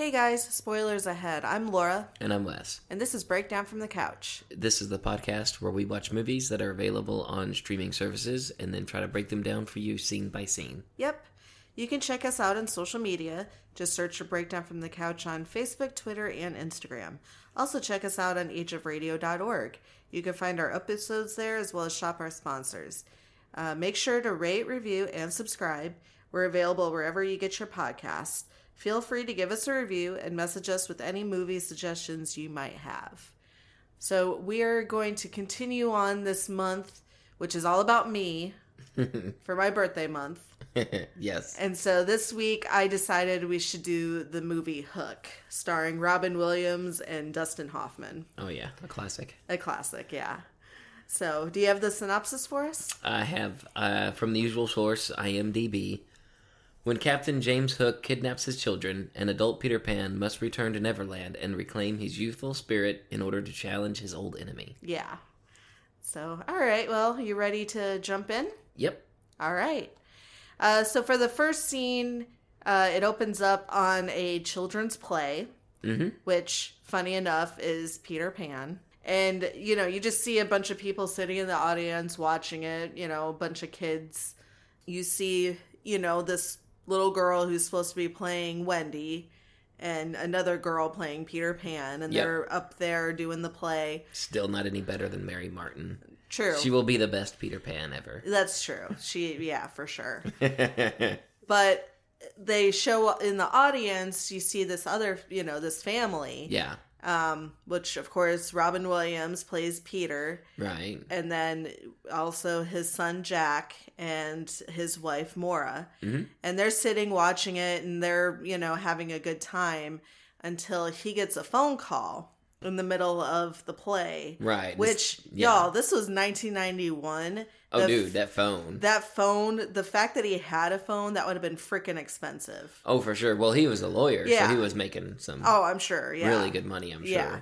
Hey guys, spoilers ahead. I'm Laura, And I'm Wes. and this is Breakdown from the Couch. This is the podcast where we watch movies that are available on streaming services and then try to break them down for you scene by scene. Yep. You can check us out on social media. Just search for Breakdown from the Couch on Facebook, Twitter, and Instagram. Also, check us out on ageofradio.org. You can find our episodes there as well as shop our sponsors. Uh, make sure to rate, review, and subscribe. We're available wherever you get your podcasts. Feel free to give us a review and message us with any movie suggestions you might have. So, we are going to continue on this month, which is all about me for my birthday month. yes. And so this week I decided we should do the movie Hook, starring Robin Williams and Dustin Hoffman. Oh, yeah, a classic. A classic, yeah. So, do you have the synopsis for us? I have, uh, from the usual source, IMDb. When Captain James Hook kidnaps his children, an adult Peter Pan must return to Neverland and reclaim his youthful spirit in order to challenge his old enemy. Yeah. So, all right. Well, you ready to jump in? Yep. All right. Uh, so, for the first scene, uh, it opens up on a children's play, Mm-hmm. which, funny enough, is Peter Pan. And, you know, you just see a bunch of people sitting in the audience watching it, you know, a bunch of kids. You see, you know, this little girl who's supposed to be playing Wendy and another girl playing Peter Pan, and Yep. they're up there doing the play. Still not any better than Mary Martin. True. She will be the best Peter Pan ever. That's true. She, yeah, for sure. but they show in the audience you see this other you know this family yeah, um which of course robin williams plays peter right. and then also his son jack and his wife moira Mhm. and they're sitting watching it and they're you know having a good time until he gets a phone call in the middle of the play Right. which yeah. y'all this was 1991 Oh, dude, that phone. that phone, the fact that he had a phone, that would have been freaking expensive. Oh, for sure. Well, he was a lawyer, Yeah. so he was making some Oh, I'm sure. Yeah. really good money, I'm sure. Yeah.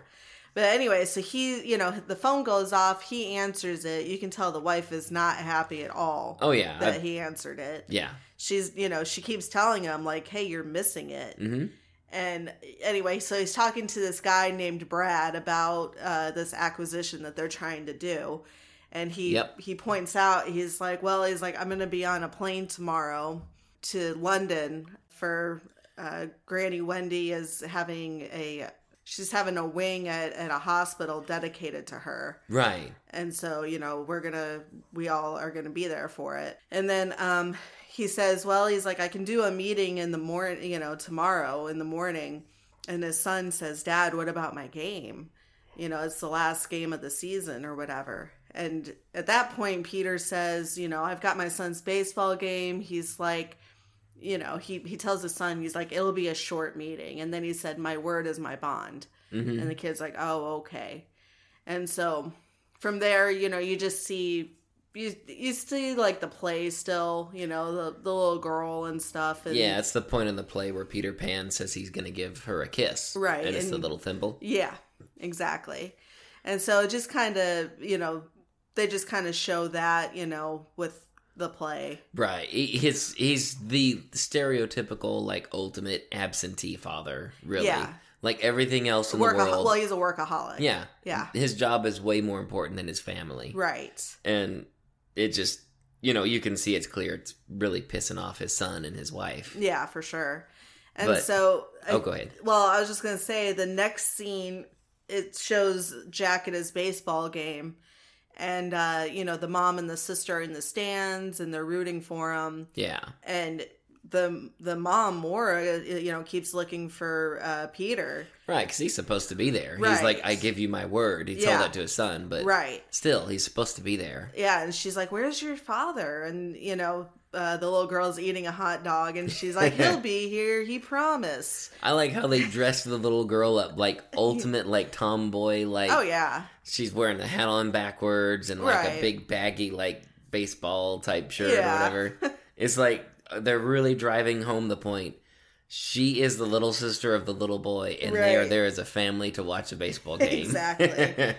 But anyway, so he, you know, the phone goes off. He answers it. You can tell the wife is not happy at all Oh, yeah. that I- he answered it. yeah. She's, you know, she keeps telling him, like, hey, you're missing it. hmm And anyway, so he's talking to this guy named Brad about uh, this acquisition that they're trying to do. And he Yep. he points out he's like, well, he's like, I'm going to be on a plane tomorrow to London for uh, Granny Wendy is having a she's having a wing at, at a hospital dedicated to her. Right. and so you know we're gonna we all are gonna be there for it. And then um he says well he's like i can do a meeting in the morning you know tomorrow in the morning. And his son says dad what about my game? You know it's the last game of the season or whatever and at that point peter says you know i've got my son's baseball game. He's like you know he he tells his son he's like it'll be a short meeting. And then he said my word is my bond. Hmm and the kid's like oh okay. And so from there you know you just see you, you see like the play still you know the, the little girl and stuff. And Yeah, it's the point in the play where Peter Pan says he's going to give her a kiss. Right, And it's the little thimble. yeah exactly. And so it just kind of you know they just kind of show that you know with the play Right. He's, he's the stereotypical, like, ultimate absentee father, really. Yeah. Like everything else in the world. well he's a workaholic yeah. yeah His job is way more important than his family. right And it just, you know, you can see it's clear it's really pissing off his son and his wife. yeah for sure and But- so Oh, go ahead. Well, I was just gonna say the next scene it shows Jack at his baseball game, and uh, you know the mom and the sister in the stands and they're rooting for him, Yeah. and the the mom Moira you know keeps looking for uh, Peter, Right, because he's supposed to be there. He's like, I give you my word. He Yeah. told that to his son, but right? still, he's supposed to be there. Yeah, and she's like, "Where's your father?" And you know. Uh, the little girl's eating a hot dog, and she's like, "He'll be here. He promised." I like how they dressed the little girl up like ultimate, like tomboy. Like Oh yeah, she's wearing the hat on backwards and like Right. a big baggy, like baseball type shirt Yeah. or whatever. It's like they're really driving home the point. She is the little sister of the little boy, and they are there as a family to watch a baseball game. Exactly.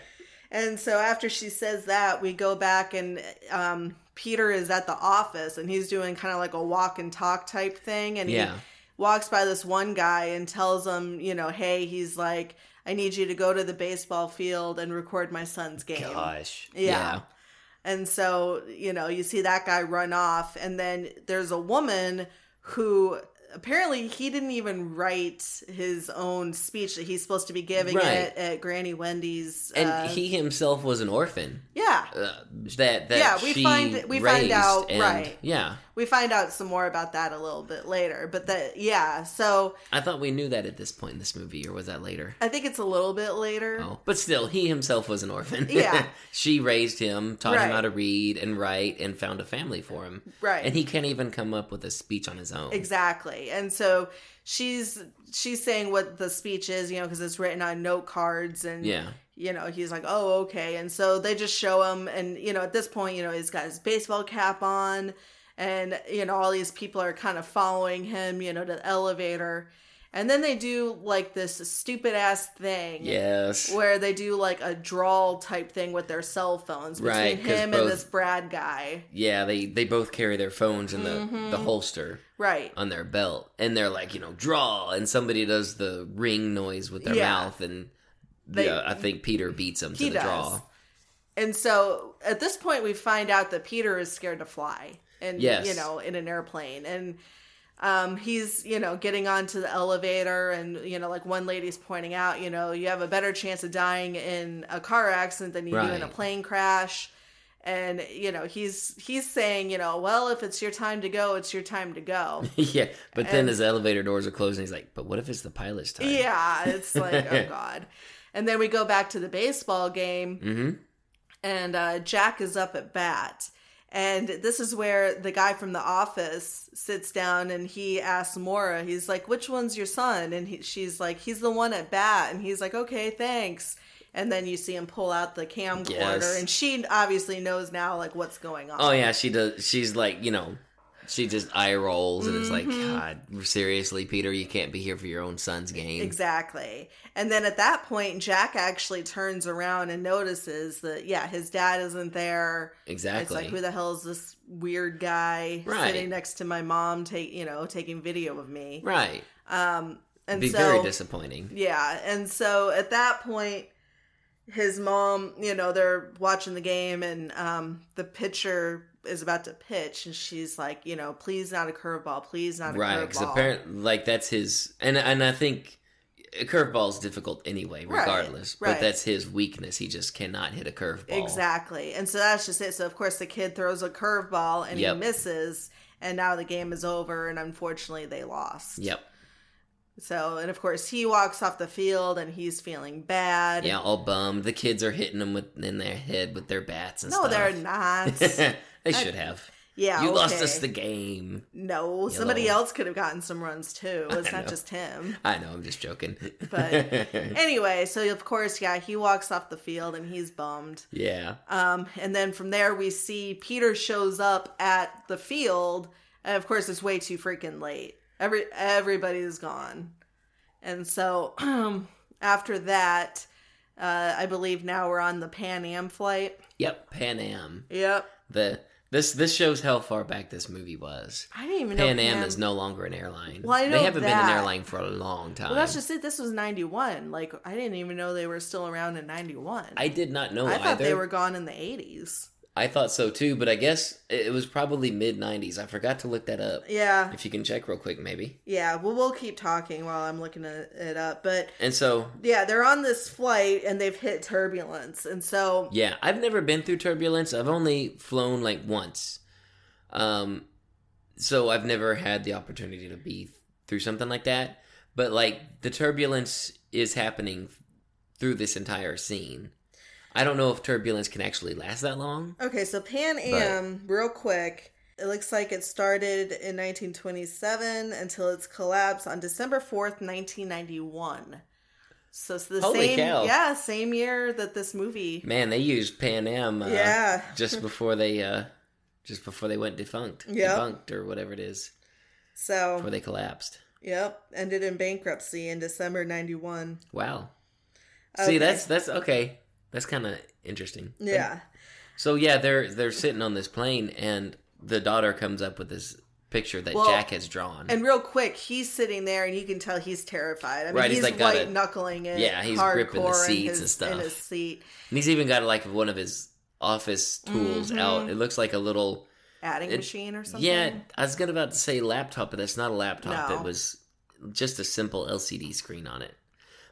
And so after she says that, we go back and um, Peter is at the office and he's doing kind of like a walk and talk type thing. And yeah. walks by this one guy and tells him, you know, hey, he's like, I need you to go to the baseball field and record my son's game. Gosh. Yeah. And so, you know, you see that guy run off, and then there's a woman who apparently he didn't even write his own speech that he's supposed to be giving Right. at, at Granny Wendy's. And uh, he himself was an orphan. yeah, Uh, that that Yeah, we find- we find out- right. Yeah, we find out some more about that a little bit later. But that, yeah, so I thought we knew that at this point in this movie, or was that later? I think it's a little bit later. Oh, but still, he himself was an orphan. Yeah. she raised him, taught him how to read and write, and found a family for him. Right. And he can't even come up with a speech on his own. Exactly. And so she's she's saying what the speech is, you know, because it's written on note cards and Yeah. you know, he's like, "Oh, okay." And so they just show him and you know, at this point, you know, he's got his baseball cap on and you know, all these people are kind of following him, you know, to the elevator. And then they do like this stupid ass thing. Yes. Where they do like a drawl type thing with their cell phones between Right, him both- and this Brad guy. Yeah, they they both carry their phones in the Mm-hmm. the holster Right. on their belt, and they're like, you know, draw, and somebody does the ring noise with their Yeah. mouth, and They- yeah, I think Peter beats them to the does. draw. And so at this point, we find out that Peter is scared to fly, and Yes. you know, in an airplane, and um, he's you know getting onto the elevator, and you know, like one lady's pointing out, you know, you have a better chance of dying in a car accident than you do in a plane crash. And you know he's he's saying you know well if it's your time to go it's your time to go yeah, but then And- as the elevator doors are closing, he's like, "But what if it's the pilot's time?" yeah it's like oh god and then we go back to the baseball game hmm and uh, Jack is up at bat. And this is where the guy from the office sits down and he asks Moira, he's like, which one's your son? And he, she's like, he's the one at bat. And he's like, okay, thanks. And then you see him pull out the camcorder, Yes. and she obviously knows now like what's going oh, on. Oh yeah, she does. She's like, you know, she just eye rolls and it's like, Mm-hmm. God, seriously, Peter, you can't be here for your own son's game. Exactly. And then at that point, Jack actually turns around and notices that yeah, his dad isn't there. Exactly. It's like who the hell is this weird guy Right. sitting next to my mom, take you know, taking video of me. right. Um, and Be so very disappointing. yeah, and so at that point, his mom, you know, they're watching the game, and um, the pitcher is about to pitch, and she's like, you know, please not a curveball, please not a curveball. Right, because apparently, like that's his, and and I think a curveball is difficult anyway, regardless. right. But that's his weakness. He just cannot hit a curveball. Exactly. And so that's just it. So of course the kid throws a curveball and Yep. he misses and now the game is over and unfortunately they lost. Yep. So and of course he walks off the field and he's feeling bad. Yeah, all bummed. The kids are hitting him with in their head with their bats and No, stuff. No, they're not. they should have. yeah. you lost us the game. No, somebody little- else could have gotten some runs too. It's not just him. I know. I'm just joking. But anyway, so of course, yeah, he walks off the field and he's bummed. yeah. Um, and then from there, we see Peter shows up at the field, and of course, it's way too freaking late. Every everybody's gone, and so after that, uh, I believe now we're on the Pan Am flight. Yep. Pan Am. Yep, The this this shows how far back this movie was. I didn't even know Pan Am is no longer an airline. Well, I know they haven't been an airline for a long time. Well, that's just it. This was ninety one. Like I didn't even know they were still around in ninety one. I did not know I either. thought they were gone in the eighties. I thought so too, but I guess it was probably mid '90s. I forgot to look that up. Yeah, If you can check real quick, maybe. yeah. Well, we'll keep talking while I'm looking it it up, but. And so, Yeah, they're on this flight and they've hit turbulence. And so, yeah, I've never been through turbulence. I've only flown like once. Um, so I've never had the opportunity to be through something like that. But like the turbulence is happening through this entire scene. I don't know if turbulence can actually last that long. okay, so Pan Am, real quick, it looks like it started in 1927 until its collapse on December 4th, 1991. So it's the Holy same, cow. yeah, same year that this movie. Man, they used Pan Am. Uh, Yeah. just before they, uh, just before they went defunct, Yep. debunked or whatever it is, So, before they collapsed. yep, ended in bankruptcy in December 91. Wow. Okay. See, that's that's okay. That's kind of interesting. Yeah. So yeah, they're they're sitting on this plane, and the daughter comes up with this picture that Well, Jack has drawn. And real quick, he's sitting there, and you can tell he's terrified. I mean, Right, he's, he's, like, white knuckling it. Yeah, he's gripping the seats his, and stuff. in his seat, And he's even got like one of his office tools Mhm. out. It looks like a little. adding It- machine or something. Yeah, I was gonna about to say laptop, but that's not a laptop. No. It was just a simple LCD screen on it.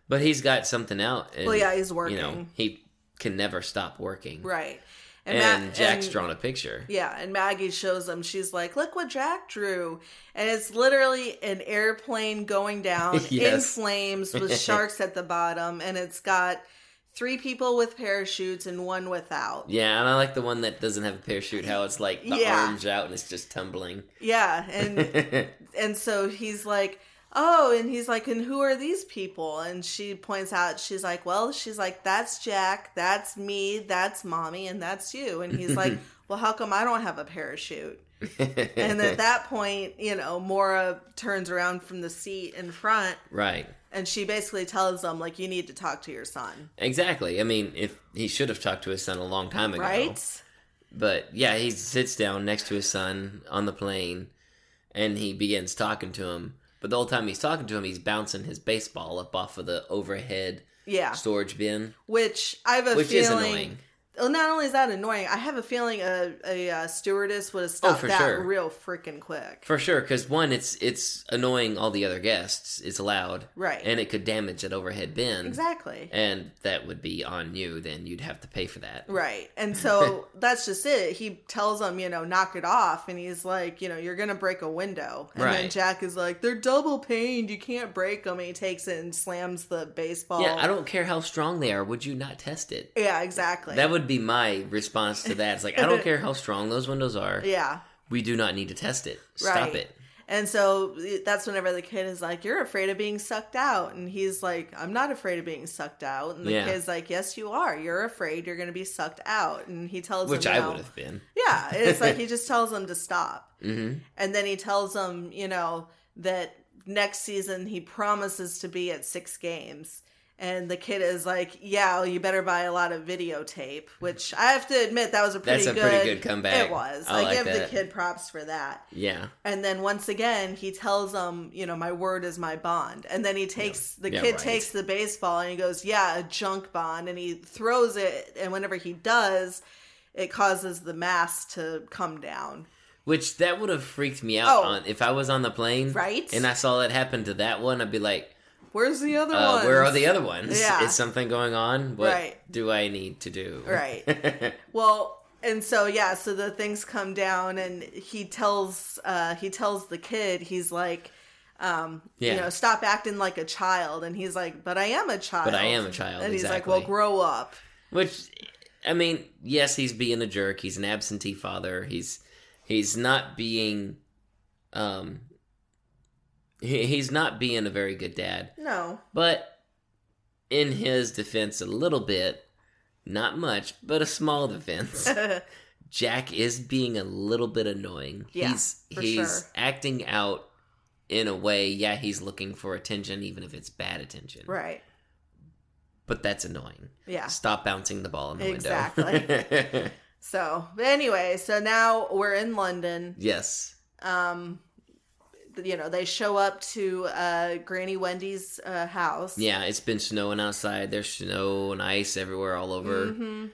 But he's got something out. And, Well, yeah, he's working. You know, he can never stop working. right. And, Ma- Jack's and- drawn a picture. Yeah, and Maggie shows them. She's like, "Look what Jack drew," and it's literally an airplane going down in flames with sharks at the bottom, and it's got three people with parachutes and one without. Yeah, and I like the one that doesn't have a parachute. How it's like the Yeah. arms out and it's just tumbling. Yeah, and and so he's like, "Oh," and he's like, "And who are these people?" And she points out, she's like, "Well, she's like, that's Jack, that's me, that's mommy, and that's you." And he's like, "Well, how come I don't have a parachute?" And at that point, you know, Moira turns around from the seat in front right. and she basically tells them, like, you need to talk to your son. Exactly. I mean, if he should have talked to his son a long time ago. Right? But yeah, he sits down next to his son on the plane and he begins talking to him. But the whole time he's talking to him, he's bouncing his baseball up off of the overhead Yeah. storage bin, Which I have a which is feeling. Not only is that annoying, I have a feeling a, a, uh stewardess would have stopped Oh, that sure. real freaking quick. For sure, because one, it's it's annoying all the other guests. It's loud, Right. and it could damage that overhead bin, Exactly. and that would be on you. Then you'd have to pay for that. Right. And so that's just it. He tells them, you know, knock it off. And he's like, you know, you're going to break a window. And then Jack is like, they're double paned. You can't break them. And he takes it and slams the baseball. Yeah, I don't care how strong they are. Would you not test it? Yeah, exactly. That would be my response to that. It's like I don't care how strong those windows are. yeah. We do not need to test it. Stop Right. it. And so that's whenever the kid is like, You're afraid of being sucked out. And he's like, I'm not afraid of being sucked out. And the Yeah. kid's like, Yes, you are. You're afraid you're going to be sucked out. And he tells Which him, I would have been. Yeah. It's like he just tells him to stop. hmm And then he tells them, you know, that next season he promises to be at six games. And the kid is like, "Yeah, well, you better buy a lot of videotape." Which I have to admit, that was a pretty That's a good. pretty good comeback. It was. I I, like give the kid props for that. Yeah. And then once again, he tells them, "You know, my word is my bond." And then he takes the Yeah, kid right. takes the baseball and he goes, "Yeah, a junk bond," and he throws it. And whenever he does, it causes the mask to come down. Which that would have freaked me out Oh. on if I was on the plane, Right? And I saw that happen to that one. I'd be like, Where's the other uh, one? "Where are the other ones? Yeah. Is something going on? What Right. do I need to do?" Right. Well, and so yeah, so the things come down, and he tells uh, he tells the kid, he's like, um, Yeah. you know, stop acting like a child, and he's like, but I am a child, But I am a child, and he's like, well, grow up, Which, I mean, yes, he's being a jerk. He's an absentee father. He's he's not being, um, he, he's not being a very good dad. no, But in his defense, a little bit, not much, but a small defense. Jack is being a little bit annoying. Yeah, he's he's sure. acting out in a way. Yeah, he's looking for attention, even if it's bad attention. right, But that's annoying. yeah. Stop bouncing the ball in the Exactly. window. Exactly. so but anyway, so now we're in London. yes. Um, you know, they show up to uh, Granny Wendy's uh, house. Yeah, it's been snowing outside. There's snow and ice everywhere, all over. hmm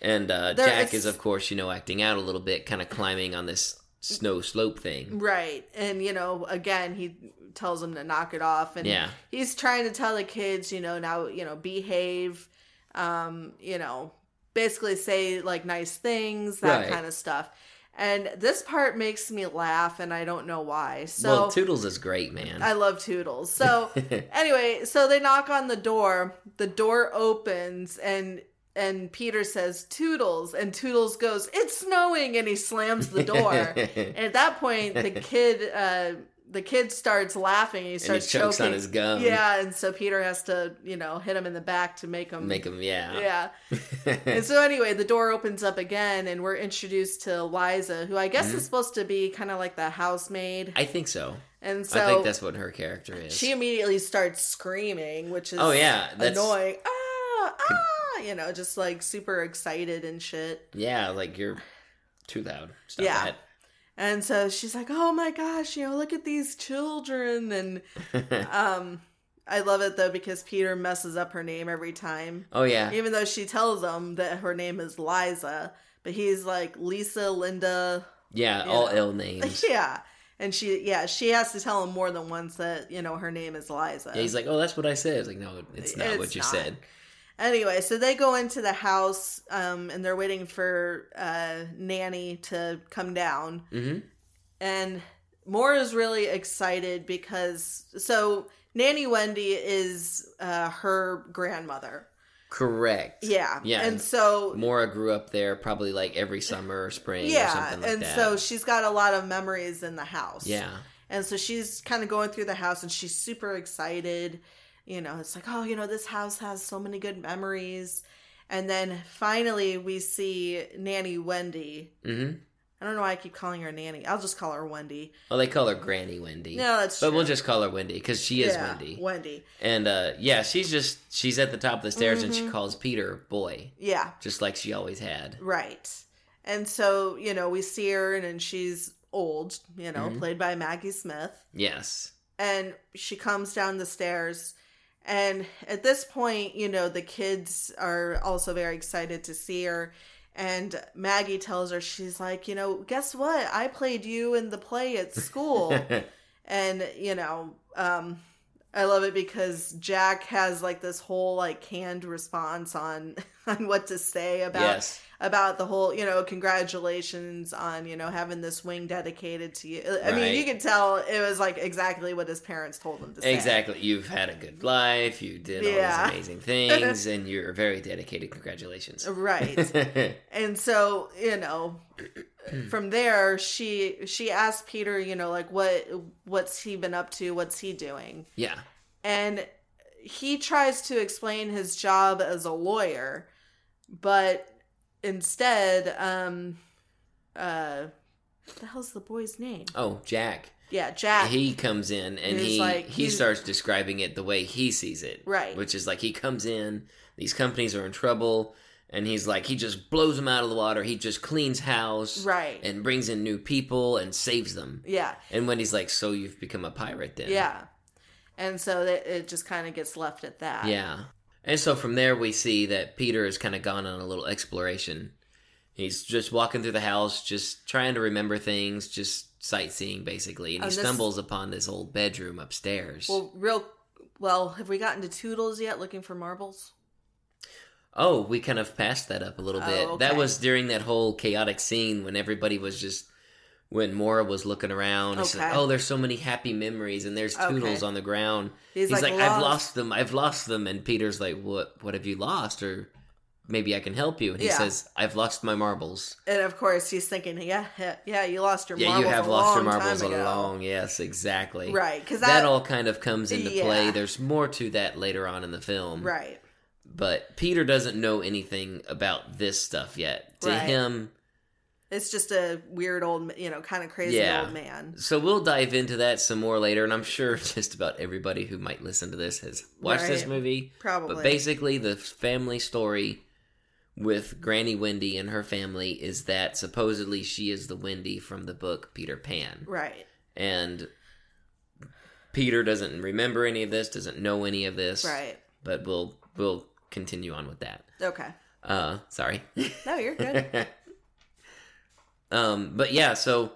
And uh, There Jack is- is, of course, you know, acting out a little bit, kind of climbing on this snow slope thing. Right. And, you know, again, he tells them to knock it off. And Yeah. he's trying to tell the kids, you know, now, you know, behave, um, you know, basically say like nice things, that Right. kind of stuff. And this part makes me laugh, and I don't know why. So well, Toodles is great, man. I love Toodles. So anyway, so they knock on the door. The door opens, and and Peter says Toodles, and Toodles goes, "It's snowing," and he slams the door. and at that point, the kid, uh, the kid starts laughing. And he and he starts chokes choking. on his gum. Yeah, and so Peter has to, you know, hit him in the back to make him Make him, yeah. Yeah. and so anyway, the door opens up again, and we're introduced to Liza, who I guess Mm-hmm. is supposed to be kind of like the housemaid. I think so. And so I think that's what her character is. she immediately starts screaming, which is Oh, yeah, that's- annoying. Ah, ah, you know, just like super excited and shit. yeah, like you're too loud. Stop Yeah. that. And so she's like, "Oh my gosh, you know, look at these children." And um I love it though because Peter messes up her name every time. oh yeah, Even though she tells him that her name is Liza, but he's like Lisa, Linda, yeah, all Yeah. L names. yeah. And she yeah, she has to tell him more than once that, you know, her name is Liza. Yeah, he's like, oh, that's what I said. It's like, no, it's not It's what you not. said. Anyway, so they go into the house um, and they're waiting for uh, Nanny to come down. hmm And Moira is really excited because, so Nanny Wendy is uh, her grandmother. Correct. Yeah. Yeah. And so, Moira grew up there probably like every summer or spring or yeah. something like and that. so she's got a lot of memories in the house. yeah. And so she's kind of going through the house and she's super excited. You know, it's like, oh, you know, this house has so many good memories. And then finally we see Nanny Wendy. hmm I don't know why I keep calling her Nanny. I'll just call her Wendy. Well, they call her Granny Wendy. No, that's true. But true. we'll just call her Wendy because she is Yeah, Wendy. Wendy. And uh, yeah, she's just she's at the top of the stairs and she Mhm. calls Peter boy, Yeah, just like she always had. right. And so, you know, we see her and, and she's old, you know, Mhm. played by Maggie Smith. Yes. and she comes down the stairs and at this point you know the kids are also very excited to see her. And maggie tells her she's like you know guess what? I played you in the play at school. And you know um i love it because jack has like this whole like canned response on on what to say about yes. About the whole, you know, congratulations on, you know, having this wing dedicated to you. I mean, you could tell it was like exactly what his parents told him to say. Exactly. You've had a good life. You did all Yeah. these amazing things, and you're very dedicated. Congratulations. Right. and so, you know, from there she she asked Peter, you know, like what what's he been up to? What's he doing? yeah. And he tries to explain his job as a lawyer, but instead um uh what the hell's the boy's name? Oh, Jack. Yeah, Jack. He comes in and he like- he starts describing it the way he sees it. Right. Which is like he comes in, these companies are in trouble, and he's like he just blows them out of the water. He just cleans house right. and brings in new people and saves them. yeah. And when he's like, "So you've become a pirate then?" Yeah. And so it, it just kind of gets left at that. Yeah. And so from there, we see that Peter has kind of gone on a little exploration. He's just walking through the house, just trying to remember things, just sightseeing basically. And oh, he And this- stumbles upon this old bedroom upstairs. Well, real well, have we gotten to Toodles yet looking for marbles? oh, we kind of passed that up a little Oh, bit. That was during that whole chaotic scene when everybody was just. When Moira was looking around, Okay. "Oh, there's so many happy memories, and there's Toodles Okay. on the ground." He's, He's, like, "I've "Lost." them. I've lost them." And Peter's like, "What? What have you lost?" Or maybe I can help you. And he Yeah. says, "I've lost my marbles." And of course, he's thinking, yeah, yeah, yeah you lost your Yeah, marbles. you have a lost your marbles ago. along. Yes, exactly. Right, because That, that, all kind of comes into play. There's more to that later on in the film. right, But Peter doesn't know anything about this stuff yet. To Right. him, it's just a weird old, you know, kind of crazy Yeah. old man. so we'll dive into that some more later. And I'm sure just about everybody who might listen to this has watched this movie. Probably, But basically, the family story with Granny Wendy and her family is that supposedly she is the Wendy from the book Peter Pan. right, And Peter doesn't remember any of this, doesn't know any of this. right. But we'll we'll continue on with that. Okay, Uh sorry. no, you're good. um but yeah, so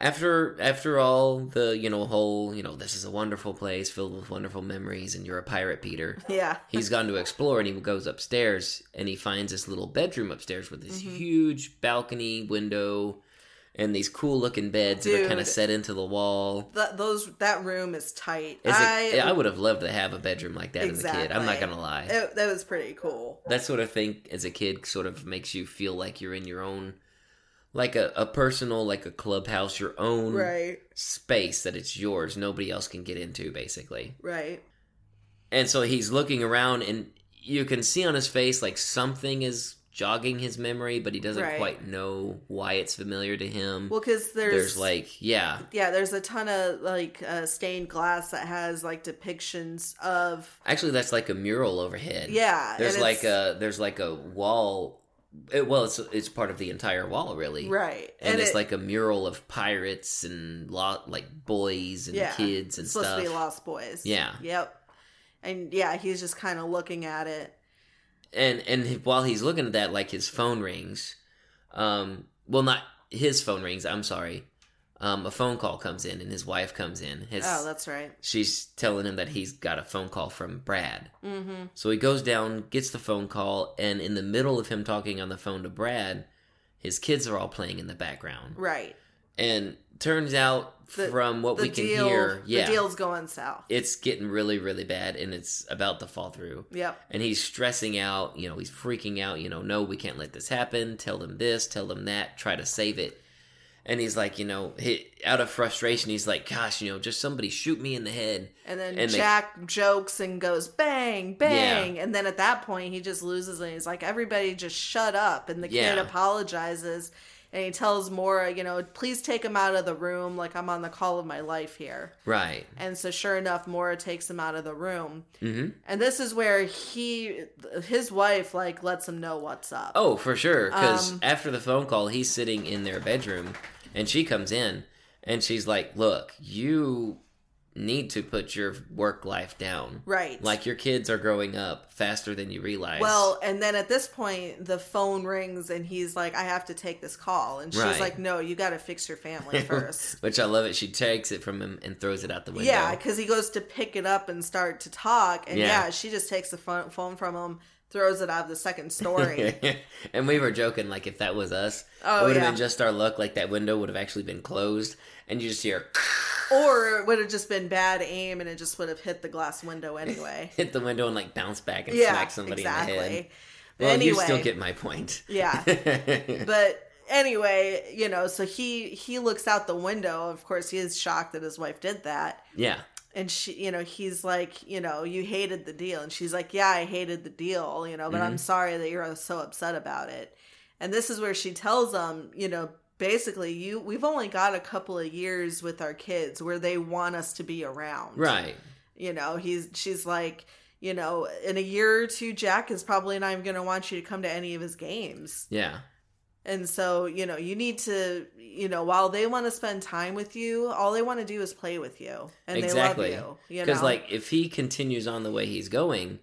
after after all the, you know, whole, you know, this is a wonderful place filled with wonderful memories and you're a pirate, Peter. yeah, he's gone to explore and he goes upstairs and he finds this little bedroom upstairs with this Mhm. huge balcony window and these cool looking beds that are kind of set into the wall. Th- those that room is tight. Is I, it, I would have loved to have a bedroom like that as a kid. I'm not gonna lie. it- that was pretty cool. that sort of thing as a kid sort of makes you feel like you're in your own like a, a personal like a clubhouse your own Right, space that it's yours. Nobody else can get into basically. Right, and so he's looking around and you can see on his face like something is jogging his memory but he doesn't Right. quite know why it's familiar to him. Well, because there's, there's like yeah. Yeah, there's a ton of like uh, stained glass that has like depictions of actually that's like a mural overhead. Yeah. there's like a there's like a wall It, well, it's it's part of the entire wall, really. right, And, it's it- like a mural of pirates and lot like boys and Yeah, kids and supposed stuff. to be Lost Boys. Yeah. Yep. And yeah, he's just kind of looking at it. and and while he's looking at that, like his phone rings. Um, well, not his phone rings. I'm sorry. Um, a phone call comes in, and his wife comes in. His, oh, that's right. she's telling him that he's got a phone call from Brad. Mm-hmm. So he goes down, gets the phone call, and in the middle of him talking on the phone to Brad, his kids are all playing in the background. Right. And turns out, The- from what we can deal, hear, yeah, the deal's going south. it's getting really, really bad, and it's about to fall through. Yep. And he's stressing out, you know, he's freaking out, you know, no, we can't let this happen. Tell them this, tell them that, try to save it. And he's like, you know, he, out of frustration, he's like, gosh, you know, just somebody shoot me in the head. And then And they- Jack jokes and goes bang, bang. And then at that point, he just loses and he's like, everybody just shut up. And the kid apologizes and he tells Moira, you know, please take him out of the room. Like, I'm on the call of my life here. Right. And so, sure enough, Moira takes him out of the room. hmm And this is where he, his wife, like, lets him know what's up. Oh, for sure. Because Um, after the phone call, he's sitting in their bedroom, and she comes in, and she's like, "Look, you need to put your work life down. Right. Like your kids are growing up faster than you realize." Well, and then at this point, the phone rings and he's like, I have to take this call. And she's Right. like, No, you got to fix your family first. which I love it. She takes it from him and throws it out the window. yeah, because he goes to pick it up and start to talk. And yeah, Yeah. she just takes the phone, phone from him, throws it out of the second story. and we were joking like if that was us, Oh, it would have yeah. been just our luck. Like that window would have actually been closed, and you just hear or it would have just been bad aim and it just would have hit the glass window anyway. hit the window and like bounce back and yeah, smack somebody exactly. in the head. But Well, anyway, you still get my point. Yeah. but anyway, you know, so he he looks out the window. Of course, he is shocked that his wife did that. yeah. And she you know he's like you know you hated the deal. And she's like yeah i hated the deal you know but i'm mm-hmm. sorry that you're so upset about it. And this is where she tells him you know basically you we've only got a couple of years with our kids where they want us to be around. Right. you know he's she's like you know in a year or two jack is probably not even going to want you to come to any of his games. Yeah. And so, you know, you need to, you know, while they want to spend time with you, all they want to do is play with you. And exactly. they love you. You Because know? like if he continues on the way he's going,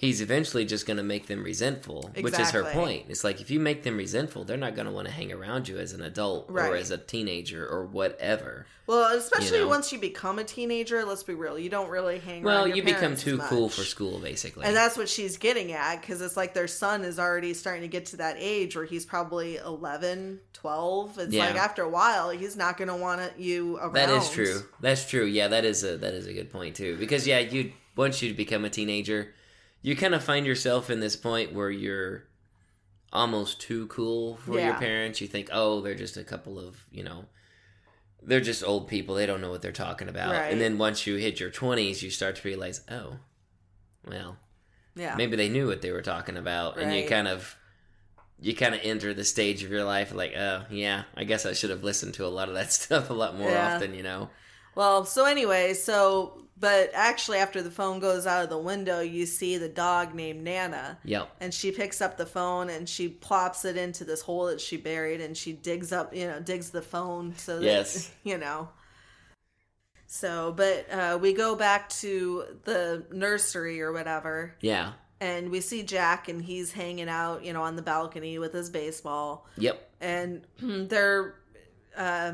he's eventually just going to make them resentful, which is her point. It's like if you make them resentful, they're not going to want to hang around you as an adult or as a teenager or whatever. well, especially you know. once you become a teenager, let's be real, you don't really hang Well, you become too cool for school, basically. And that's what she's getting at because it's like their son is already starting to get to that age where he's probably 11, 12. It's Yeah. like after a while, he's not going to want you around. That is true. That's true. Yeah, that is a that is a good point too. Because yeah, you once you become a teenager, you kind of find yourself in this point where you're almost too cool for your parents. You think, oh, they're just a couple of you know, they're just old people. They don't know what they're talking about. Right. And then once you hit your twenties, you start to realize, oh, well, Yeah. maybe they knew what they were talking about, and you kind of. You kind of enter the stage of your life like, oh yeah, I guess I should have listened to a lot of that stuff a lot more Yeah. often, you know. Well, so anyway, so but actually after the phone goes out of the window, you see the dog named Nana. Yep. And she picks up the phone and she plops it into this hole that she buried and she digs up, you know, digs the phone so that Yes. you know. So, but uh, we go back to the nursery or whatever, Yeah. and we see Jack, and he's hanging out, you know, on the balcony with his baseball, Yep. and they're, uh,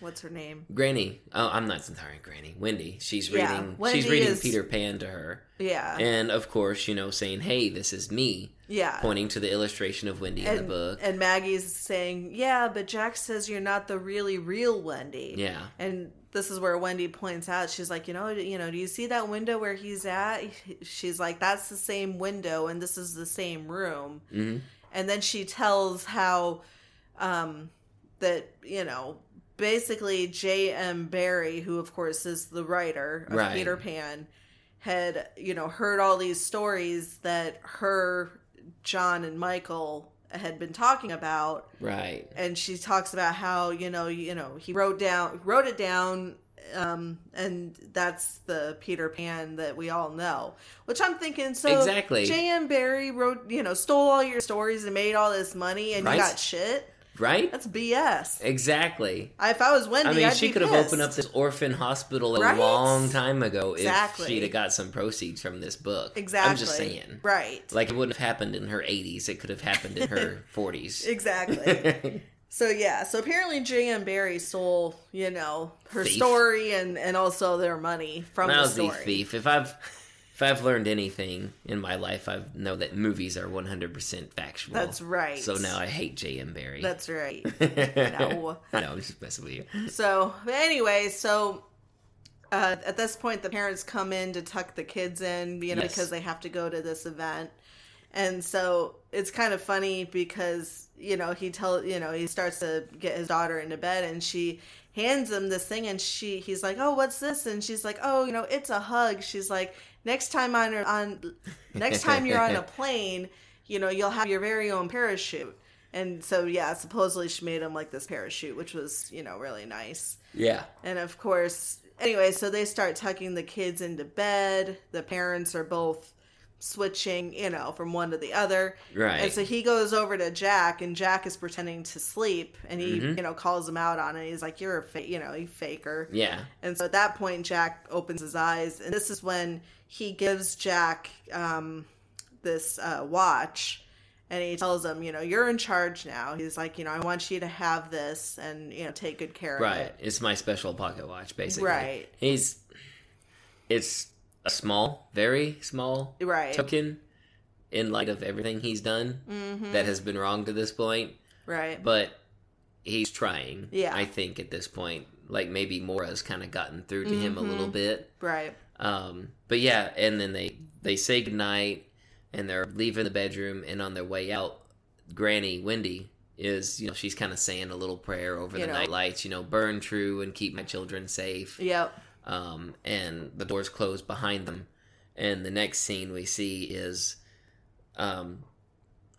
what's her name? Granny. Oh, I'm not sorry, Granny. Wendy. She's Yeah, reading. Wendy she's reading is- Peter Pan to her, Yeah, and of course, you know, saying, "Hey, this is me," yeah. pointing to the illustration of Wendy in the book. and Maggie's saying, "Yeah, but Jack says you're not the really real Wendy." yeah. And this is where Wendy points out, she's like, you know, you know, do you see that window where he's at? She's like, that's the same window, and this is the same room. hmm And then she tells how, um, that you know, basically J. M. Barrie, who of course is the writer of Right. Peter Pan, had you know heard all these stories that her, John, and Michael had been talking about Right. and she talks about how you know you know he wrote down wrote it down um, and that's the Peter Pan that we all know. Which I'm thinking, so Exactly. J.M. Barrie wrote, you know, stole all your stories and made all this money, and Right. you got shit. Right? That's BS. Exactly. If I was Wendy, I mean, I'd she could have opened up this orphan hospital a Right? long time ago Exactly. if she'd have got some proceeds from this book. Exactly. I'm just saying. Right. Like, it wouldn't have happened in her 80s. It could have happened in her 40s. Exactly. So yeah, so apparently J.M. Barrie stole, you know, her Thief. story and and also their money from the Lousy story. thief. If I've if I've learned anything in my life, I know that movies are 100% factual. That's right. So now I hate J.M. Barrie. That's right. no. no, I'm just messing with you. So anyway, so uh, at this point, the parents come in to tuck the kids in, you know, Yes. because they have to go to this event. And so it's kind of funny because you know he tell you know he starts to get his daughter into bed and she hands him this thing and she he's like oh what's this and she's like oh you know it's a hug she's like next time on on next time you're on a plane you know you'll have your very own parachute and so yeah supposedly she made him like this parachute which was you know really nice Yeah. and of course, anyway, so they start tucking the kids into bed. The parents are both switching, you know, from one to the other. Right. And so he goes over to Jack, and Jack is pretending to sleep, and he, Mm-hmm. you know, calls him out on it. He's like, "You're a, fa-, you know, you faker." Yeah. And so at that point, Jack opens his eyes, and this is when he gives Jack um, this uh, watch, and he tells him, you know, you're in charge now. He's like, you know, I want you to have this, and you know, take good care of Right. it. It's my special pocket watch, basically. Right. He's. It's a small, very small Right. token in light of everything he's done Mm-hmm. that has been wrong to this point. Right. But he's trying. Yeah. I think at this point, like maybe Moira's kind of gotten through to him a Mm-hmm. little bit. Right. Um, but yeah, and then they they say goodnight and they're leaving the bedroom, and on their way out, Granny Wendy is you know she's kind of saying a little prayer over You the know. night lights, you know, burn true and keep my children safe. Yep. Um, and the doors close behind them, and the next scene we see is, um,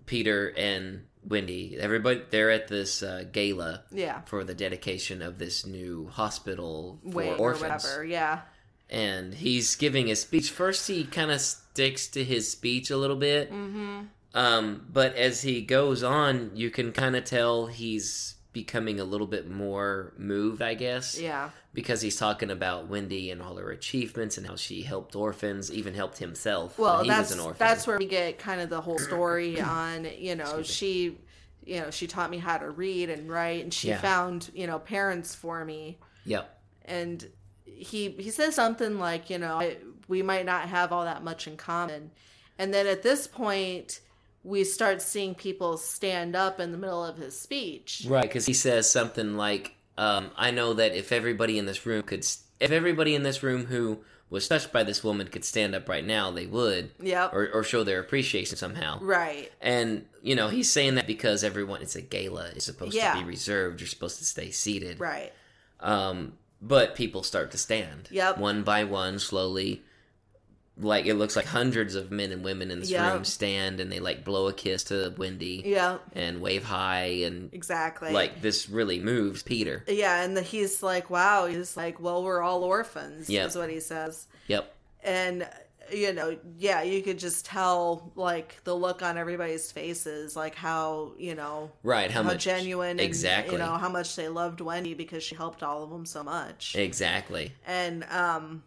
Peter and Wendy. Everybody they're at this uh, gala Yeah. for the dedication of this new hospital for or orphans whatever. Yeah. And he's giving his speech. First, he kind of sticks to his speech a little bit, Mm-hmm. um, but as he goes on, you can kind of tell he's becoming a little bit more moved, I guess, Yeah. because he's talking about Wendy and all her achievements and how she helped orphans, even helped himself Well, when he that's was an orphan. that's where we get kind of the whole story on. You know, she, you know, she taught me how to read and write, and she Yeah. found you know parents for me, Yep. and he he says something like, you know, I, we might not have all that much in common, and then at this point. We start seeing people stand up in the middle of his speech. Right, because he says something like, um, "I know that if everybody in this room could, if everybody in this room who was touched by this woman could stand up right now, they would, Yep. or, or show their appreciation somehow." right. And you know, he's saying that because everyone, it's a gala, it's supposed Yeah. to be reserved. You're supposed to stay seated. Right. Um, but people start to stand. Yep. One by one, slowly. Like it looks like hundreds of men and women in this Yep. room stand and they like blow a kiss to Wendy Yeah. and wave high and Exactly. like this really moves Peter. Yeah, and the, he's like, "Wow." He's like, "Well, we're all orphans." Yep. is what he says. Yep. And you know, yeah, you could just tell like the look on everybody's faces, like how you know Right. How, how, much genuine, and, exactly. you know how much they loved Wendy because she helped all of them so much. Exactly. And um,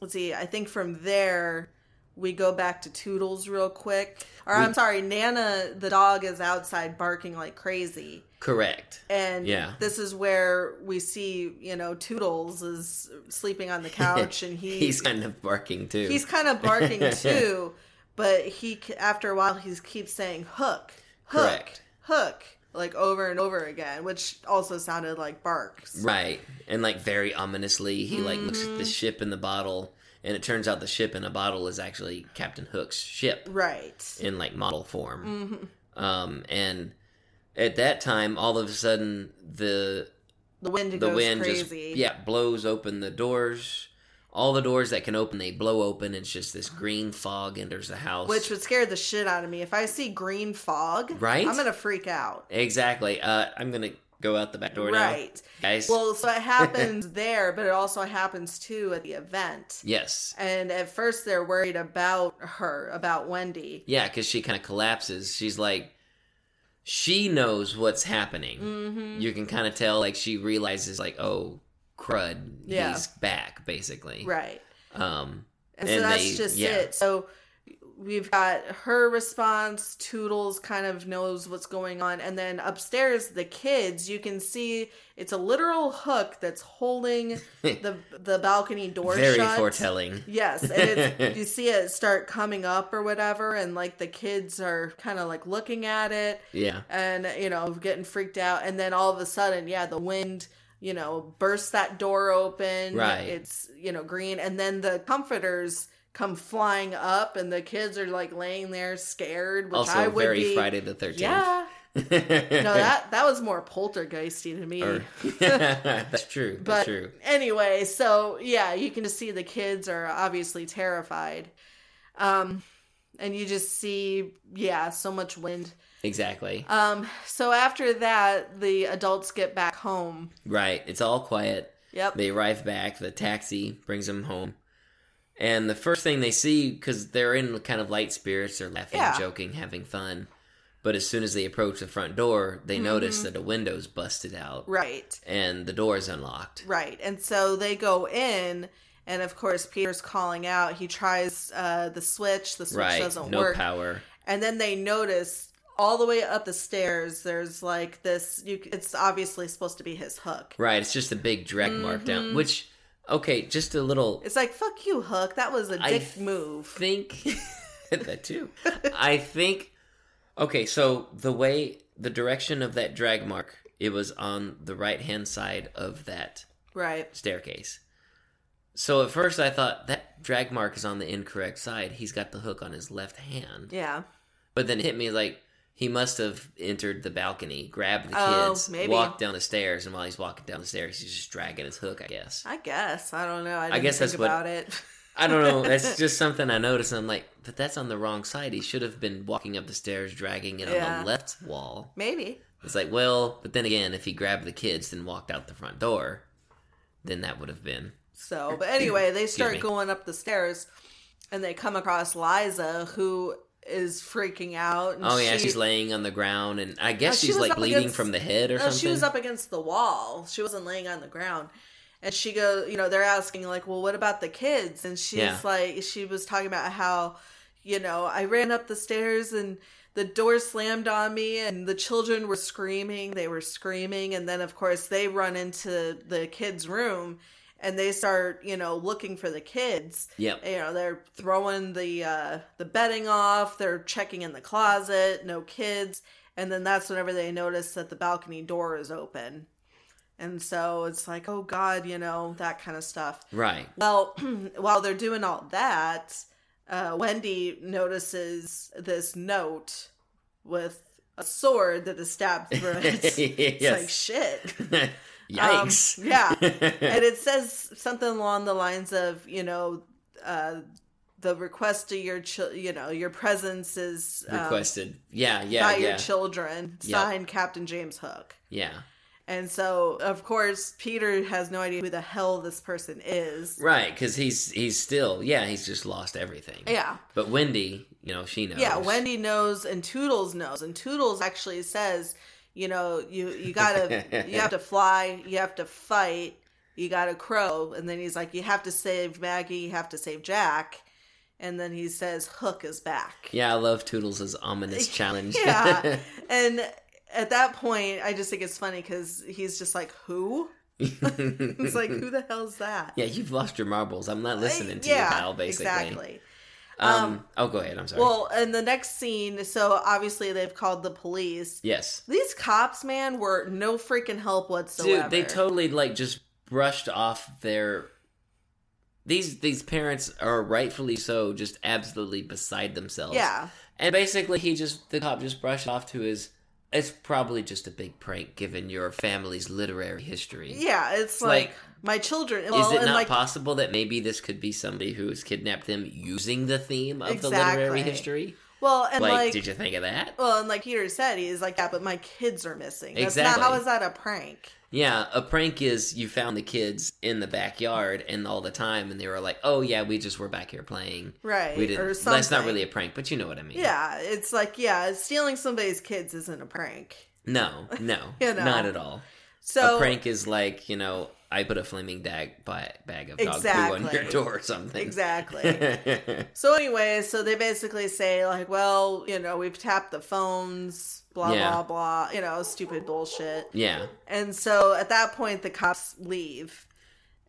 let's see, I think from there we go back to Toodles real quick. Or We- I'm sorry, Nana the dog is outside barking like crazy. Correct. And Yeah. this is where we see, you know, Toodles is sleeping on the couch and he, He's kind of barking too. he's kind of barking too, but he after a while he keeps saying hook, hook, Correct. hook, like over and over again, which also sounded like barks. Right. And like very ominously, he like looks Mm-hmm. at the ship in the bottle, and it turns out the ship in a bottle is actually Captain Hook's ship Right. in like model form. Mm-hmm. Um, and at that time, all of a sudden, the The wind the goes wind crazy. just yeah blows open the doors. All the doors that can open, they blow open. It's just this green fog enters the house. Which would scare the shit out of me. If I see green fog, Right? I'm gonna freak out. exactly. Uh, I'm gonna go out the back door now. right. Guys. Well, so it happens there, but it also happens too at the event. yes. And at first, they're worried about her, about Wendy. Yeah, because she kind of collapses. She's like, she knows what's happening. Mm-hmm. You can kind of tell, like, she realizes, like, oh, crud, Yeah. he's back, basically. Right. Um, And, so that's they- just yeah. it. So we've got her response. Toodles kind of knows what's going on. And then upstairs, the kids, you can see it's a literal hook that's holding the the balcony door very shut. foretelling. Yes, and it's, you see it start coming up or whatever, and like the kids are kind of like looking at it Yeah. and you know getting freaked out, and then all of a sudden, yeah, the wind you know bursts that door open. Right. It's you know green, and then the comforters come flying up, and the kids are like laying there scared, which Also, I would very be. Friday the 13th. Yeah. No, that that was more poltergeisty to me. Or- that's true. That's But true. anyway, so yeah, you can just see the kids are obviously terrified. Um and you just see yeah, so much wind. Exactly. Um so after that, the adults get back home. Right. It's all quiet. Yep. They arrive back. The taxi brings them home. And the first thing they see, because they're in kind of light spirits, they're laughing, Yeah. joking, having fun. But as soon as they approach the front door, they Mm-hmm. notice that a window's busted out right. and the door is unlocked. Right. And so they go in and of course Peter's calling out. He tries uh the switch, the switch Right. doesn't No work. power. and then they notice all the way up the stairs there's like this you it's obviously supposed to be his hook. Right. It's just a big drag mark Mm-hmm. down. Which, okay, just a little. It's like fuck you, Hook. That was a dick move. think that too. I think okay, so the way the direction of that drag mark, it was on the right hand side of that Right. staircase. So at first I thought that drag mark is on the incorrect side. He's got the hook on his left hand. Yeah. But then it hit me like he must have entered the balcony, grabbed the Oh, kids, maybe. walked down the stairs, and while he's walking down the stairs, he's just dragging his hook, I guess. I guess. I don't know. I, didn't guess think that's what- it. I don't know. That's just something I noticed. I'm like, but that's on the wrong side. He should have been walking up the stairs, dragging it on the left wall. Maybe. It's like, well, but then again, if he grabbed the kids and walked out the front door, then that would have been. So, but anyway, they start going up the stairs and they come across Liza who is freaking out. And Oh yeah, she- she's laying on the ground, and I guess she's like bleeding against- from the head or No, something. she was up against the wall. She wasn't laying on the ground. And she goes, you know, they're asking like, "Well, what about the kids?" And she's Yeah. like, she was talking about how, you know, I ran up the stairs and the door slammed on me and the children were screaming. They were screaming and then of course they run into the kids' room and they start, you know, looking for the kids. yeah You know, they're throwing the uh the bedding off, they're checking in the closet, no kids. And then that's whenever they notice that the balcony door is open. And so it's like, oh God, you know, that kind of stuff. Right. Well, while they're doing all that, uh, Wendy notices this note with a sword that is stabbed through it. It's like, shit. Yikes. Um, yeah. and it says something along the lines of, you know, uh, the request to your, you know, your presence is um, Requested. Yeah. Yeah. by yeah. your children. Yep. Signed, Captain James Hook. yeah. And so, of course, Peter has no idea who the hell this person is. Right, because he's he's still yeah he's just lost everything. Yeah. But Wendy, you know, she knows. Yeah, Wendy knows and Toodles knows. And Toodles actually says, you know, you you gotta you have to fly, you have to fight, you gotta crow. And then he's like, You have to save Maggie, you have to save Jack. And then he says, Hook is back. Yeah, I love Toodles' ominous challenge. Yeah. and at that point, I just think it's funny because he's just like, Who? It's like, Who the hell's that? yeah, you've lost your marbles. I'm not listening to yeah, you, pal. Basically. Exactly. Um, Oh, go ahead. I'm sorry. Well, in the next scene, so obviously they've called the police. yes, These cops, man, were no freaking help whatsoever. dude, they totally like just brushed off their. These these parents are rightfully so just absolutely beside themselves. Yeah, And basically, he just the cop just brushed off to his. It's probably just a big prank, given your family's literary history. yeah. It's like- like, my children. Is it not like, possible that maybe this could be somebody who has kidnapped them using the theme of the literary history? Well, and like, like, did you think of that? well, and like Peter said, he's like, yeah, but my kids are missing. That's not Exactly. how is that a prank? Yeah, a prank is you found the kids in the backyard and all the time, and they were like, "Oh yeah, we just were back here playing." Right. We didn't. Or That's not really a prank, but you know what I mean. Yeah, it's like yeah, stealing somebody's kids isn't a prank. No, no, You know. not at all. So a prank is like you know, I put a flaming dag bag of dog poo on your door or something. exactly. so anyway, so they basically say like, well, you know, we've tapped the phones, blah Yeah. blah blah, you know, stupid bullshit. yeah, And so at that point, the cops leave.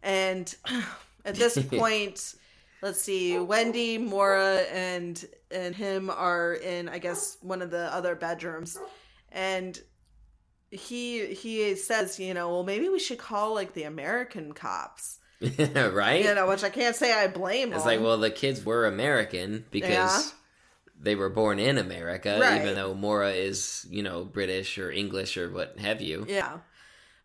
And at this point, let's see, Wendy, Moira, and and him are in, I guess, one of the other bedrooms. And he he says, you know, well, maybe we should call like the American cops. right. You know, which I can't say I blame. It's them. like, well, the kids were American because Yeah. They were born in America, Right. even though Moira is, you know, British or English or what have you. yeah.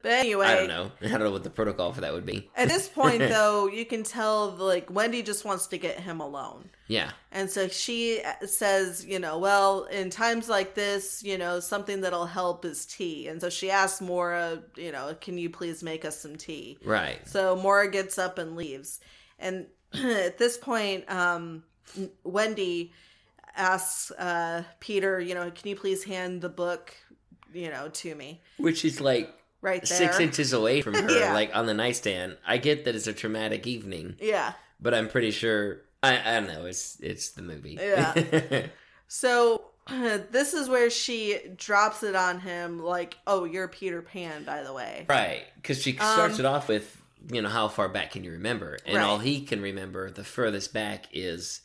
But anyway, I don't know. I don't know what the protocol for that would be. At this point, though, you can tell like Wendy just wants to get him alone. Yeah. And so she uh, says, you know, well, in times like this, you know, something that'll help is tea. And so she asks Moira, you know, can you please make us some tea? Right. So Moira gets up and leaves. And at this point, um, Wendy asks uh, Peter, you know, can you please hand the book, you know, to me? Which is like Right there. six inches away from her, Yeah. like on the nightstand. I get that it's a traumatic evening, Yeah. but I'm pretty sure I, I don't know. It's it's the movie. Yeah. So this is where she drops it on him, like, "Oh, you're Peter Pan, by the way." right. Because she starts Um, it off with, you know, how far back can you remember? And Right. all he can remember, the furthest back is,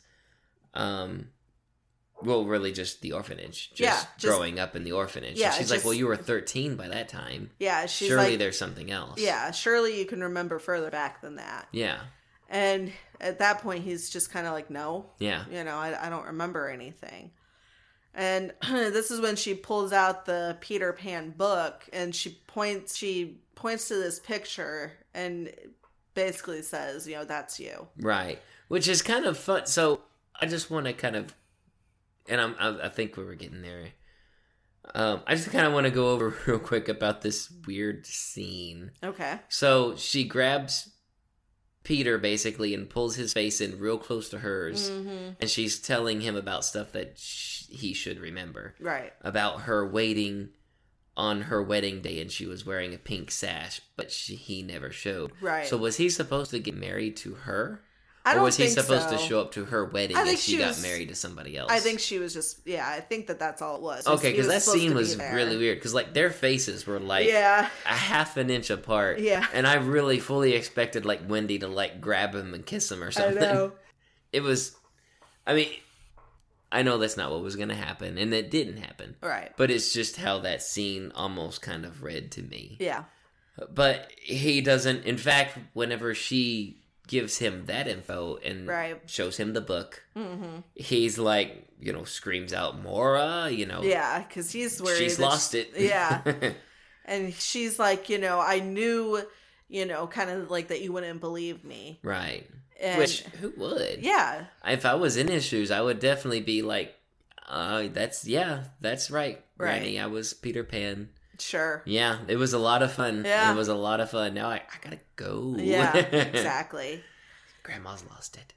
um, well, really just the orphanage. Just, Yeah, just- growing up in the orphanage. Yeah, so she's like, just- well, you were 13 by that time. Yeah, she's Surely like, there's something else. "Yeah, surely you can remember further back than that." Yeah. And at that point, he's just kind of like, "No, Yeah. you know, I, I don't remember anything." And this is when she pulls out the Peter Pan book and she points she points to this picture and basically says, "You know, that's you." Right, which is kind of fun. So I just want to kind of, and I'm, I, I think we were getting there. Um, I just kind of want to go over real quick about this weird scene. Okay. So she grabs Peter basically and pulls his face in real close to hers, hmm and she's telling him about stuff that sh- he should remember Right. about her waiting on her wedding day and she was wearing a pink sash, but she, he never showed. Right. So was he supposed to get married to her? I or don't was he supposed to show up to her wedding I think she, she got was- married to somebody else? I think she was just yeah. I think that that's all it was. Okay, because that scene was there. really weird. Because like their faces were like yeah, a half an inch apart. Yeah. and I really fully expected like Wendy to like grab him and kiss him or I something. know. It was, I mean, I know that's not what was going to happen, and it didn't happen. Right. But it's just how that scene almost kind of read to me. Yeah. But he doesn't. In fact, whenever she gives him that info and Right. shows him the book, hmm he's like, you know, screams out, Moira, you know, Yeah, because he's worried. She's lost she- it. Yeah, and she's like, you know, I knew, you know, kind of like that you wouldn't believe me. right. And Which, who would? yeah, If I was in his shoes, I would definitely be like, uh, that's, yeah, that's right, Right. Granny. I was Peter Pan. Sure. Yeah, it was a lot of fun. Yeah. It was a lot of fun. Now I, I gotta go. Yeah, exactly. Grandma's lost it.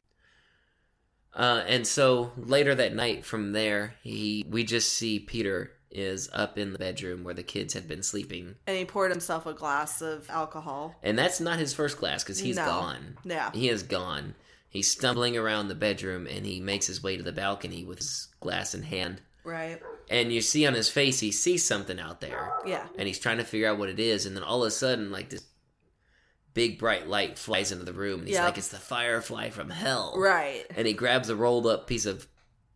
Uh, and so later that night from there, he we just see Peter is up in the bedroom where the kids had been sleeping. And he poured himself a glass of alcohol. And that's not his first glass because he's No. gone. Yeah. He is gone. He's stumbling around the bedroom and he makes his way to the balcony with his glass in hand. Right. And you see on his face, he sees something out there. Yeah. And he's trying to figure out what it is. And then all of a sudden, like this big bright light flies into the room. And he's Yep. like, it's the firefly from hell. Right. And he grabs a rolled up piece of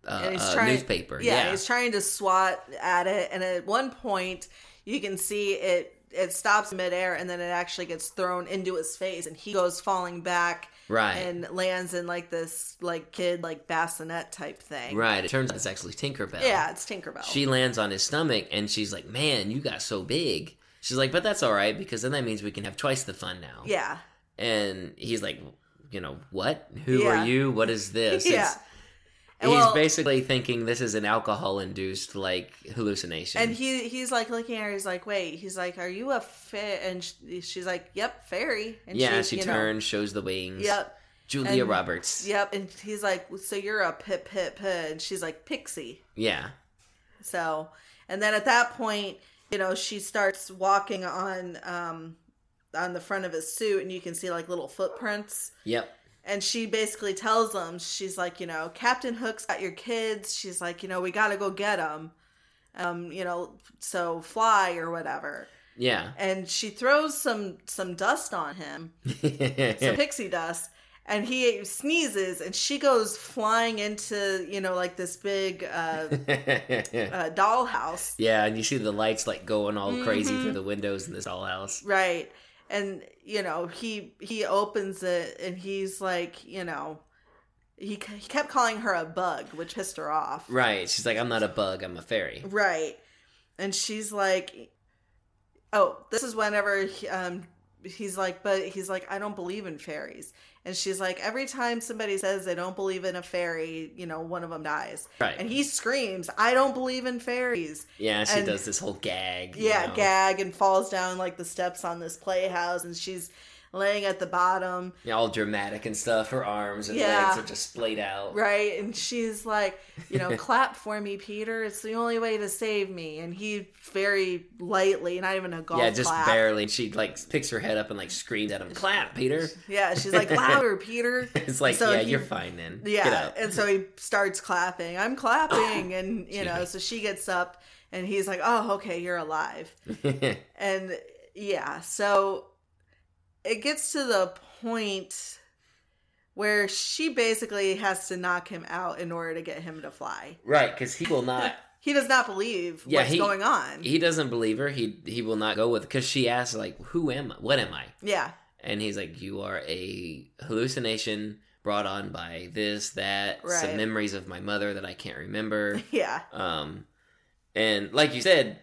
uh, uh, trying- newspaper. Yeah, Yeah. he's trying to swat at it, and at one point, you can see it. It stops midair, and then it actually gets thrown into his face, and he goes falling back right. and lands in like this like kid like bassinet type thing. right. It turns out it's actually Tinkerbell. Yeah, it's Tinkerbell. She lands on his stomach and she's like, man, you got so big. She's like, but that's all right because then that means we can have twice the fun now. yeah, And he's like, you know, what? Who Yeah. are you? What is this? yeah. It's- He's well- basically thinking this is an alcohol induced like hallucination. And he he's like looking at her. He's like, "Wait." He's like, "Are you a fa-? And sh- she's like, "Yep, fairy." And yeah, she you know, turns, shows the wings. Yep, Julia And- Roberts. yep. And he's like, "So you're a pip pip pip?" And she's like, "Pixie." Yeah. So, and then at that point, you know, she starts walking on um on the front of his suit, and you can see like little footprints. Yep. And she basically tells them, she's like, you know, Captain Hook's got your kids. She's like, you know, we got to go get them. Um, you know, so fly or whatever. Yeah. And she throws some some dust on him, some pixie dust, and he sneezes, and she goes flying into, you know, like this big uh, uh, dollhouse. yeah, and you see the lights like going all crazy Mm-hmm. through the windows in this dollhouse. right and you know he he opens it and he's like you know he, he kept calling her a bug which pissed her off Right. She's like, I'm not a bug, I'm a fairy. right and she's like oh this is whenever he, um he's like but he's like i don't believe in fairies and she's like every time somebody says they don't believe in a fairy you know one of them dies Right. and he screams i don't believe in fairies yeah, she and- does this whole gag. you yeah, know. gag and falls down like the steps on this playhouse, and she's laying at the bottom, Yeah, all dramatic and stuff. Her arms and Yeah. legs are just splayed out. right? And she's like, you know, clap for me, Peter. It's the only way to save me. And he very lightly, not even a golf yeah, just clap. barely. She like picks her head up and like screams at him, "Clap, Peter!" Yeah, she's like louder, Peter. It's like, So yeah, he- you're fine then. Get Yeah, and so he starts clapping. I'm clapping, and you know, so she gets up, and he's like, "Oh, okay, you're alive." and yeah so it gets to the point where she basically has to knock him out in order to get him to fly right, because he will not. he does not believe Yeah, what's he- going on He doesn't believe her. He he will not go with because she asks like, "Who am I? What am I?" yeah And he's like, "You are a hallucination brought on by this, that, some memories of my mother that I can't remember." yeah Um, and like you said,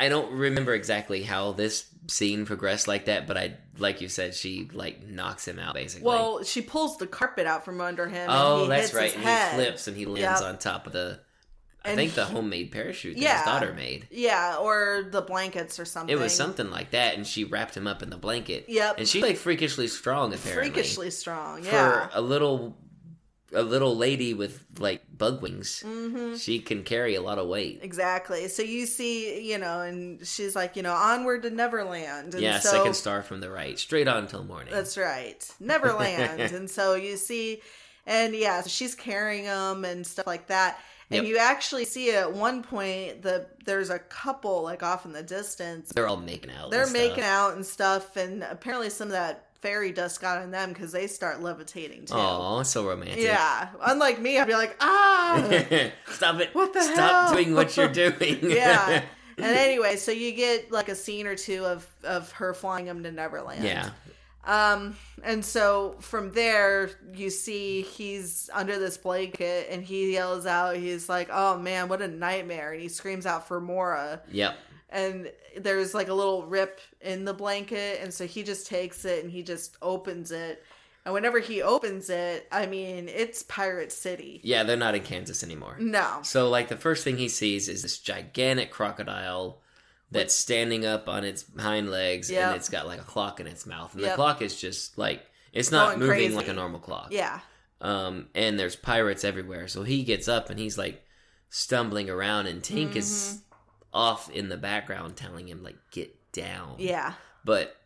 I don't remember exactly how this scene progressed like that, but I, like you said, she like knocks him out basically. well she pulls the carpet out from under him oh, and he that's hits right. his And head. he flips and he lands Yep. on top of the, I And think the he- homemade parachute that Yeah. his daughter made. yeah or the blankets or something It was something like that, and she wrapped him up in the blanket. Yep. and she's like freakishly strong apparently. freakishly strong for yeah a little, a little lady with like bug wings. mm-hmm She can carry a lot of weight. Exactly. So you see, you know, and she's like, you know, onward to Neverland. And yeah, so, second star from the right, straight on till morning. That's right. Neverland. and so you see, and yeah, so she's carrying them and stuff like that. And Yep. you actually see at one point the there's a couple like off in the distance. They're all making out. They're making out and stuff, and apparently some of that fairy dust got on them because they start levitating too. Oh, so romantic. Yeah, unlike me, I'd be like, ah, Stop it. What the Stop hell? doing what you're doing. yeah. And anyway, so you get like a scene or two of of her flying him to Neverland. yeah. Um, and so from there, you see he's under this blanket and he yells out, he's like, oh man, what a nightmare. And he screams out for Moira. Yep. And there's like a little rip in the blanket. And so he just takes it and he just opens it. And whenever he opens it, I mean, it's Pirate City. Yeah, they're not in Kansas anymore. No. So, like, the first thing he sees is this gigantic crocodile that's standing up on its hind legs Yep. and it's got like a clock in its mouth. And the clock is just like, it's not Going moving crazy. like a normal clock. Yeah. Um, and there's pirates everywhere. So he gets up and he's like stumbling around, and Tink is Mm-hmm. Off in the background telling him, like, get down. Yeah. but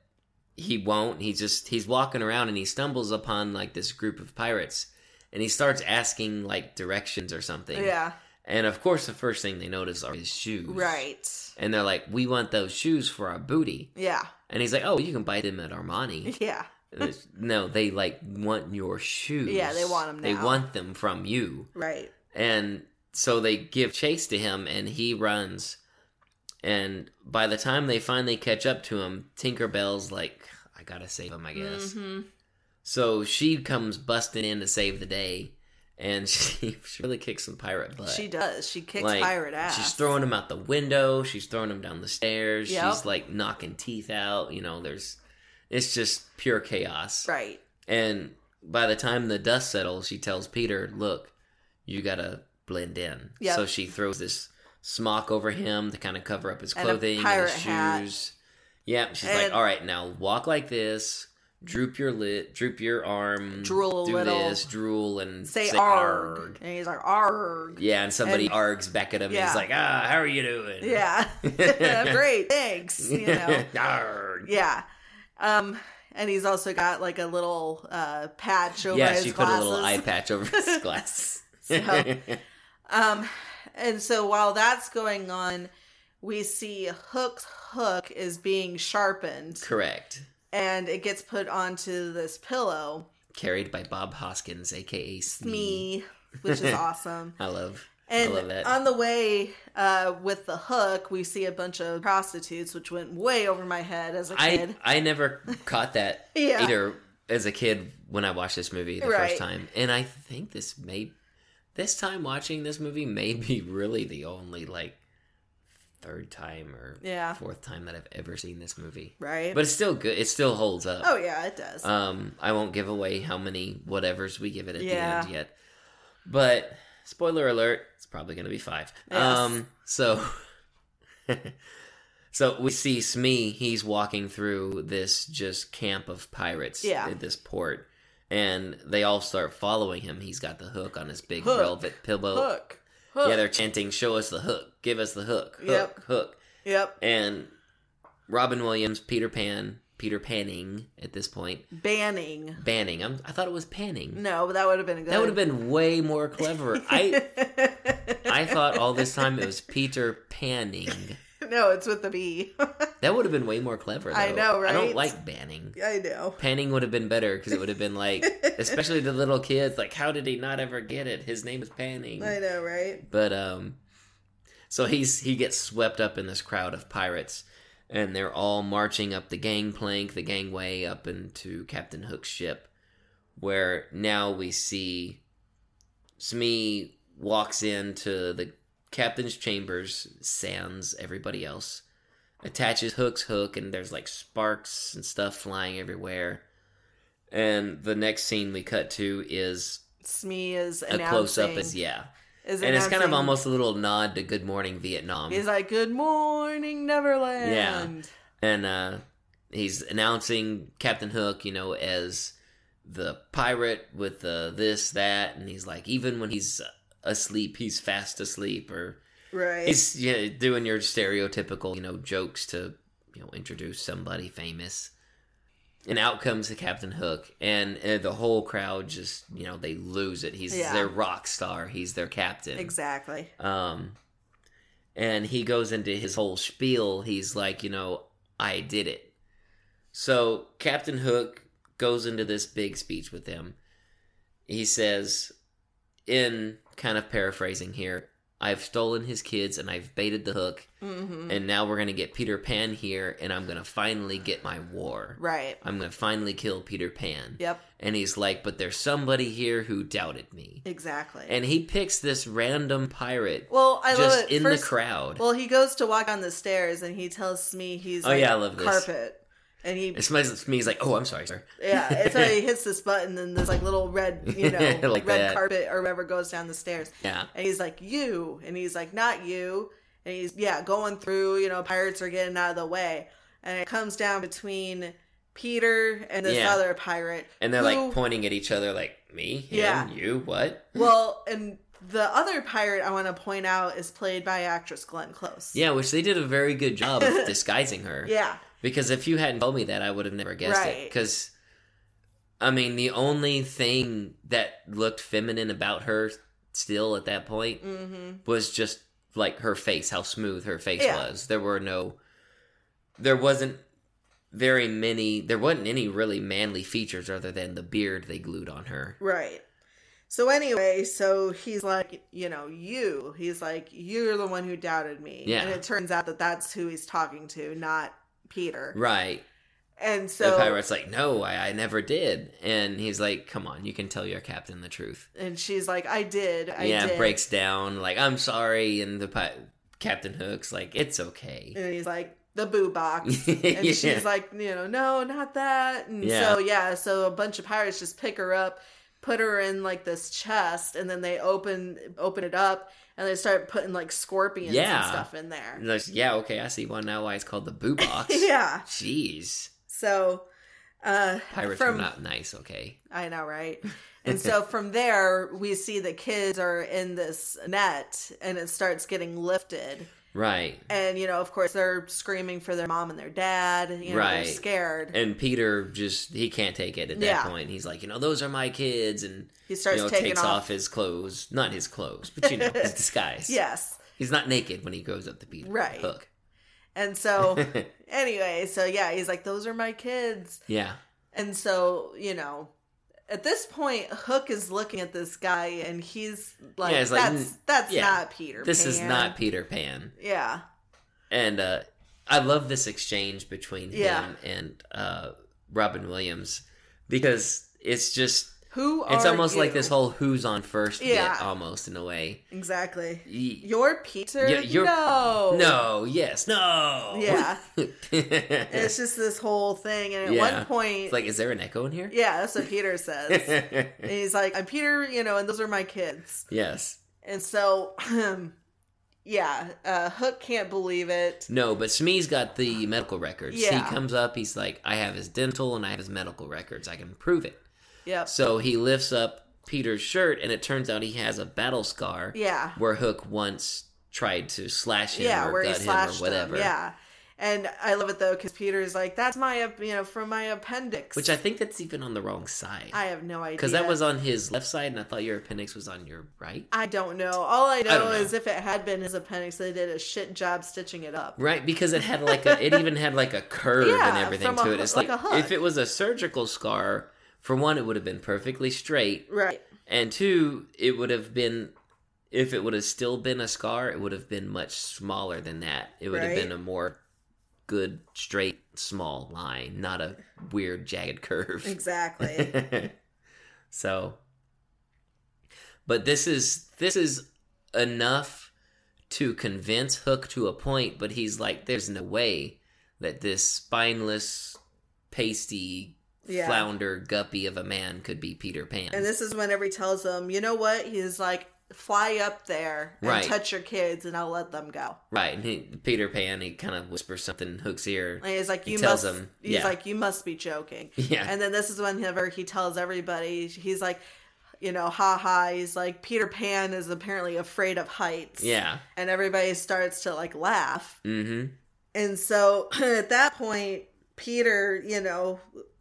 he won't. He just he's walking around and he stumbles upon like this group of pirates and he starts asking like directions or something. Yeah. And of course the first thing they notice are his shoes. Right. And they're like, "We want those shoes for our booty." Yeah. And he's like, "Oh, you can buy them at Armani." Yeah. No, they like want your shoes. Yeah, they want 'em They now. want them from you. Right. And so they give chase to him and he runs. And by the time they finally catch up to him, Tinkerbell's like, I gotta save him, I guess. hmm So she comes busting in to save the day. And she, she really kicks some pirate butt. She does. She kicks Like, pirate ass. She's throwing him out the window. She's throwing him down the stairs. Yep. She's like knocking teeth out. You know, there's, it's just pure chaos. Right. And by the time the dust settles, she tells Peter, "Look, you gotta blend in. Yep. So she throws this smock over him to kind of cover up his And clothing and, pirate his shoes. Yeah, she's like, all right, now walk like this. Droop your lip, droop your arm, Drool a do little. this, drool, and Say, say arg. arg. And he's like, arg. Yeah, and somebody And- args back at him. And he's like, ah, how are you doing? Yeah. Great. Thanks. You know. Arg. Yeah. Um, and he's also got like a little uh, patch over his glass. Yes, his you put a little eye patch over his glasses. So- Um, and so while that's going on, we see Hook's hook is being sharpened, Correct. and it gets put onto this pillow. Carried by Bob Hoskins, aka Smee. Me, which is awesome. I love. And I love that. on the way uh, with the hook, we see a bunch of prostitutes, which went way over my head as a kid. I never caught that Yeah. either as a kid when I watched this movie the Right. first time, and I think this may this time watching this movie may be really the only like third time or Yeah. fourth time that I've ever seen this movie. right? But it's still good. It still holds up. oh yeah, it does. Um, I won't give away how many whatevers we give it at Yeah. the end yet. But spoiler alert, it's probably going to be five. Yes. Um, so so we see Smee. He's walking through this just camp of pirates Yeah. at this port, and they all start following him. He's got the hook on his big Hook. velvet pillow. hook. Hook. Yeah, they're chanting, "Show us the hook! Give us the hook! Hook! Yep. Hook!" Yep. And Robin Williams, Peter Pan, Peter Panning at this point, Banning. Banning. I'm, I thought it was Panning. No, but that would have been good. That would have been way more clever. I I thought all this time it was Peter Panning. no, it's with the B. That would have been way more clever. Though. I know, right? I don't like Banning. I know. Panning would have been better because it would have been like, especially the little kids, like, how did he not ever get it? His name is Panning. I know, right? But um, so he's he gets swept up in this crowd of pirates, and they're all marching up the gangplank, the gangway, up into Captain Hook's ship, where now we see Smee walks into the captain's chambers, sans everybody else, attaches Hook's hook, and there's like sparks and stuff flying everywhere. And the next scene we cut to is Smee is a close up, is yeah, is and it's kind of almost a little nod to Good Morning Vietnam. He's like, "Good morning, Neverland." Yeah. And uh, he's announcing Captain Hook, you know, as the pirate with the this that, and he's like, even when he's asleep, he's fast asleep, or Right. he's yeah, doing your stereotypical, you know, jokes to you know introduce somebody famous. And out comes the Captain Hook, and uh, the whole crowd just, you know, they lose it. He's Yeah. their rock star. He's their captain. exactly. Um, and he goes into his whole spiel. He's like, you know, I did it. So Captain Hook goes into this big speech with them. He says, in kind of paraphrasing here, I've stolen his kids and I've baited the hook, hmm and now we're going to get Peter Pan here, and I'm going to finally get my war. Right. I'm going to finally kill Peter Pan. Yep. And he's like, but there's somebody here who doubted me. Exactly. And he picks this random pirate well, I love just it. in First- the crowd. Well, he goes to walk on the stairs and he tells me he's Oh, like, yeah, I love this. carpet. And he it smells me. He's like, "Oh, I'm sorry, sir." yeah, it's how he hits this button and this like little red, you know, Like red that. carpet or whatever goes down the stairs. Yeah, And he's like, "You," and he's like, "Not you." And he's yeah, going through. You know, pirates are getting out of the way, and it comes down between Peter and this Yeah. other pirate, and they're who- like pointing at each other, like me, him, Yeah. you, what? well, and the other pirate I want to point out is played by actress Glenn Close. Yeah, which they did a very good job of disguising her. yeah, Because if you hadn't told me that, I would have never guessed it. Because, I mean, the only thing that looked feminine about her still at that point hmm was just like her face, how smooth her face Yeah. was. There were no, there wasn't very many, there wasn't any really manly features other than the beard they glued on her. right. So anyway, so he's like, you know, you. He's like, you're the one who doubted me. Yeah. And it turns out that that's who he's talking to, not Peter. Right. And so the pirate's like, no, I, I never did. And he's like, come on, you can tell your captain the truth. and she's like, I did. I yeah, did. breaks down, like, I'm sorry. And the pi- Captain Hook's like, it's okay. And he's like, the boo box. And Yeah. she's like, you know, no, not that. And Yeah. so, yeah, so a bunch of pirates just pick her up, put her in like this chest, and then they open open it up, and they start putting like scorpions Yeah. and stuff in there. There's- yeah, okay, I see one now why it's called the Boo Box. yeah. Jeez. So, uh, Pirates from were not nice, okay. I know, right? And so from there, we see the kids are in this net, and it starts getting lifted. Right. And you know, of course, they're screaming for their mom and their dad. You know, they're Right. scared. And Peter just he can't take it at that Yeah. point. He's like, you know, those are my kids and he starts you know, taking takes off. off. his clothes. Not his clothes, but you know, his disguise. Yes, He's not naked when he goes up to Peter. Right. Hook. and so anyway, so yeah, he's like, "Those are my kids." yeah. And so you know, at this point, Hook is looking at this guy, and he's like, Yeah, it's like, "That's that's yeah, not Peter. This is not Peter Pan. Yeah, And uh I love this exchange between Yeah. him and uh Robin Williams because it's just who it's almost like this whole who's on first Yeah. bit almost in a way. exactly. Y- You're Peter. Yeah, you're- no, No, yes, no. Yeah. it's It's just this whole thing, and at Yeah. one point, like, is there an echo in here? yeah, that's what Peter says. and he's like, "I'm Peter, you know, and those are my kids." yes. And so, yeah, uh, Hook can't believe it. No, but Smee's got the medical records. Yeah. He comes up, he's like, I have his dental and I have his medical records. I can prove it. Yep. So he lifts up Peter's shirt, and it turns out he has a battle scar Yeah. where Hook once tried to slash him Yeah, or where he gut him or whatever. him. Yeah. And I love it though because Peter's like, "That's my, you know, from my appendix." Which I think that's even on the wrong side. I have no idea Because that was on his left side, and I thought your appendix was on your right. I don't know. All I know, don't know. is if it had been his appendix, they did a shit job stitching it up. Right, because it had like a, it even had like a curve and everything from a to it. It's like like, a hook. if it was a surgical scar, for one, it would have been perfectly straight, Right. and two, it would have been, if it would have still been a scar, it would have been much smaller than that. It would Right. have been a more good, straight, small line, not a weird, jagged curve. Exactly. so, but this is this is enough to convince Hook to a point, but he's like, "There's no way that this spineless, pasty, Yeah. flounder guppy of a man could be Peter Pan." and this is whenever he tells them, you know what? He's like, fly up there and Right. touch your kids, and I'll let them go. right, and he, Peter Pan, he kind of whispers something in Hook's ear. And he's like, He you tells must. them, he's yeah. like, you must be joking. Yeah, And then this is whenever he tells everybody, he's like, you know, ha ha. He's like, Peter Pan is apparently afraid of heights. yeah, And everybody starts to like laugh. mm-hmm. And so at that point, Peter, you know,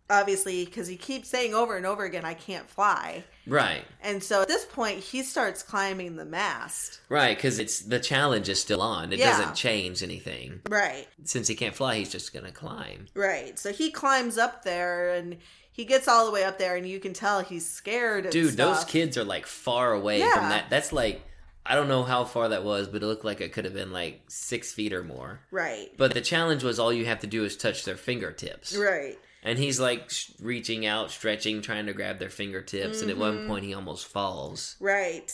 obviously, because he keeps saying over and over again, I can't fly. Right, And so at this point, he starts climbing the mast. right, because it's the challenge is still on. It Yeah. doesn't change anything. Right, Since he can't fly, he's just gonna climb. right. So he climbs up there and he gets all the way up there, and you can tell he's scared. Dude, those kids are like far away Yeah. from that. That's like I don't know how far that was, but it looked like it could have been like six feet or more. Right, But the challenge was all you have to do is touch their fingertips. right. And he's like reaching out, stretching, trying to grab their fingertips. And at one Mhm. point, he almost falls. Right.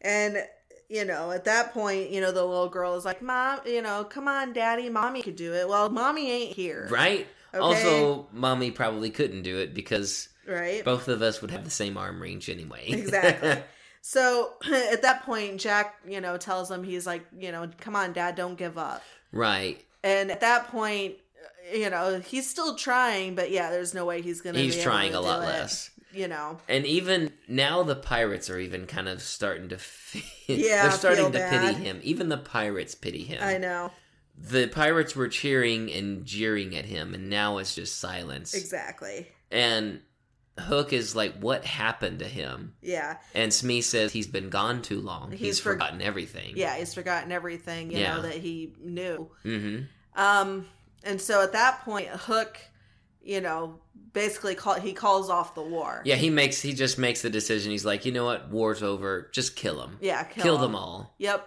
And you know, at that point, you know, the little girl is like, "Mom, you know, come on, Daddy, Mommy could do it." Well, Mommy ain't here, Right? Okay. Also, mommy probably couldn't do it because right? both of us would have the same arm range anyway. Exactly. So at that point, Jack, you know, tells him he's like, you know, come on, Dad, don't give up. right. And at that point, you know, he's still trying, but yeah, there's no way he's gonna. He's be able trying a lot it, less. You know. And even now, the pirates are even kind of starting to. F- Yeah, they're starting feel to bad. pity him. Even the pirates pity him. I know The pirates were cheering and jeering at him, and now it's just silence. exactly. And Hook is like, "What happened to him?" Yeah, And Smee says he's been gone too long. He's, He's for- forgotten everything. yeah. He's forgotten everything. You Yeah. know that he knew. Mm-hmm. Um, and so at that point, Hook, you know, basically call he calls off the war. Yeah, he makes he just makes the decision. He's like, you know what? War's over. Just kill them. Yeah, kill, kill them all. Yep.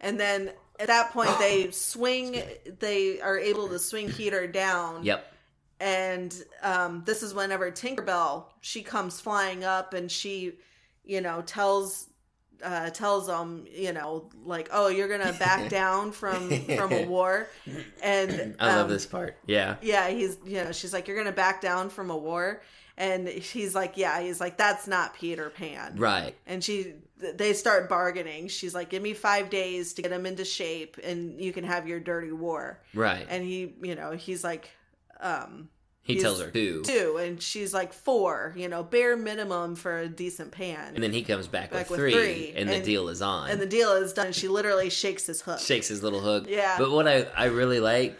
And then at that point, they swing. They are able to swing Peter down. Yep. And um, this is whenever Tinkerbell she comes flying up and she, you know, tells uh, tells them, you know, like, oh, you're gonna back down from from a war. And I love um, this part. Yeah. Yeah, he's you know, she's like, You're gonna back down from a war. And he's like, yeah, he's like, that's not Peter Pan. Right. And she, they start bargaining. She's like, give me five days to get him into shape, and you can have your dirty war. Right. And he, you know, he's like, um, he tells her two. two, and she's like four. You know, bare minimum for a decent pan. And then he comes back, Back with, with three, three, and, the deal is on. and the deal is done. She literally shakes his hook. shakes his little hook. Yeah. But what I, I really like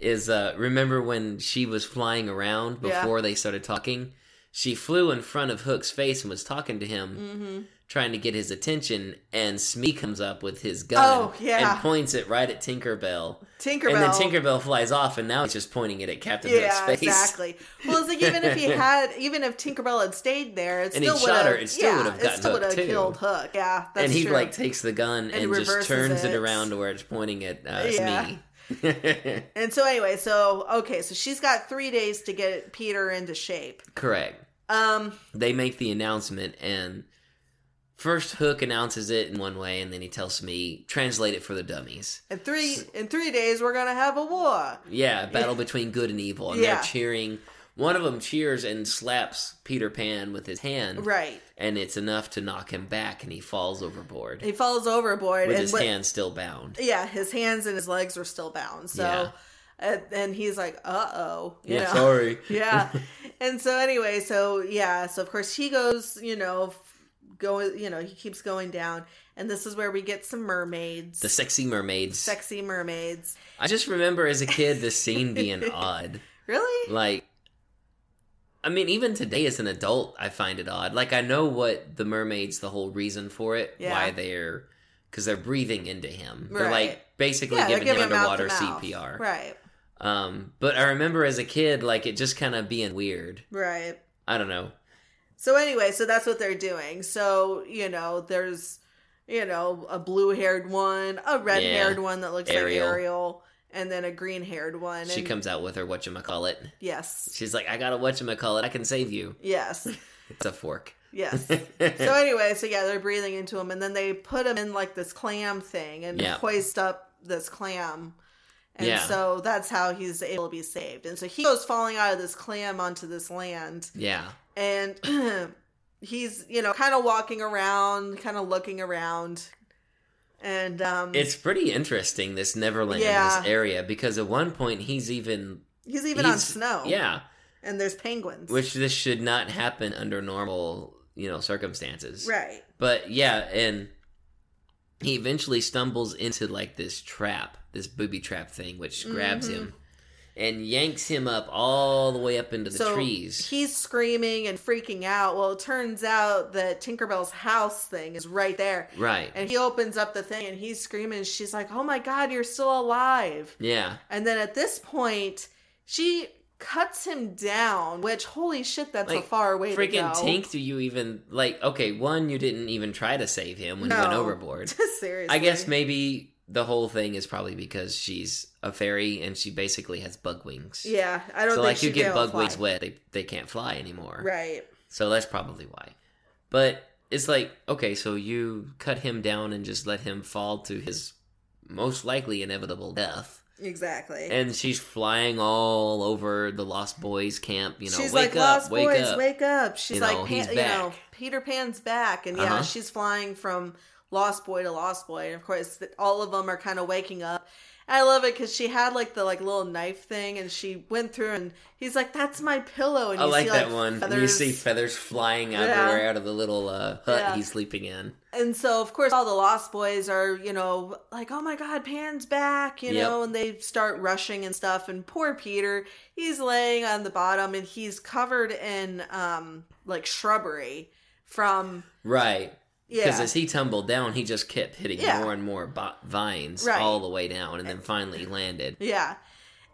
is uh remember when she was flying around Yeah. before they started talking? She flew in front of Hook's face and was talking to him, Mm-hmm. Trying to get his attention, and Smee comes up with his gun Oh, yeah. and points it right at Tinkerbell. Tinkerbell. And then Tinkerbell flies off, and now he's just pointing it at Captain Yeah, Hook's face. exactly. Well, it's like even if he had, even if Tinkerbell had stayed there, it And still would have. it still yeah, would have it still would have killed Hook. Yeah, that's and he true. like takes the gun and, just turns it. it. around to where it's pointing at uh, Yeah. Smee. And so anyway, so okay, so she's got three days to get Peter into shape. Correct. Um, they make the announcement and first hook announces it in one way and then he tells Smee translate it for the dummies in three in three days we're gonna have a war. yeah a battle between good and evil and Yeah. they're cheering one of them cheers and slaps peter pan with his hand Right. and it's enough to knock him back and he falls overboard He falls overboard with and his what- hand still bound Yeah, his hands and his legs are still bound. So, Yeah. and, and he's like, "Uh oh," yeah know? sorry yeah. And so anyway, so yeah, so of course he goes, you know, f- go, you know, he keeps going down, and this is where we get some mermaids, the sexy mermaids sexy mermaids. i just remember as a kid this scene being odd Really? like I mean, even today as an adult, I find it odd. Like, I know what the mermaids, the whole reason for it, Yeah. why they're, because they're breathing into him. They're like basically Yeah, they're giving him giving underwater. CPR. Right. Um, but I remember as a kid, like it just kind of being weird. Right. I don't know. So anyway, so that's what they're doing. So you know, there's you know a blue-haired one, a red-haired one that looks Ariel. like Ariel, and then a green-haired one. She and- comes out with her whatchamacallit. Yes. She's like, I got a whatchamacallit. I can save you. Yes. It's a fork. Yes. so anyway, so yeah, they're breathing into him, and then they put him in like this clam thing and Yeah. hoist up this clam, and Yeah. so that's how he's able to be saved. And so he goes falling out of this clam onto this land, yeah. And he's you know kind of walking around, kind of looking around, and um, It's pretty interesting, this Neverland, Yeah. this area, because at one point he's even. he's even on snow. Yeah. and there's penguins. which this should not happen under normal you know circumstances right, but yeah and he eventually stumbles into like this trap this booby trap thing which grabs Mhm. him and yanks him up all the way up into the so trees he's screaming and freaking out. Well, it turns out that Tinkerbell's house thing is right there. right And he opens up the thing and he's screaming. She's like, Oh my God, you're still alive. yeah And then at this point, she cuts him down, which, holy shit, that's a Like, far way to freaking go. tink do you even like okay one you didn't even try to save him when he went overboard Seriously. i guess maybe the whole thing is probably because she's a fairy and she basically has bug wings Yeah, I don't so like you get bug wings wet they, they can't fly anymore Right. So that's probably why. But it's like, okay, so you cut him down and just let him fall to his most likely inevitable death. Exactly. And she's flying all over the Lost Boys camp, you know, she's wake like, up, Lost wake boys, up. wake up. She's You like, Pan- you know. Peter Pan's back, and yeah, Uh-huh. she's flying from Lost Boy to Lost Boy, and of course, all of them are kind of waking up. I love it because she had like the like little knife thing, and she went through, and he's like, "That's my pillow." And I you like see, that one. And you see feathers flying Yeah. everywhere out of the little uh, hut Yeah. he's sleeping in. and so of course all the Lost Boys are you know like, "Oh my God, Pan's back!" You Yep. know, and they start rushing and stuff. And poor Peter, he's laying on the bottom, and he's covered in um like shrubbery from Right. Because yeah. as he tumbled down, he just kept hitting Yeah. more and more bo- vines Right. all the way down, and then finally landed. Yeah.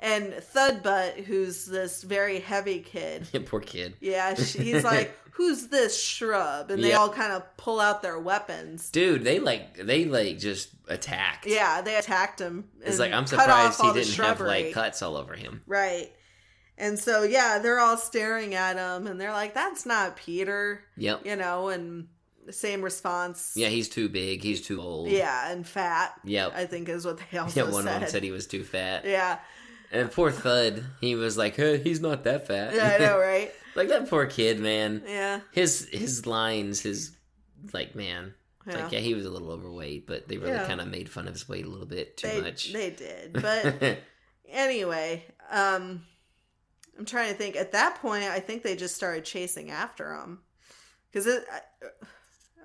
And Thudbutt, who's this very heavy kid, Poor kid. yeah, he's like, "Who's this shrub?" And they Yeah. all kind of pull out their weapons. Dude, they like they like just attacked. Yeah, they attacked him. It's like I'm surprised he didn't have like cuts all over him. Right. And so yeah, they're all staring at him, and they're like, "That's not Peter," Yep. you know. And same response. Yeah, he's too big. He's too old. Yeah, and fat. Yep. I think is what they also said. Yeah, one said. of them said he was too fat. yeah, And poor Thud, he was like, hey, he's not that fat. yeah, I know, right? like that poor kid, man. yeah. His his lines, his like man. Yeah. Like yeah, he was a little overweight, but they really Yeah. kind of made fun of his weight a little bit too they, much. They did. But anyway, um I'm trying to think. At that point, I think they just started chasing after him. Cuz it uh,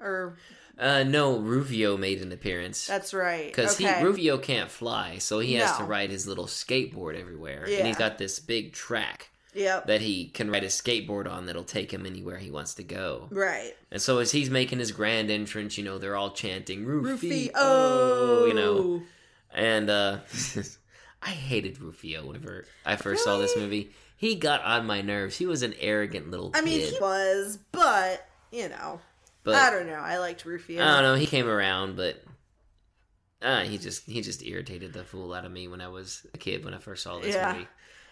or uh, no, Rufio made an appearance that's right. because okay. he Rufio can't fly, so he has to ride his little skateboard everywhere, yeah. and he's got this big track Yep. that he can ride his skateboard on that'll take him anywhere he wants to go. Right. And so as he's making his grand entrance, you know, they're all chanting Rufio, Rufio. you know. And uh I hated Rufio whenever I first saw this movie. He got on my nerves. He was an arrogant little I kid. mean, he was, but you know, but I don't know. I liked Rufio. I don't know. He came around, but uh, he just he just irritated the fool out of me when I was a kid when I first saw this Yeah. movie.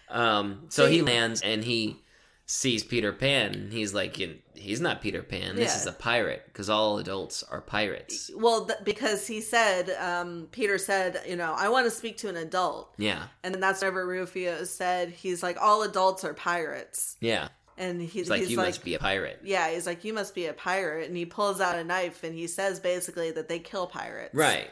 Um, so he lands and he sees Peter Pan. And he's like, he's not Peter Pan. This Yeah. is a pirate because all adults are pirates. Well, th- because he said, um, Peter said, you know, I want to speak to an adult. Yeah, And then that's whenever Rufio said, he's like, all adults are pirates. yeah. And he's, He's like, he's you like, must be a pirate, yeah, he's like, you must be a pirate. And he pulls out a knife and he says basically that they kill pirates. right?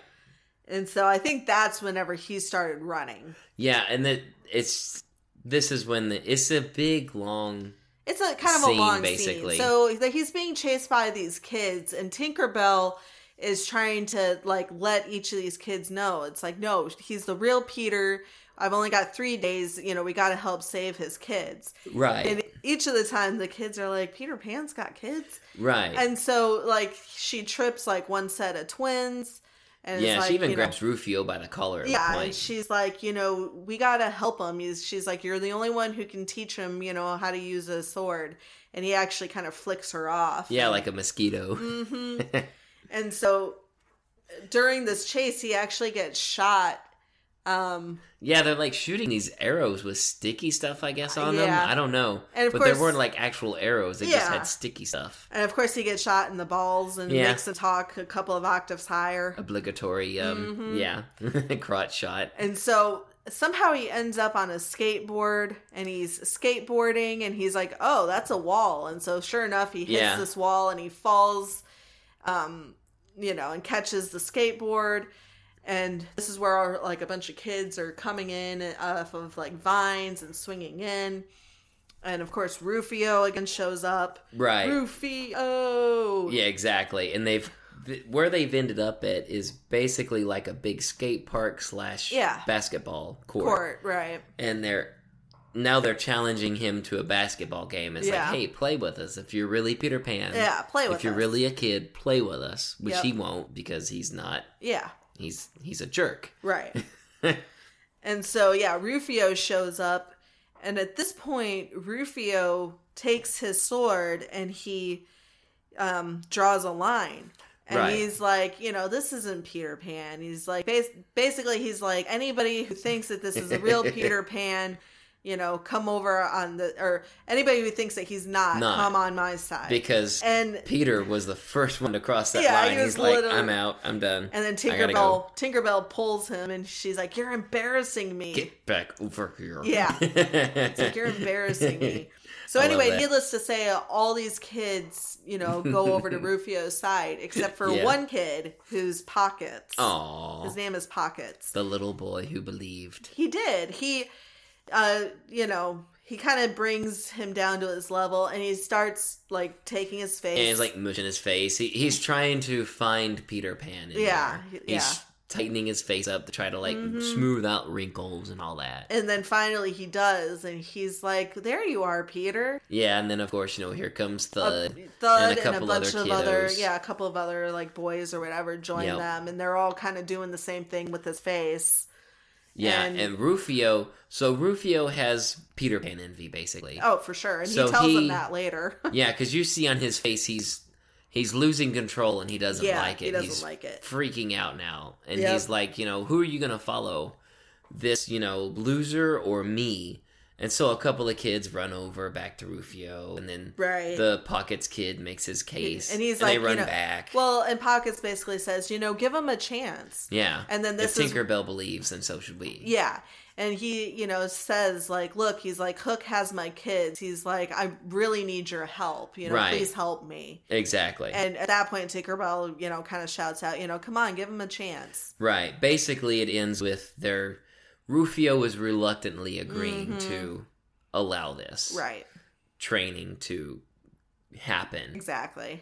And so I think that's whenever he started running. Yeah, and that it's this is when the it's a big long It's a kind of Scene, a long basically. scene. So he's being chased by these kids, and Tinkerbell is trying to like let each of these kids know. It's like, no, he's the real Peter. I've only got three days. You know, we got to help save his kids. right, And each of the time, the kids are like, Peter Pan's got kids, right. and so like she trips like one set of twins, and yeah, like, she even you know, grabs Rufio by the collar yeah, and she's like, you know, we gotta help him. He's, she's like, you're the only one who can teach him, you know, how to use a sword. And he actually kind of flicks her off. yeah, And- like a mosquito. hmm and so during this chase, he actually gets shot. Um, Yeah, they're like shooting these arrows with sticky stuff, I guess, on them. I don't know. And of but course- there weren't like actual arrows, they just had sticky stuff. and of course, he gets shot in the balls and Yeah. makes the talk a couple of octaves higher. Obligatory, um, Mhm. yeah, crotch shot. And so somehow he ends up on a skateboard and he's skateboarding and he's like, "Oh, that's a wall." And so sure enough, he hits Yeah. this wall and he falls um, you know, and catches the skateboard. And this is where like a bunch of kids are coming in off of like vines and swinging in. And of course, Rufio again shows up. Right. Rufio. Yeah, exactly. And they've th- where they've ended up at is basically like a big skate park slash Yeah. basketball court. Court, right. and they're now they're challenging him to a basketball game. It's Yeah. like, hey, play with us. If you're really Peter Pan, Yeah, play with us. if you're us. really a kid, play with us. Which Yep. he won't because he's not. Yeah. He's he's a jerk. Right. and so, yeah, Rufio shows up. And at this point, Rufio takes his sword and he um, draws a line. And Right. he's like, you know, this isn't Peter Pan. He's like, bas- basically, he's like, anybody who thinks that this is a real Peter Pan, you know, come over on the, or anybody who thinks that he's not, Not. come on my side. because and Peter was the first one to cross that Yeah, line. he was He's like, I'm out. I'm done. and then go. Tinkerbell, Tinkerbell pulls him and she's like, you're embarrassing me. Get back over here. Yeah. It's like you're embarrassing me. So I anyway, needless to say, all these kids, you know, go over to Rufio's side, except for Yeah. one kid whose pockets. Aww. His name is Pockets. The little boy who believed. He did. He, uh, you know, he kind of brings him down to his level, and he starts like taking his face. And he's like mushing his face. He, he's trying to find Peter Pan. Yeah, there. yeah. He's tightening his face up to try to like Mhm. smooth out wrinkles and all that. and then finally he does, and he's like, "There you are, Peter." Yeah, and then of course you know here comes a Thud. thud and and a a, couple bunch other of other yeah a couple of other like boys or whatever join Yep. them and they're all kind of doing the same thing with his face Yeah, and- and, Rufio. So Rufio has Peter Pan envy basically. oh for sure and So he tells he- them that later Yeah, because you see on his face he's he's losing control and he doesn't yeah like it. he doesn't he's like it freaking out now, and Yep. he's like, you know, who are you gonna follow? This, you know, loser or me? And so a couple of kids run over back to Rufio, and then Right. the Pockets kid makes his case, and he's they like, they run you know, back. Well, and Pockets basically says, you know, give him a chance. yeah, and then this if is- Tinkerbell believes, and so should we. Yeah. And he, you know, says like, "Look, he's like Hook has my kids. He's like, I really need your help. You know, Right. please help me." Exactly. And at that point, Tinkerbell, you know, kind of shouts out, "You know, come on, give him a chance." Right. Basically, it ends with their Rufio is reluctantly agreeing to allow this Mm-hmm. Right. training to happen. Exactly.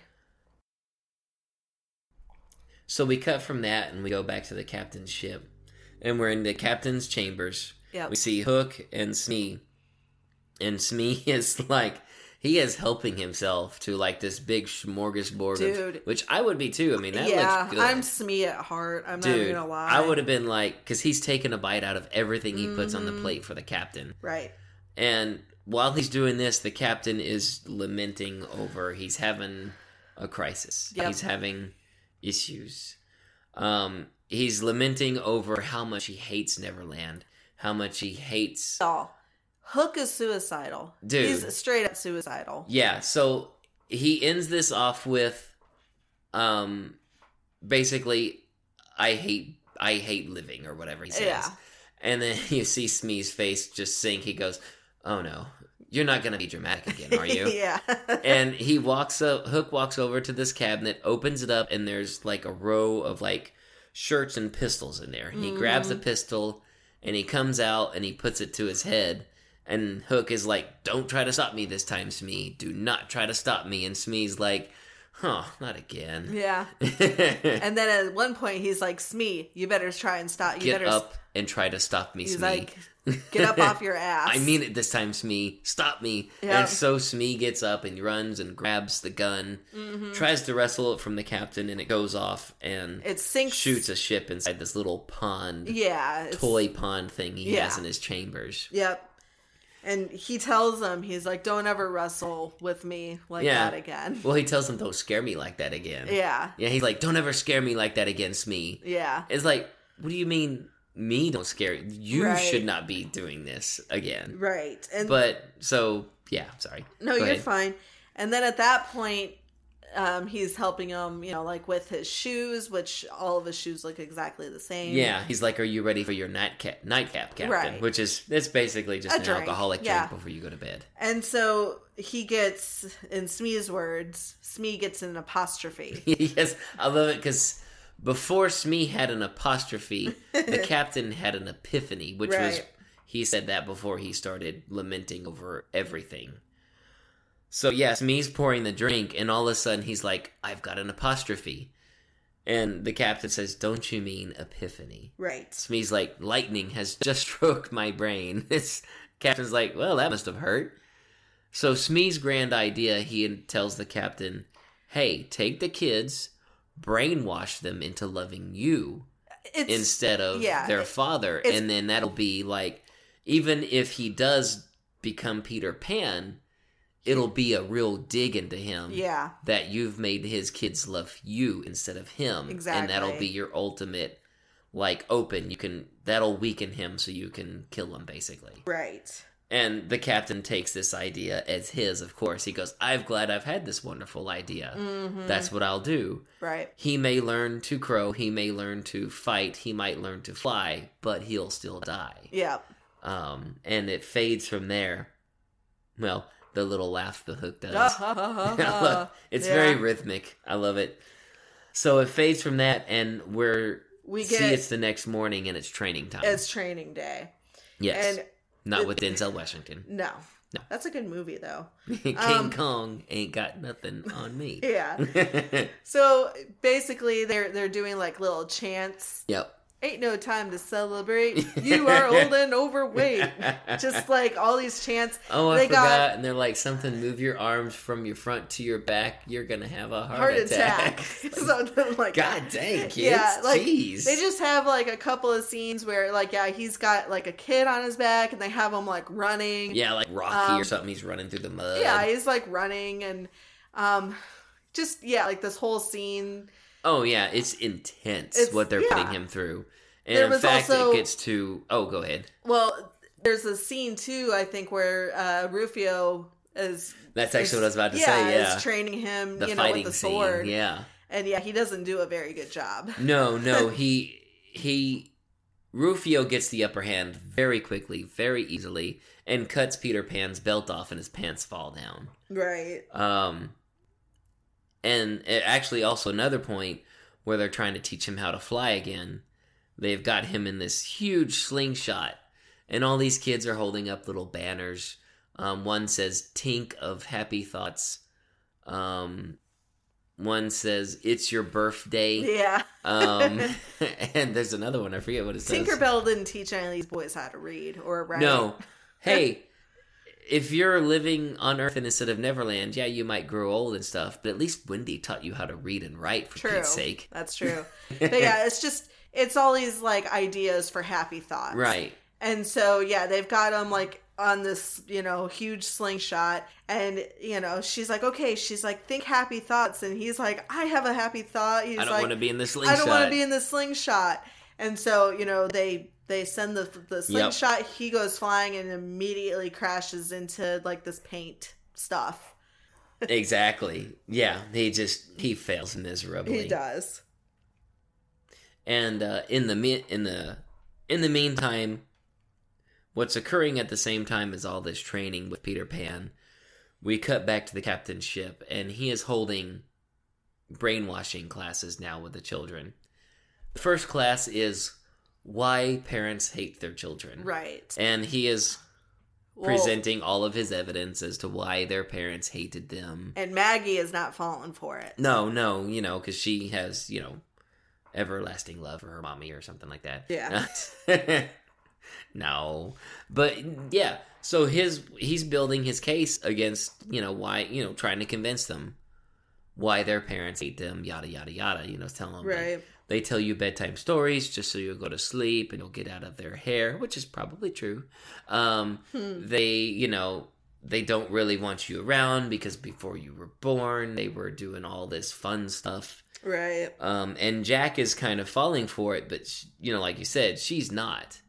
So we cut from that and we go back to the captain's ship, and we're in the captain's chambers. Yep. We see Hook and Smee, and Smee is like he is helping himself to like this big smorgasbord, Dude. of, which I would be too. I mean, that yeah, looks good. I'm Smee at heart. I'm not Dude, even gonna lie. I would have been like, because he's taking a bite out of everything he puts on the Mhm. plate for the captain. Right. And while he's doing this, the captain is lamenting over he's having a crisis. Yep. He's having issues. Um, he's lamenting over how much he hates Neverland, how much he hates. Oh, Hook is suicidal. Dude. he's straight up suicidal. Yeah, so he ends this off with, um, basically, I hate I hate living or whatever he says. Yeah. And then you see Smee's face just sink. He goes, "Oh no, you're not gonna be dramatic again, are you?" yeah. and he walks up. Hook walks over to this cabinet, opens it up, and there's like a row of like shirts and pistols in there. He grabs Mm-hmm. a pistol and he comes out and he puts it to his head. And Hook is like, "Don't try to stop me this time, Smee. Do not try to stop me." And Smee's like, "Huh, not again." yeah. And then at one point, he's like, "Smee, you better try and stop. You Get better." up and try to stop me, He's Smee. like, "Get up off your ass." I mean it this time, Smee. Stop me. Yeah. And so Smee gets up and runs and grabs the gun, Mm-hmm. tries to wrestle it from the captain, and it goes off and it sinks. shoots a ship inside this little pond, Yeah. Toy pond thing he has in his chambers. Yep. And he tells him, he's like, "Don't ever wrestle with me like Yeah. that again." Well, he tells him, "Don't scare me like that again." Yeah. Yeah, he's like, "Don't ever scare me like that against me Yeah. It's like, what do you mean? Me don't scare you? You Right. should not be doing this again. Right. And But so yeah, sorry. no, Go you're ahead. fine. And then at that point, um, he's helping him, you know, like with his shoes, which all of his shoes look exactly the same. Yeah, he's like, "Are you ready for your nightcap, nightcap, Captain?" Right. Which is it's basically just A an drink, alcoholic yeah. drink before you go to bed. And so he gets, in Smee's words, Smee gets an apostrophe. yes, I love it because before Smee had an apostrophe, the captain had an epiphany, which was he said that before he started lamenting over everything. So yes, Smee's pouring the drink, and all of a sudden he's like, "I've got an apostrophe," and the captain says, "Don't you mean epiphany?" right. Smee's like, lightning has just stroked my brain. It's captain's like, well, that must have hurt. So Smee's grand idea, he tells the captain, hey, take the kids, brainwash them into loving you It's, instead of yeah, their father, and then that'll be like, even if he does become Peter Pan, it'll be a real dig into him yeah. that you've made his kids love you instead of him Exactly. and that'll be your ultimate like open you can that'll weaken him so you can kill him basically Right. and the captain takes this idea as his of course he goes i'm glad i've had this wonderful idea Mhm. that's what i'll do Right. he may learn to crow he may learn to fight he might learn to fly but he'll still die Yeah. um and it fades from there well the little laugh the hook does I love- yeah. it's very rhythmic. I love it. So it fades from that, and we're We see it's the next morning, and it's training time. it's training day. yes, And not with Denzel Washington. no. No. That's a good movie though. King Um, Kong ain't got nothing on me. Yeah. So basically they're they're doing like little chants. yep. Ain't no time to celebrate. You are old and overweight. Just like all these chants. Oh, I they forgot. got and they're like something. Move your arms from your front to your back. You're gonna have a heart, heart attack. attack. Something like God dang, kids! Yeah, like Jeez. they just have like a couple of scenes where like yeah, he's got like a kid on his back and they have him like running. yeah, like Rocky or Um, something. He's running through the mud. Yeah, he's like running and um just yeah, like this whole scene. Oh yeah, it's intense It's- what they're yeah. putting him through. And There in was fact, also- it gets to. Oh, go ahead. Well, There's a scene too, I think, where uh, Rufio is. That's actually what I was about to yeah, say. Yeah, is training him, the you know, with the scene. sword. Yeah. And yeah, he doesn't do a very good job. No, no, he he Rufio gets the upper hand very quickly, very easily, and cuts Peter Pan's belt off and his pants fall down. Right. Um and it actually also another point where they're trying to teach him how to fly again. They've got him in this huge slingshot, and all these kids are holding up little banners. Um, one says "Tink of Happy Thoughts." Um, one says "It's your birthday." Yeah. Um, and there's another one. I forget what it says. Tinkerbell didn't teach any of these boys how to read or write. No. Hey, if you're living on Earth instead of Neverland, yeah, you might grow old and stuff, but at least Wendy taught you how to read and write for True. Pete's sake. That's true. but yeah, it's just it's all these like ideas for happy thoughts. Right. And so yeah, they've got him like on this, you know, huge slingshot and you know, she's like, "Okay, she's like, think happy thoughts." And he's like, "I have a happy thought." He's I don't like, want to be in the slingshot. I don't want to be in the slingshot. And so, you know, they they send the the slingshot, he goes flying and immediately crashes into like this paint stuff. exactly. Yeah, he just he fails miserably. He does. And uh, in the in the in the meantime, what's occurring at the same time as all this training with Peter Pan, we cut back to the captain's ship, and he is holding brainwashing classes now with the children. The first class is why parents hate their children, Right. and he is Well, presenting all of his evidence as to why their parents hated them. and Maggie is not falling for it. No, no, you know, because she has, you know, everlasting love for her mommy or something like that. Yeah. no, but yeah. So his he's building his case against you know why you know trying to convince them why their parents hate them yada yada yada. You know, telling them like, Right. they tell you bedtime stories just so you'll go to sleep and you'll get out of their hair, which is probably true. Um, Hmm. they, you know, they don't really want you around because before you were born, they were doing all this fun stuff. Right. Um, and Jack is kind of falling for it, but sh you know, like you said, she's not,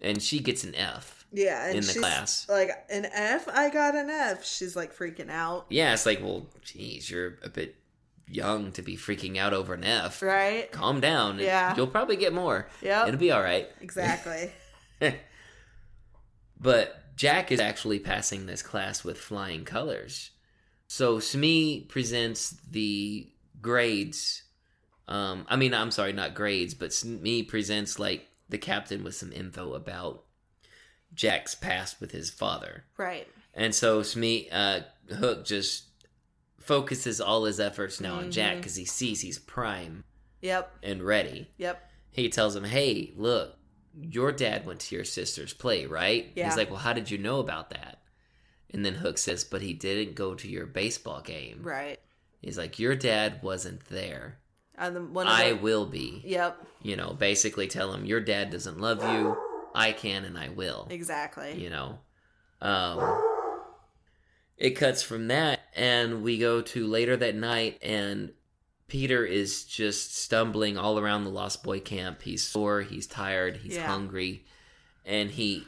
and she gets an F. Yeah. In the class. Like an F, I got an F. She's like freaking out. Yeah, it's like, well, geez, you're a bit young to be freaking out over an F. Right. Calm down. Yeah. you'll probably get more. Yeah. It'll be all right. Exactly. But Jack is actually passing this class with flying colors. So Smee presents the grades. Um, I mean, I'm sorry, not grades, but Smee presents like the captain with some info about Jack's past with his father. right. And so Smee, uh, Hook just focuses all his efforts now on Jack because he sees he's prime Yep. and ready. Yep. He tells him, "Hey, look, your dad went to your sister's play, right?" Yeah. He's like, "Well, how did you know about that?" And then Hook says, "But he didn't go to your baseball game." Right. He's like, "Your dad wasn't there. And then one of I the, will be." Yep. You know, basically tell him your dad doesn't love you. I can and I will. Exactly. You know. Um it cuts from that and we go to later that night and Peter is just stumbling all around the Lost Boy camp. He's sore, he's tired, he's Yeah. hungry, and he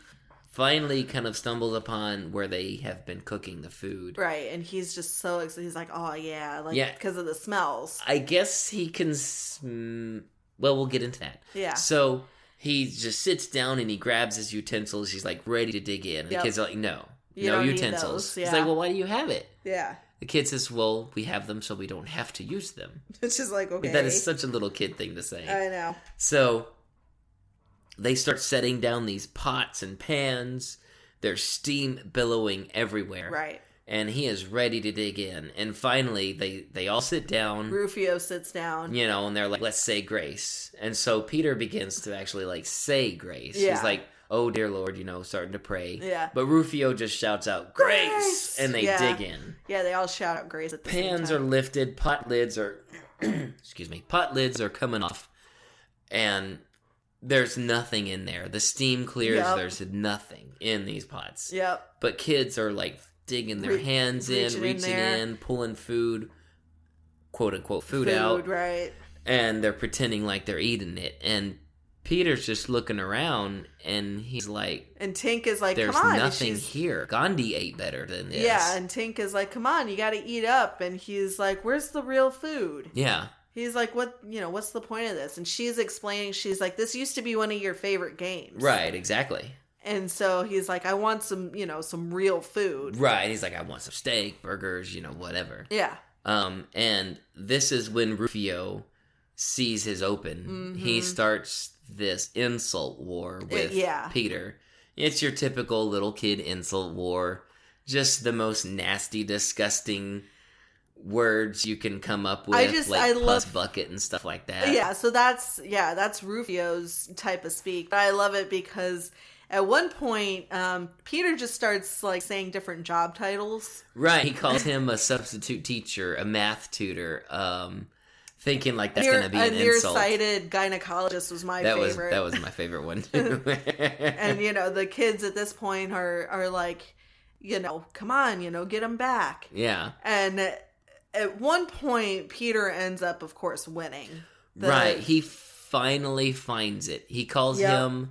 finally kind of stumbles upon where they have been cooking the food. Right. And he's just so excited. He's like, oh, yeah. Like, Yeah. because of the smells. I guess he can. Sm- well, we'll get into that. Yeah. So he just sits down and he grabs his utensils. He's like ready to dig in. And Yep. the kids are like, "No, You no utensils." those, He's like, "Well, why do you have it?" Yeah. The kid says, "Well, we have them so we don't have to use them." It's just like, okay. That is such a little kid thing to say. I know. So they start setting down these pots and pans. There's steam billowing everywhere, Right. and he is ready to dig in. And finally, they they all sit down. Rufio sits down. you know, and they're like, let's say grace. And so Peter begins to actually like say grace. Yeah. He's like, oh dear Lord, you know, starting to pray. Yeah. But Rufio just shouts out, grace! Grace! And they Yeah. dig in. Yeah, they all shout out grace at the Pans are lifted, pot lids are, excuse me, pot lids are coming off. And there's nothing in there. The steam clears, Yep. there's nothing in these pots. Yep. But kids are like digging their Re- hands in, reaching in reaching there. in, pulling food, quote unquote, food, Food, out right. and they're pretending like they're eating it and Peter's just looking around and he's like, And Tink is like, "There's come on. nothing here. Gandhi ate better than this." Yeah, and Tink is like, come on, you got to eat up. And he's like, where's the real food? yeah, He's like, what, you know, what's the point of this? And she's explaining, she's like, this used to be one of your favorite games. right, exactly. And so he's like, I want some, you know, some real food. Right. He's like, "I want some steak, burgers, you know, whatever." Yeah. Um, and this is when Rufio sees his open. He Mhm. starts this insult war with yeah. Peter. It's your typical little kid insult war. Just the most nasty, disgusting words you can come up with, I just- like I love- bucket and stuff like that. Yeah, so that's yeah, that's Rufio's type of speak. But I love it because at one point, um, Peter just starts like saying different job titles. Right. He calls him a substitute teacher, a math tutor, um, thinking like that's Near- going to be a an insult. nearsighted gynecologist was my That was favorite. that was my favorite one too. and you know the kids at this point are are like, you know, come on, you know, get him back. yeah. And at one point, Peter ends up, of course, winning. The- right. He finally finds it. He calls Yep. him.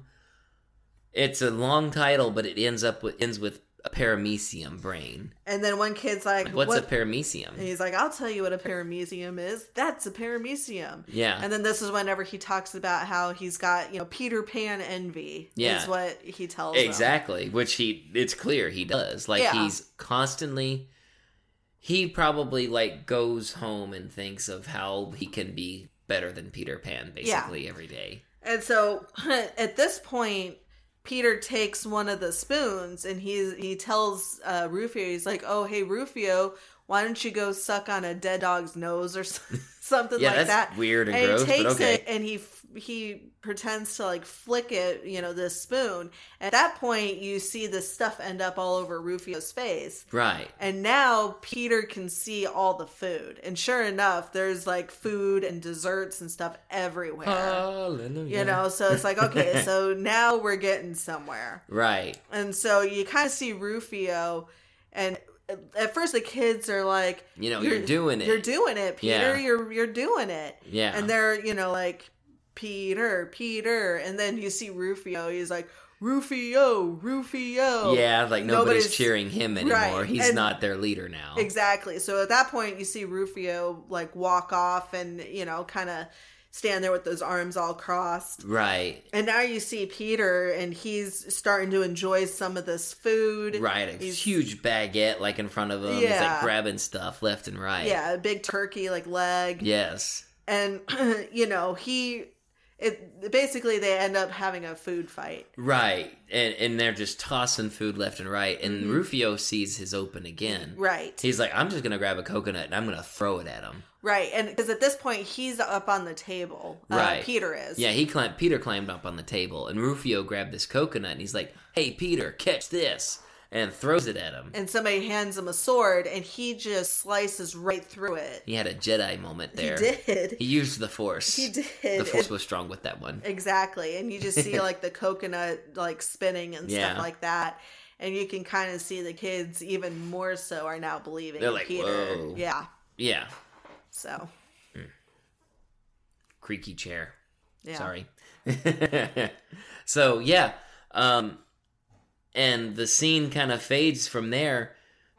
It's a long title, but it ends up with ends with a paramecium brain. And then one kid's like, Like, what's what? a paramecium? And he's like, I'll tell you what a paramecium is. That's a paramecium. Yeah. And then this is whenever he talks about how he's got, you know, Peter Pan envy. Yeah. Is what he tells them. Exactly, which he it's clear he does. Like Yeah. he's constantly he probably like goes home and thinks of how he can be better than Peter Pan basically every day. And so at this point, Peter takes one of the spoons and he's he tells uh, Rufio, he's like, "Oh, hey Rufio, why don't you go suck on a dead dog's nose or something Yeah, like that's that?" weird and, and gross, he takes okay. it and he he pretends to like flick it, you know, this spoon. At that point, you see the stuff end up all over Rufio's face. Right. And now Peter can see all the food. And sure enough, there's like food and desserts and stuff everywhere. Hallelujah. You know, so it's like, okay, so now we're getting somewhere. Right. And so you kind of see Rufio, and at first the kids are like, You know, you're, doing it. You're doing it, Peter. Yeah. You're you're doing it. Yeah. And they're, you know, like, Peter, Peter. And then you see Rufio. He's like, Rufio, Rufio. yeah, like nobody's, Nobody's- cheering him anymore. Right, He's and- not their leader now. Exactly. So at that point, you see Rufio, like, walk off and, you know, kind of stand there with those arms all crossed. Right. And now you see Peter, and he's starting to enjoy some of this food. Right. A He's- huge baguette like in front of him. He's like Yeah. grabbing stuff left and right. Yeah, a big turkey like leg. Yes. And you know, he it basically they end up having a food fight. Right. And and they're just tossing food left and right. And Mm-hmm. Rufio sees his open again. Right. He's like, I'm just gonna grab a coconut and I'm gonna throw it at him. Right. And because at this point he's up on the table. Uh, Right. Peter is. Yeah, he climbed. Peter climbed up on the table, and Rufio grabbed this coconut, and he's like, "Hey, Peter, catch this!" And throws it at him. And somebody hands him a sword and he just slices right through it. He had a Jedi moment there. He did. He used the Force. He did. The Force It- was strong with that one. Exactly. And you just see like the coconut like spinning and Yeah. stuff like that. And you can kind of see the kids even more so are now believing They're like, Peter. "Whoa." Yeah. Yeah, So creaky chair. yeah. Sorry. so yeah, um, and the scene kind of fades from there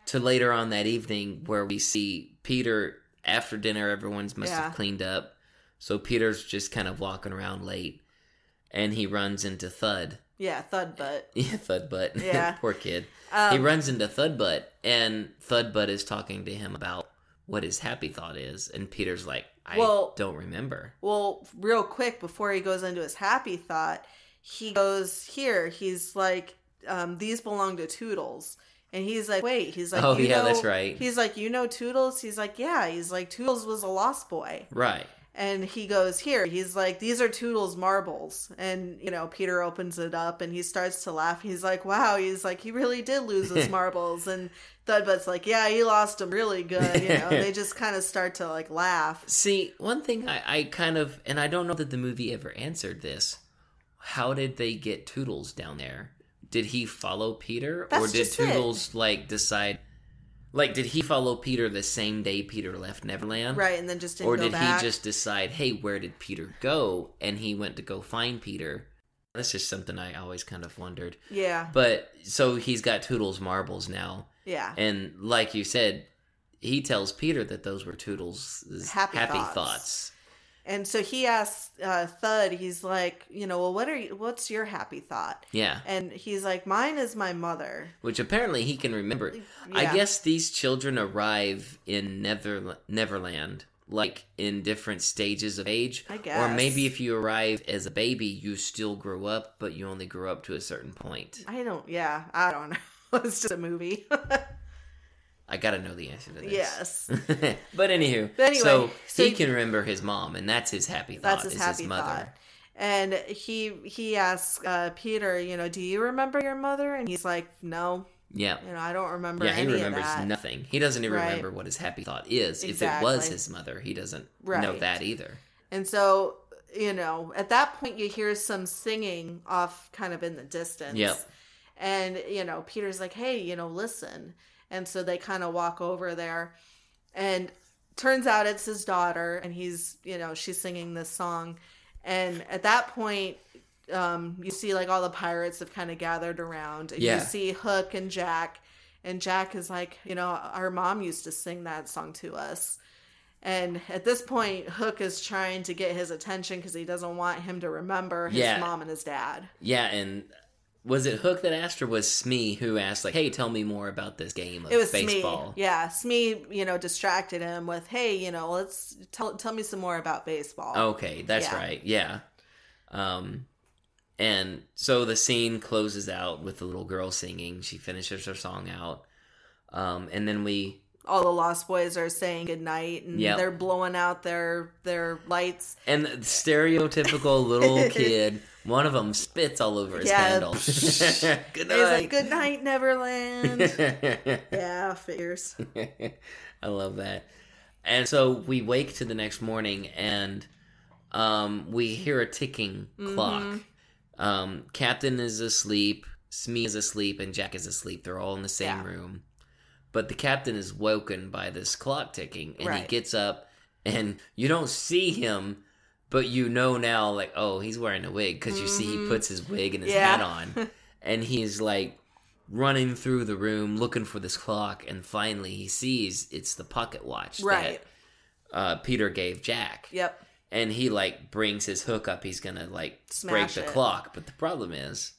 to later on that evening where we see Peter after dinner. Everyone's must Yeah. have cleaned up, so Peter's just kind of walking around late, and he runs into Thud. Yeah, thud butt. Yeah, Thudbutt. Yeah. Poor kid. Um, he runs into Thudbutt, and Thudbutt is talking to him about what his happy thought is, and Peter's like, "I Well- don't remember." Well, real quick before he goes into his happy thought, he goes here. He's like, um, "These belong to Toodles," and he's like, "Wait." He's like, Oh, "You yeah, know-" that's right. He's like, "You know Toodles?" He's like, "Yeah." He's like, "Toodles was a lost boy," Right. and he goes here. He's like, "These are Toodles marbles," and you know, Peter opens it up and he starts to laugh. He's like, "Wow." He's like, "He really did lose his marbles," and Thudbutt's like, "Yeah, he lost them really good." You know, they just kind of start to like laugh. See, one thing I, I kind of, and I don't know that the movie ever answered this. How did they get Toodles down there? Did he follow Peter, or did just it. Toodles like decide? Like, did he follow Peter the same day Peter left Neverland? right, and then just didn't Or did back. he just decide, hey, where did Peter go? And he went to go find Peter. That's just something I always kind of wondered. Yeah, But so he's got Toodles marbles now. yeah, And like you said, he tells Peter that those were Toodles' Happy happy, thoughts. thoughts. And so he asks uh, Thud. He's like, you know, well, what are you? What's your happy thought? Yeah. And he's like, mine is my mother. Which apparently he can remember. I guess these children arrive in Nether- Neverland like in different stages of age. I guess. Or maybe if you arrive as a baby, you still grow up, but you only grow up to a certain point. I don't. Yeah, I don't know. it's just a movie. I gotta know the answer to this. yes, but anywho, But anyway, so, so he you- can remember his mom, and that's his happy thought. that's his is happy his mother. thought. And he he asks uh, Peter, you know, do you remember your mother? And he's like, no, Yeah. you know, I don't remember Yeah, he remembers nothing. He doesn't even Right. remember what his happy thought is. If it was his mother, he doesn't know that either. And so, you know, at that point, you hear some singing off kind of in the distance. Yep. And, you know, Peter's like, hey, you know, listen. And so they kind of walk over there. And turns out it's his daughter. And he's, you know, she's singing this song. And at that point, um, you see like all the pirates have kind of gathered around. And Yeah. you see Hook and Jack. And Jack is like, you know, our mom used to sing that song to us. And at this point, Hook is trying to get his attention because he doesn't want him to remember his Yeah. mom and his dad. Yeah, and was it Hook that asked, or was Smee who asked, like, "Hey, tell me more about this game of It was baseball"? Smee. Yeah, Smee, you know, distracted him with, "Hey, you know, let's tell tell me some more about baseball." Okay, that's Yeah. right. Yeah. Um, and so the scene closes out with the little girl singing. She finishes her song out. Um, and then we All the Lost Boys are saying goodnight, and Yep. they're blowing out their their lights. and the stereotypical little kid. One of them spits all over his Yeah. candle. Good night. like, "Good night, Neverland." yeah, figures. I love that. And so we wake to the next morning and um, we hear a ticking clock. Mm-hmm. Um, Captain is asleep, Smee is asleep, and Jack is asleep. They're all in the same Yeah. room. But the captain is woken by this clock ticking and he gets up and you don't see him. But you know now, like, oh, he's wearing a wig because you see he Mhm. puts his wig and his Yeah. hat on and he's like running through the room looking for this clock and finally he sees it's the pocket watch Right. that uh, peter gave jack Yep. and he like brings his hook up he's gonna like Smash break the it. clock but the problem is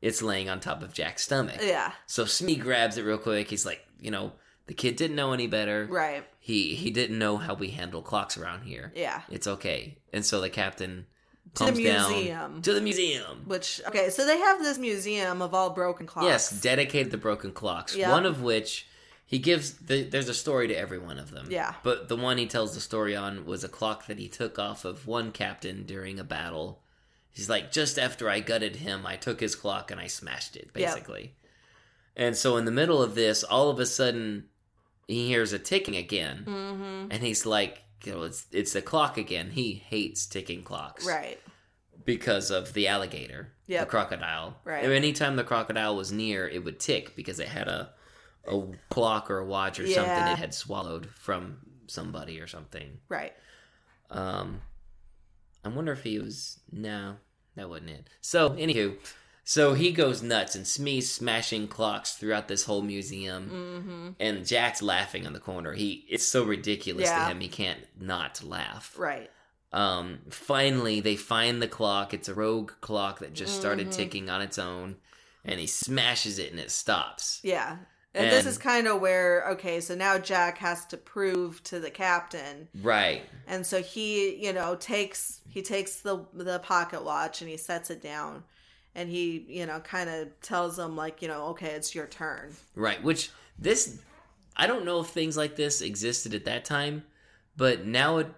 it's laying on top of jack's stomach Yeah. so smee grabs it real quick he's like you know the kid didn't know any better Right. He he didn't know how we handle clocks around here Yeah. it's okay and so the captain To the comes down museum. to the museum Which okay, so they have this museum of all broken clocks. Yes, dedicated to broken clocks. Yep. One of which he gives. The, there's a story to every one of them. Yeah. But the one he tells the story on was a clock that he took off of one captain during a battle. He's like, just after I gutted him, I took his clock and I smashed it, Yep. basically. And so in the middle of this, all of a sudden, he hears a ticking again, Mm-hmm. and he's like, you know, it's it's the clock again. He hates ticking clocks Right. because of the alligator, Yep. the crocodile. Right. And anytime the crocodile was near, it would tick because it had a a clock or a watch or something it had swallowed from somebody or something. Right. Um, I wonder if he was no, that wasn't it. So anywho, so he goes nuts and Smee's smashing clocks throughout this whole museum, Mm-hmm. and Jack's laughing on the corner. He it's so ridiculous Yeah. to him he can't not laugh. Right. Um, finally, they find the clock. It's a rogue clock that just started Mhm. ticking on its own, and he smashes it and it stops. Yeah. And, this is kind of where okay, so now Jack has to prove to the captain, Right. and so he, you know, takes he takes the the pocket watch and he sets it down, and he, you know, kind of tells them like, you know, okay, it's your turn. Right. Which this, I don't know if things like this existed at that time, but now it,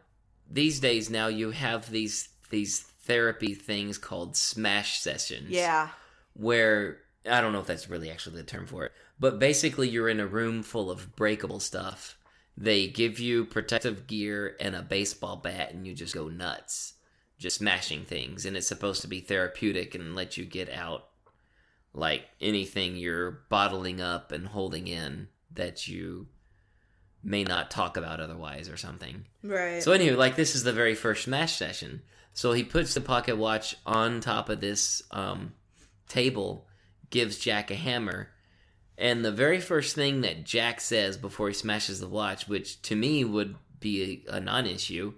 these days now you have these these therapy things called smash sessions. Yeah. where I don't know if that's really actually the term for it, but basically you're in a room full of breakable stuff. They give you protective gear and a baseball bat, and you just go nuts, just smashing things. And it's supposed to be therapeutic and let you get out like anything you're bottling up and holding in that you may not talk about otherwise or something. Right. So anyway, like this is the very first smash session. So he puts the pocket watch on top of this um, table, gives Jack a hammer, and the very first thing that Jack says before he smashes the watch, which to me would be a, a non-issue,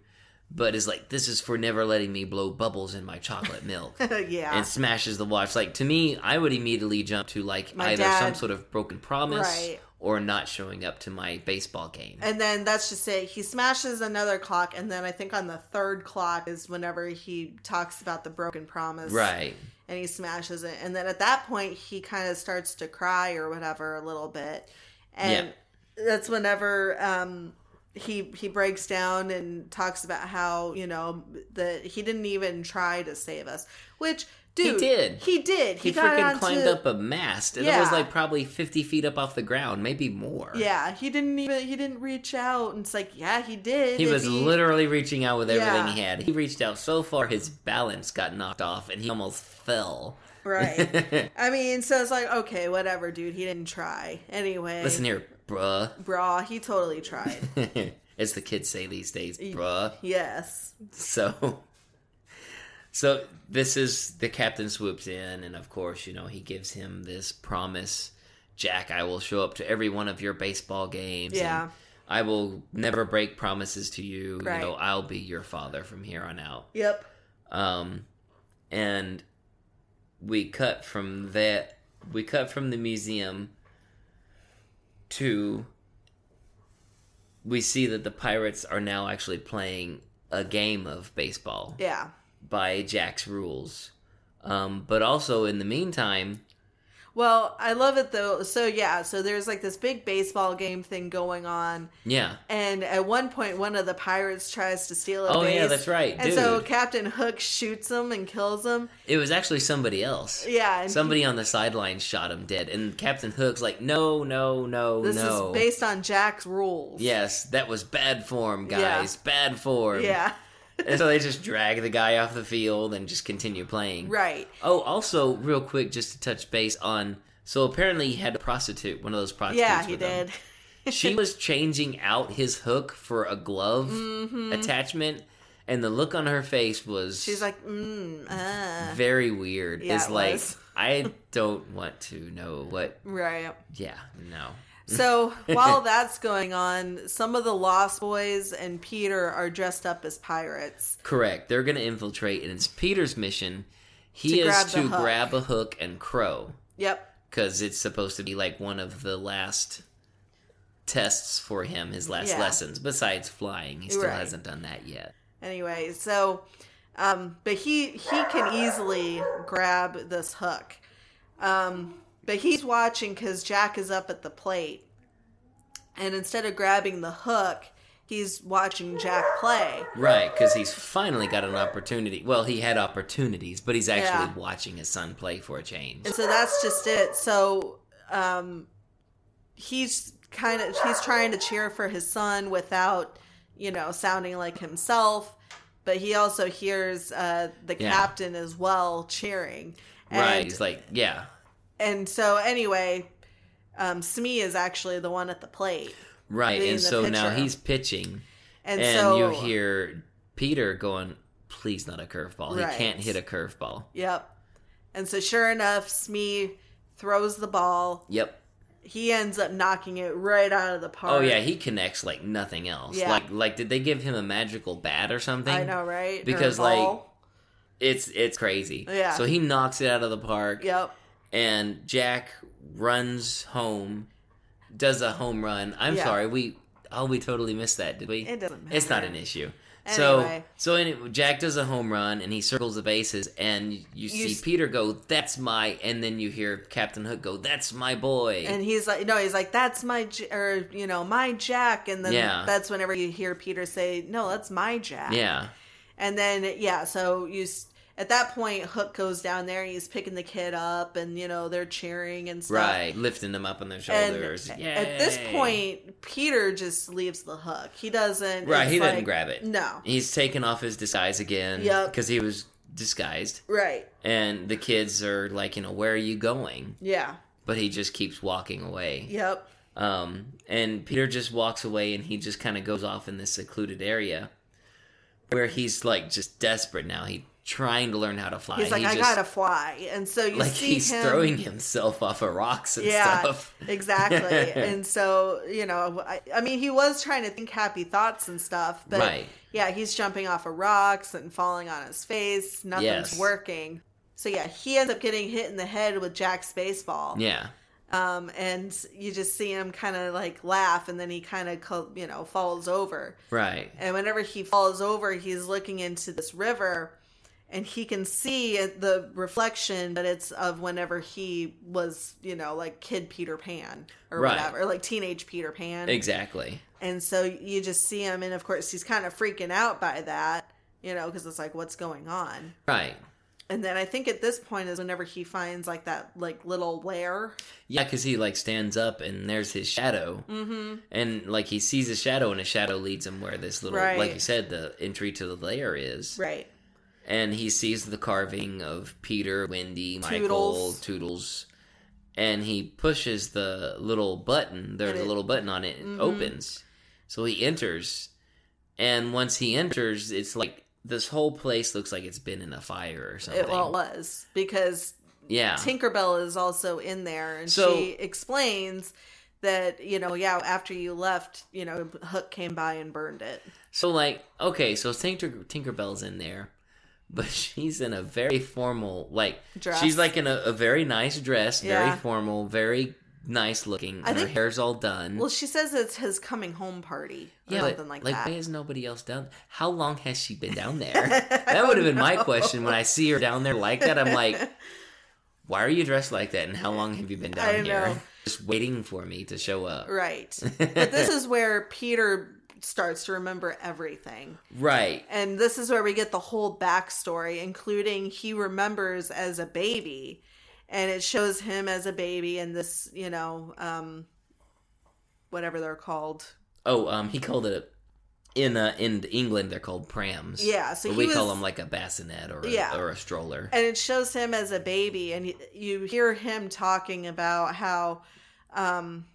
but is like, "This is for never letting me blow bubbles in my chocolate milk." yeah. And smashes the watch. Like to me, I would immediately jump to like My either dad- some sort of broken promise Right. or not showing up to my baseball game. And then that's just it. He smashes another clock, and then I think on the third clock is whenever he talks about the broken promise. right. And he smashes it. And then at that point, he kind of starts to cry or whatever a little bit. And that's whenever um, he he breaks down and talks about how, you know, that he didn't even try to save us. Which, dude. He did. He did. He, He, freaking climbed up a mast, and it was like probably fifty feet up off the ground, maybe more. Yeah, he didn't even he didn't reach out, and it's like, yeah, he did. He was literally reaching out with everything Yeah. he had. He reached out so far, his balance got knocked off, and he almost fell. Right. I mean, so it's like, okay, whatever, dude. He didn't try. Anyway. Listen here, bruh. Brah, he totally tried. As the kids say these days, bruh. yes. So, so this is the captain swoops in, and of course, you know he gives him this promise: Jack, I will show up to every one of your baseball games. and Yeah. I will never break promises to you. Right. You know, I'll be your father from here on out. Yep. Um, and we cut from that. We cut from the museum to. We see that the pirates are now actually playing a game of baseball Yeah. by Jack's rules. Um, but also in the meantime, Well, I love it though. So yeah, so there's like this big baseball game thing going on, yeah. and at one point, one of the pirates tries to steal a Oh, base. yeah, that's right, And so. Captain Hook shoots him and kills him. It was actually somebody else. Yeah. Somebody on the sideline shot him dead, and Captain Hook's like, "No, no, no, This no." This is based on Jack's rules. Yes, that was bad form, Yeah. guys. Bad form. Yeah. And so they just drag the guy off the field and just continue playing. Right. Oh, also, real quick, just to touch base on. So apparently, he had a prostitute, one of those prostitutes. Yeah, he did. she was changing out his hook for a glove Mm-hmm. attachment, and the look on her face was She's like, mm, uh. very weird. Yeah, it's it like was. I don't want to know what. Right. Yeah, no. So while that's going on, some of the Lost Boys and Peter are dressed up as pirates. Correct. They're going to infiltrate, and it's Peter's mission. He To is the to hook. grab a hook and crow Yep. because it's supposed to be like one of the last tests for him, his last Yeah. lessons. Besides flying, he still Right. hasn't done that yet. Anyway, so um but he he can easily grab this hook. Um but he's watching cuz Jack is up at the plate. And instead of grabbing the hook, he's watching Jack play. Right, because he's finally got an opportunity. Well, he had opportunities, but he's actually Yeah. watching his son play for a change. And so that's just it. So um he's kind of he's trying to cheer for his son without, you know, sounding like himself, but he also hears uh the Yeah. captain as well cheering. right, he's like, yeah, and so anyway, um Smee is actually the one at the plate. right. And so now he's pitching, And, and, so you hear Peter going, "Please, not a curveball. Right. He can't hit a curveball." Yep. And so sure enough, Smee throws the ball. Yep. He ends up knocking it right out of the park. Oh yeah, he connects like nothing else. Yeah. Like like did they give him a magical bat or something? I know, right? Because, like. It's it's crazy. Yeah. So he knocks it out of the park Yep. And Jack runs home, does a home run. I'm Yeah. sorry, we oh we totally missed that, did we? It doesn't matter. It's not an issue. Anyway. So so anyway, Jack does a home run and he circles the bases and you, see s- Peter go, "That's my," and then you hear Captain Hook go, "That's my boy." And he's like, no, he's like, that's my, J-, or you know, my Jack. And then Yeah. that's whenever you hear Peter say, no, that's my Jack. yeah. And then yeah, so you s- at that point, Hook goes down there and he's picking the kid up, and you know they're cheering and stuff. Right, lifting them up on their And shoulders. at this point, Peter just leaves the hook. He doesn't. right, he doesn't grab it. No. He's taken off his disguise again. Yep. because he was disguised, Right. and the kids are like, you know, where are you going? Yeah. But he just keeps walking away. Yep. Um, and Peter just walks away and he just kind of goes off in this secluded area where he's like just desperate now. He trying to learn how to fly. He's like, He I just- gotta fly, and so you like see he's him throwing himself off of rocks and yeah, stuff. exactly. and so you know, I, I mean, he was trying to think happy thoughts and stuff, but Right. yeah, he's jumping off of rocks and falling on his face. Nothing's Yes. working. So yeah, he ends up getting hit in the head with Jack's baseball. Yeah. Um, and you just see him kind of like laugh, and then he kind of you know falls over. Right. And whenever he falls over, he's looking into this river and he can see it- the reflection, but it's of whenever he was, you know, like kid Peter Pan or Right. whatever, or like teenage Peter Pan. Exactly. And so you just see him, and of course, he's kind of freaking out by that, you know, because it's like, what's going on? Right. And then I think at this point is whenever he finds like that like little lair. Yeah, because he like stands up and there's his shadow, mm-hmm. and like he sees a shadow, and a shadow leads him where this little, Right. like you said, the entry to the lair is. Right. And he sees the carving of Peter, Wendy, Michael, Toodles. Toodles, and he pushes the little button. There's And a little button on it. It Mhm. opens, so he enters, and once he enters, it's like this whole place looks like it's been in a fire or something. It, well, it was because yeah, Tinkerbell is also in there, and So- she explains that you know, yeah, after you left, you know, Hook came by and burned it. so like okay, so Tinker Tinkerbell's in there. But she's in a very formal, like Dress. she's like in a, a very nice dress, very formal, very nice looking. I and her think- hair's all done. Well, she says it's his coming home party Yeah, something like, like that. why has nobody else down How long has she been down there? that would have been my question when I see her down there like that. I'm like, why are you dressed like that? And how long have you been down here? know. Just waiting for me to show up. Right. but this is where Peter starts to remember everything. Right. And this is where we get the whole backstory, including he remembers as a baby. And it shows him as a baby and this, you know, um, whatever they're called. Oh, um, he called it in uh, in England they're called prams. Yeah, so we call them like a bassinet or a, Yeah. or a stroller. And it shows him as a baby. And you, you hear him talking about how, um,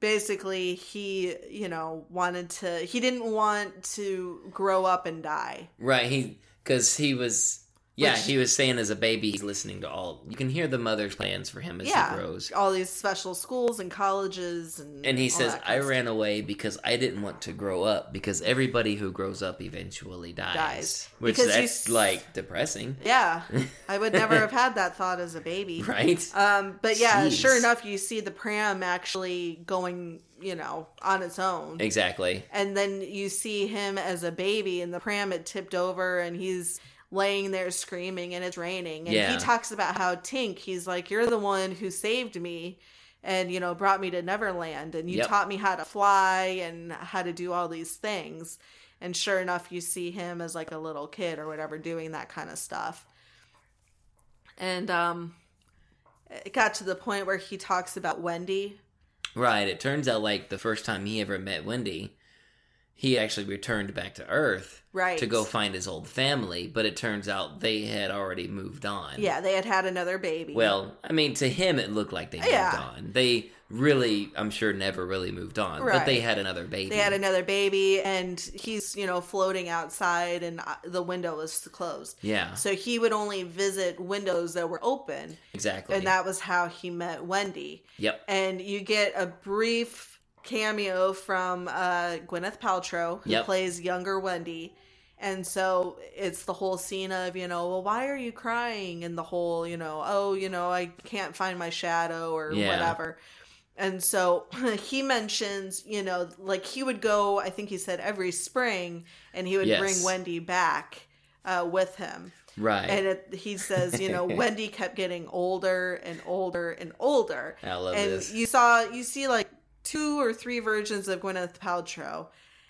basically he, you know, wanted to, he didn't want to grow up and die. Right. He because he was. Yeah, Which- he was saying as a baby, he's listening to all. You can hear the mother's plans for him as yeah. he grows. All these special schools and colleges and And he says, I ran away because I didn't want to grow up because everybody who grows up eventually dies. Dies. Which Because that's s- like depressing, Yeah, I would never have had that thought as a baby. right? Um, but yeah, Jeez. sure enough, you see the pram actually going, you know, on its own. exactly. And then you see him as a baby, and the pram had tipped over, and he's laying there screaming, and it's raining. And Yeah. he talks about how Tink, he's like, You're the one who saved me and, you know, brought me to Neverland, and you Yep. taught me how to fly and how to do all these things. And sure enough, you see him as like a little kid or whatever doing that kind of stuff. And um, it got to the point where he talks about Wendy. Right. It turns out like the first time he ever met Wendy, he actually returned back to Earth Right. to go find his old family, but it turns out they had already moved on. Yeah, they had had another baby. Well, I mean, to him, it looked like they moved Yeah. on. They really, I'm sure, never really moved on, but they had another baby. they had another baby, and he's you know floating outside, and uh, the window was closed. yeah, So he would only visit windows that were open, exactly. and that was how he met Wendy. yep. And you get a brief cameo from uh, Gwyneth Paltrow, who Yep. plays younger Wendy. And so it's the whole scene of, you know, well, why are you crying? And the whole, you know, oh, you know, I can't find my shadow or Yeah. whatever. And so he mentions, you know, like he would go, I think he said every spring, and he would Yes. bring Wendy back uh, with him. Right. And it, he says, you know, Wendy kept getting older and older and older. I love and this. you saw, you see like two or three versions of Gwyneth Paltrow.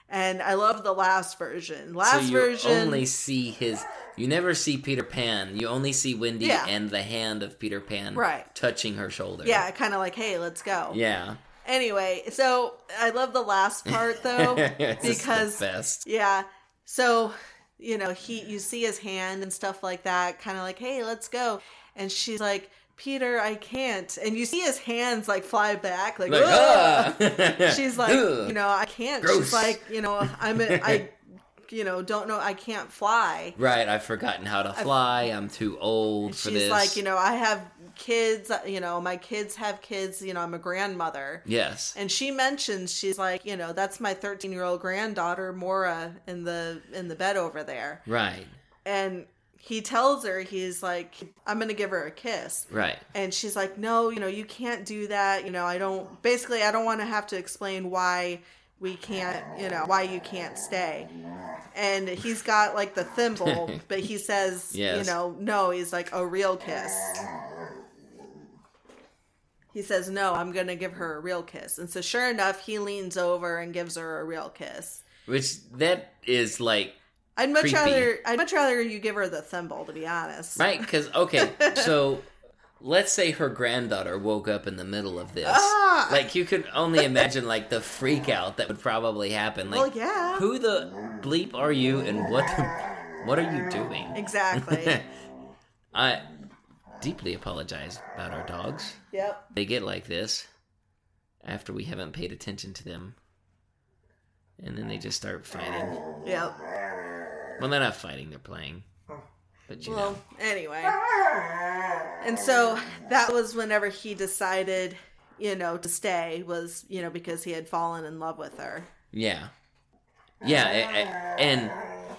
And I love the last version. Last so you version. only see his. You never see Peter Pan. You only see Wendy Yeah. and the hand of Peter Pan Right. touching her shoulder. yeah, kind of like, hey, let's go. Yeah. Anyway, so I love the last part though It's because the best. Yeah. So, you know, he you see his hand and stuff like that, kind of like, "Hey, let's go." and she's like, Peter, I can't. And you see his hands like fly back, like, Like, ah! she's like, you know, I can't. Gross. She's like, you know, I'm, a, I, you know, don't know, I can't fly. Right, I've forgotten how to fly. I'm too old for She's this. like, you know, I have kids, you know, my kids have kids, you know, I'm a grandmother. yes, And she mentions she's like, you know, that's my 13 year old granddaughter Moira in the in the bed over there. right, And he tells her he's like, I'm gonna give her a kiss. right, And she's like, no, you know, you can't do that. You know, I don't, basically, I don't want to have to explain why we can't, you know, why you can't stay. And he's got like the thimble, but he says, Yes. you know, no, he's like, a real kiss. He says, no, I'm going to give her a real kiss. And so, sure enough, he leans over and gives her a real kiss. which that is like I'd much Creepy. rather, I'd much rather you give her the thimble, to be honest. right because okay, so let's say her granddaughter woke up in the middle of this. Ah! Like you could only imagine like the freak out that would probably happen. Like, Well, yeah. who the bleep are you, and what what are you doing? Exactly. I deeply apologize about our dogs. yep. They get like this after we haven't paid attention to them. And then they just start fighting. Yep. Well, they're not fighting, they're playing. But you Well, know. anyway. And so that was whenever he decided, you know, to stay was, you know, because he had fallen in love with her. Yeah. Yeah, a- a- and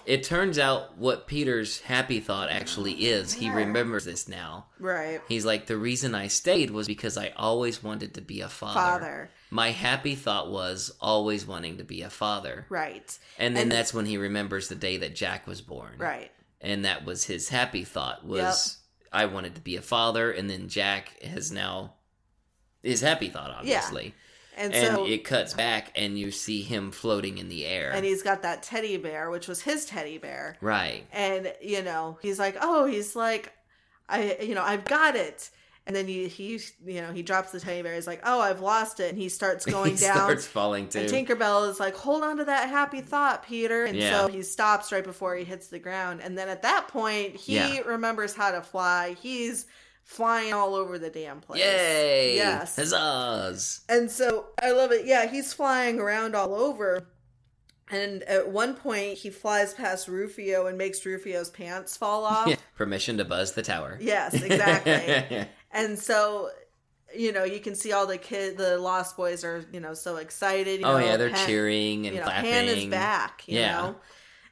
it turns out what Peter's happy thought actually is. He remembers this now. Right. He's like, the reason I stayed was because I always wanted to be a father. Father. My happy thought was always wanting to be a father. Right. And then And- that's when he remembers the day that Jack was born. Right. And that was his happy thought was I wanted to be a father and then Jack has now his happy thought obviously. And, And so it cuts back and you see him floating in the air. and he's got that teddy bear, which was his teddy bear. right. And, you know, he's like, "Oh, he's like I you know, I've got it." And then he, he you know, he drops the teddy bear. He's like, "Oh, I've lost it." And he starts going he down. starts falling too. And Tinkerbell is like, hold on to that happy thought, Peter. And Yeah. so he stops right before he hits the ground. And then at that point, he Yeah. remembers how to fly. He's flying all over the damn place. Yay! Yes. Huzzahs! And so I love it. Yeah, he's flying around all over. And at one point, he flies past Rufio and makes Rufio's pants fall off. Permission to buzz the tower. Yes, exactly. and so, you know, you can see all the kid, the Lost Boys are, you know, so excited. You oh know, yeah, they're cheering and you know, clapping. Pan is back, you Yeah. know?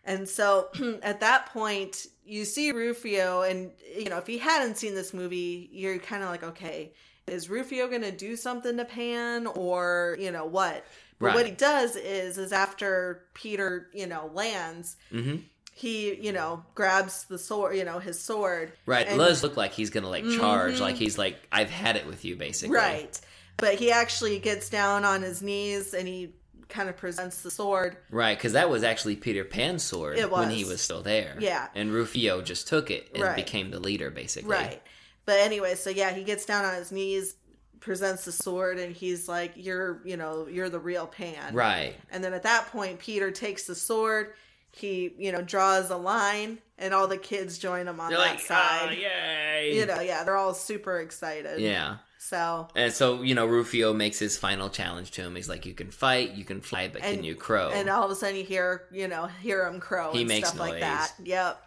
And so at that point, you see Rufio, and, you know, if you hadn't seen this movie, you're kind of like, okay, is Rufio going to do something to Pan or, you know, what? But Right. what he does is, is after Peter, you know, lands, hmm he, you know, grabs the sword, you know, his sword. Right. and- does look like he's gonna like charge, Mhm. like he's like, I've had it with you, basically. Right. But he actually gets down on his knees and he kind of presents the sword. Right, because that was actually Peter Pan's sword when he was. was still there. Yeah. And Rufio just took it and Right. became the leader, basically. Right. But anyway, so yeah, he gets down on his knees, presents the sword, and he's like, You're, you know, you're the real Pan. Right. And then at that point, Peter takes the sword, he, you know, draws a line, and all the kids join him on They're that like, side. oh, yay! You know, yeah, they're all super excited. Yeah. So, And so, you know, Rufio makes his final challenge to him. He's like, you can fight, you can fly, but can you crow? and all of a sudden you hear, you know, hear him crow He and makes stuff like that. Yep.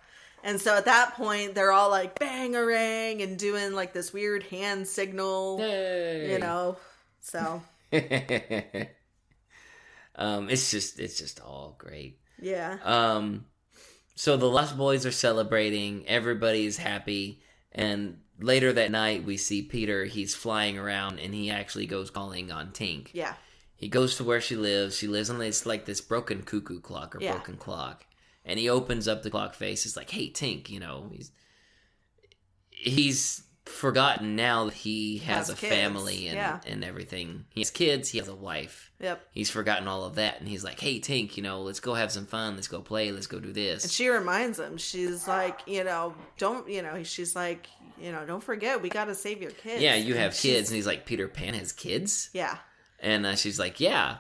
And so at that point, they're all like bangarang and doing like this weird hand signal, Yay! you know. So, um, it's just, it's just all great. Yeah. Um, so the Lost Boys are celebrating. Everybody's happy. And later that night, we see Peter. He's flying around, and he actually goes calling on Tink. Yeah. He goes to where she lives. She lives on this like this broken cuckoo clock or Yeah. broken clock, and he opens up the clock face. He's like, "Hey, Tink," you know. He's he's forgotten now that he has, Has a kids, family and yeah. and everything. He has kids. He has a wife. Yep. He's forgotten all of that, and he's like, "Hey, Tink, you know, let's go have some fun. Let's go play. Let's go do this." And she reminds him, she's like, you know, don't, you know, she's like, you know, don't forget, we got to save your kids. yeah, you have she's- kids, and he's like, "Peter Pan has kids," Yeah. and uh, she's like, "Yeah."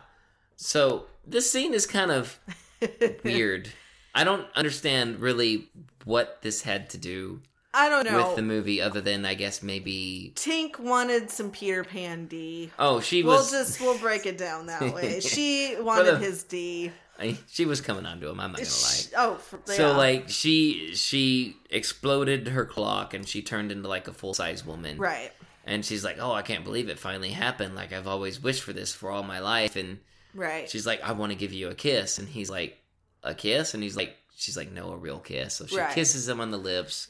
So this scene is kind of weird. I don't understand really what this had to do I don't know. with the movie, other than I guess maybe. Tink wanted some Peter Pan D. Oh, she We'll just we'll break it down that way. She wanted the- his D. I- she was coming on to him. I'm not gonna lie. Oh, for, So like she she exploded her clock and she turned into like a full size woman. right, And she's like, "Oh, I can't believe it finally happened. Like I've always wished for this for all my life." And right. she's like, "I want to give you a kiss." And he's like, "A kiss?" And he's like, "She's like, no, a real kiss." So she Right. kisses him on the lips.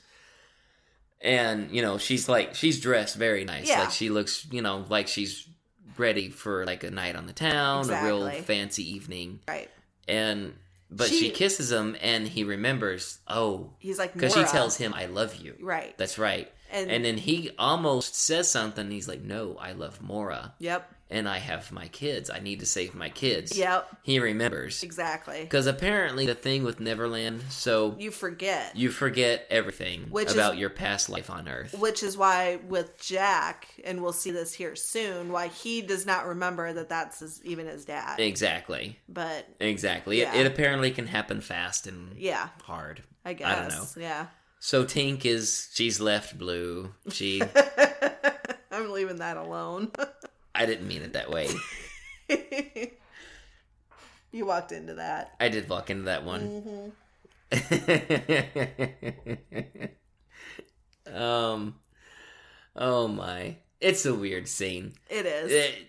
And you know, she's like, she's dressed very nice. Yeah. Like she looks, you know, like she's ready for like a night on the town, a real fancy evening. right. And but She- she kisses him, and he remembers. Oh, He's like because she tells him, "I love you." right, That's right. and, And then he almost says something. He's like, "No, I love Moira, yep, and I have my kids. I need to save my kids." yep, He remembers exactly. because apparently the thing with Neverland, so You forget, you forget everything Which is- about your past life on Earth. which is why with Jack, and we'll see this here soon, why he does not remember that that's his, even his dad. Exactly. But Exactly. Yeah. It, it apparently can happen fast and yeah, hard. I guess. I don't know. Yeah. So Tink is she's left blue. She I'm leaving that alone. I didn't mean it that way. you walked into that. I did walk into that one. hmm um oh my. It's a weird scene. It is. It-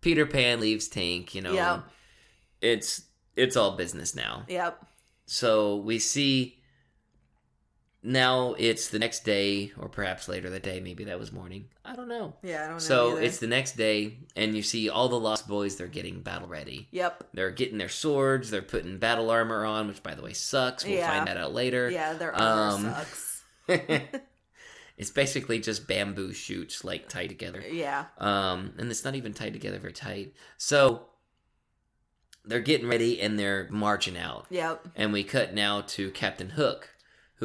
Peter Pan leaves Tink. you know. Yep. It's it's all business now. yep. So we see now it's the next day or perhaps later that day, maybe that was morning. I don't know. Yeah, I don't know. So it's the next day and you see all the lost boys they're getting battle ready. Yep. They're getting their swords, they're putting battle armor on, which by the way sucks. We'll Yeah. find that out later. Yeah, their armor Um, sucks. it's basically just bamboo shoots like tied together. Yeah. Um, and it's not even tied together very tight. So they're getting ready and they're marching out. Yep. And we cut now to Captain Hook,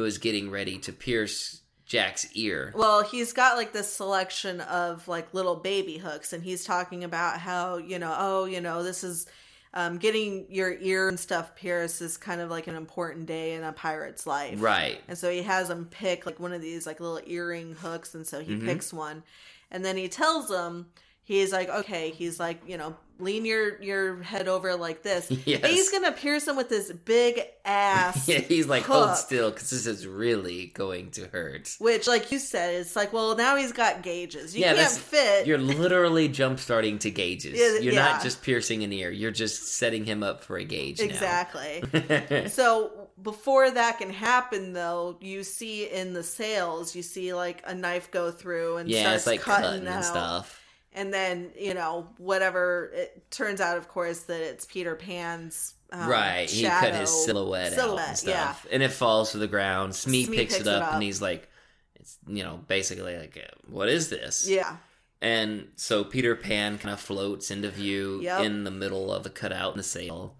who is getting ready to pierce Jack's ear. Well, he's got like this selection of like little baby hooks, and he's talking about how, you know, oh, you know, this is um, getting your ear and stuff pierced is kind of like an important day in a pirate's life. Right. And so he has him pick like one of these like little earring hooks, and so he Mhm. picks one, and then he tells them he's like, okay, he's like, you know, lean your your head over like this. Yes. He's gonna pierce him with this big ass. yeah, he's like, hold still, because this is really going to hurt. Which, like you said, it's like, well, now he's got gauges. You Yeah, can't fit. You're literally jump starting to gauges. You're yeah. not just piercing an ear, you're just setting him up for a gauge. now. Exactly. so before that can happen, though, you see in the sails, you see like a knife go through and yeah, starts it's like cutting, cutting out. and stuff. And then you know whatever it turns out, of course, that it's Peter Pan's um, right, he cut his silhouette, out silhouette, and stuff, and it falls to the ground. Smee, Smee picks, picks it it up, up. and he's like, "It's you know basically like, uh, what is this?" Yeah, And so Peter Pan kind of floats into view Yep. in the middle of the cutout in the sail,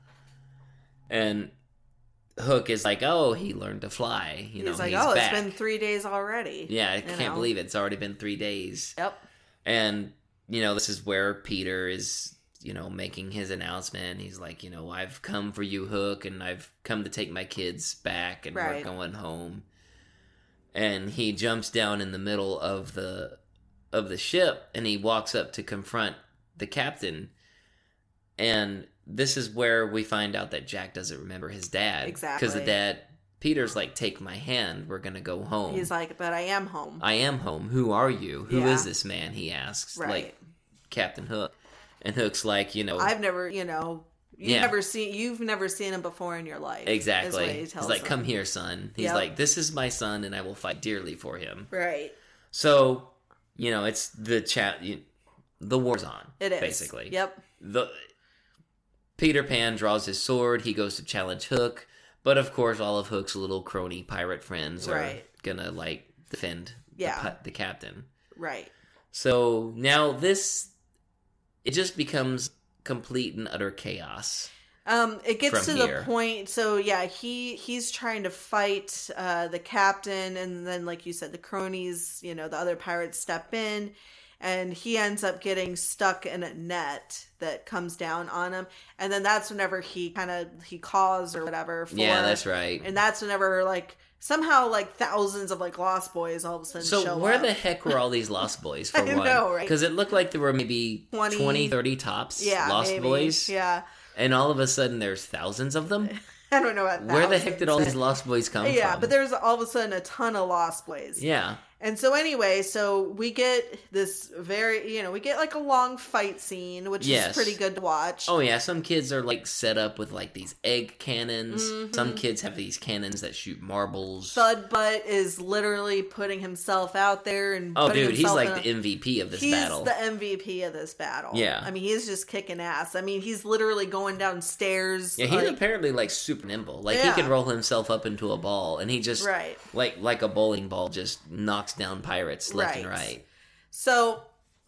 and Hook is like, "Oh, he learned to fly." You know, he's like, he's oh, back. it's been three days already. Yeah, I can't know? believe it. It's already been three days. Yep. And, you know, this is where Peter is, you know, making his announcement. He's like, you know, I've come for you, Hook, and I've come to take my kids back, and Right. we're going home. And he jumps down in the middle of the of the ship and he walks up to confront the captain. And this is where we find out that Jack doesn't remember his dad. Exactly. Because the dad Peter's like, Take my hand, we're gonna go home. He's like, but I am home. I am home. Who are you? Who is Yeah. this man? He asks. right. Like Captain Hook. And Hook's like, you know, I've never, you know, you've Yeah. never seen, you've never seen him before in your life. exactly. he He's like, him. come here, son. He's Yep. like, this is my son, and I will fight dearly for him. Right. So, you know, it's the chat. The war's on. It is basically. Yep. The Peter Pan draws his sword. He goes to challenge Hook, but of course, all of Hook's little crony pirate friends are Right. gonna like defend Yeah. the, the captain. Right. So now this, it just becomes complete and utter chaos. Um, it gets to here. the point. So yeah, he he's trying to fight uh, the captain, and then like you said, the cronies, you know, the other pirates step in, and he ends up getting stuck in a net that comes down on him, and then that's whenever he kind of he calls or whatever. For, yeah, that's right. and that's whenever like somehow like thousands of like lost boys all of a sudden So where up. the heck were all these lost boys for I one? know, right? Because it looked like there were maybe 20 20, 30 tops yeah, lost maybe. boys. Yeah, And all of a sudden there's thousands of them? I don't know. Where the heck did all these lost boys come Yeah, from? but there's all of a sudden a ton of lost boys. Yeah. And so anyway, so we get this very, you know, we get like a long fight scene, which Yes. is pretty good to watch. Oh yeah, some kids are like set up with like these egg cannons. Mm-hmm. Some kids have these cannons that shoot marbles. Thud Butt is literally putting himself out there and oh dude, he's like a- the MVP of this he's battle. the MVP of this battle. Yeah. I mean, he's just kicking ass. I mean, he's literally going downstairs. yeah, he's like- apparently like super nimble. Like Yeah. he can roll himself up into a ball and he just right. like like a bowling ball just knocks down pirates left and Right. right. So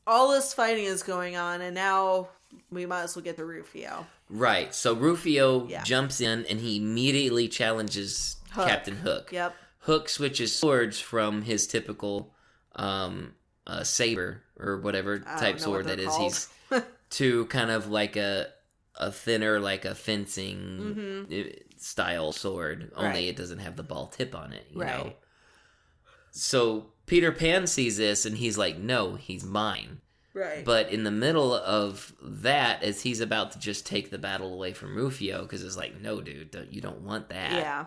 all this fighting is going on, and now we might as well get to Rufio. Right. So Rufio Yeah. jumps in and he immediately challenges Hook. Captain Hook. Yep. Hook switches swords from his typical um uh, saber or whatever type sword what that they're is. He's to kind of like a a thinner like a fencing uh, style sword only Mm-hmm. Right. it doesn't have the ball tip on it you Right. know so peter pan sees this and he's like no he's mine Right. but in the middle of that as he's about to just take the battle away from rufio because it's like no dude don't, you don't want that yeah.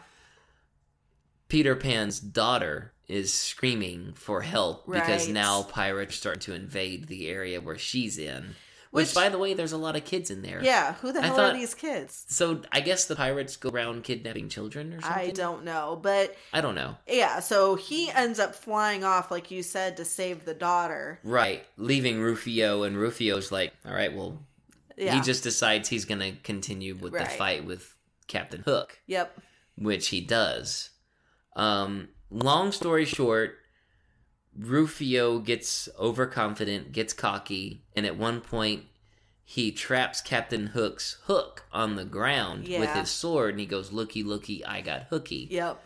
peter pan's daughter is screaming for help because now pirates starting to invade the area where she's in which, Which- by the way there's a lot of kids in there Yeah. Who the I hell thought- are these kids? so I guess the pirates go around kidnapping children or something. I don't know, but I don't know. yeah. So he ends up flying off, like you said, to save the daughter. Right, leaving Rufio, and Rufio's like, "All right, well." Yeah. He just decides he's going to continue with the fight with Captain Hook, Yep. which he does. Um, long story short, Rufio gets overconfident, gets cocky, and at one point he traps Captain Hook's hook on the ground with his sword, and he goes, "Looky, looky, I got hooky." Yep.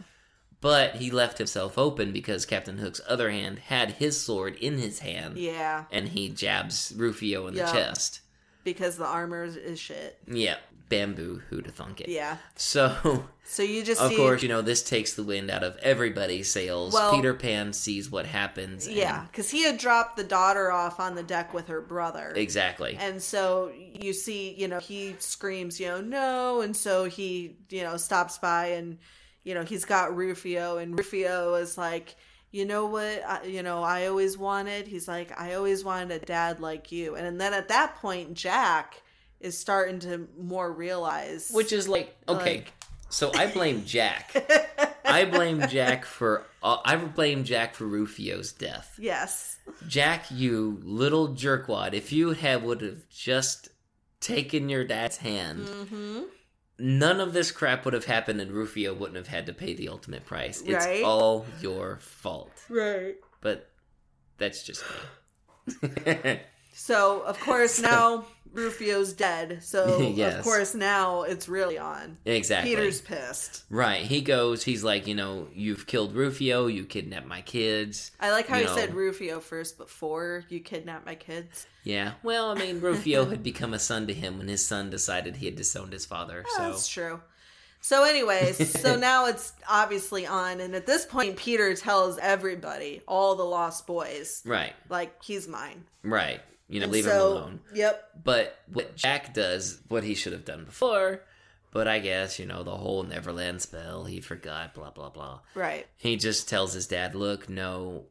But he left himself open because Captain Hook's other hand had his sword in his hand, Yeah. and he jabs Rufio in the chest. Because the armor is- is shit. Yeah, bamboo, who'd have thunk it? Yeah. So, So you just of see. course, you know, this takes the wind out of everybody's sails. Well- Peter Pan sees what happens. Yeah, because he had dropped the daughter off on the deck with her brother. exactly. And so you see, you know, he screams, you know, no. And so he, you know, stops by and, you know, he's got Rufio. And Rufio is like, you know what, I, you know, I always wanted. He's like, I always wanted a dad like you. And then at that point, Jack is starting to more realize. Which is like, okay, Like- so I blame Jack. I blame Jack for. Uh, I blame Jack for Rufio's death. yes. Jack, you little jerkwad, if you had would have just taken your dad's hand, hmm none of this crap would have happened and Rufio wouldn't have had to pay the ultimate price. It's Right. all your fault. Right. But that's just me. So, of course, now Rufio's dead. So, Yes. of course, now it's really on. exactly. Peter's pissed. Right. He goes, he's like, you know, you've killed Rufio, you kidnapped my kids. I like how You he know. said Rufio first before you kidnapped my kids. Yeah. Well, I mean, Rufio had become a son to him when his son decided he had disowned his father. Oh, So That's true. So, anyways, so now it's obviously on, and at this point, Peter tells everybody, all the lost boys, Right. like he's mine. Right. You know, And leave so, him alone. Yep. But what Jack does, what he should have done before, but I guess, you know, the whole Neverland spell, he forgot, blah, blah, blah. Right. He just tells his dad, look, no,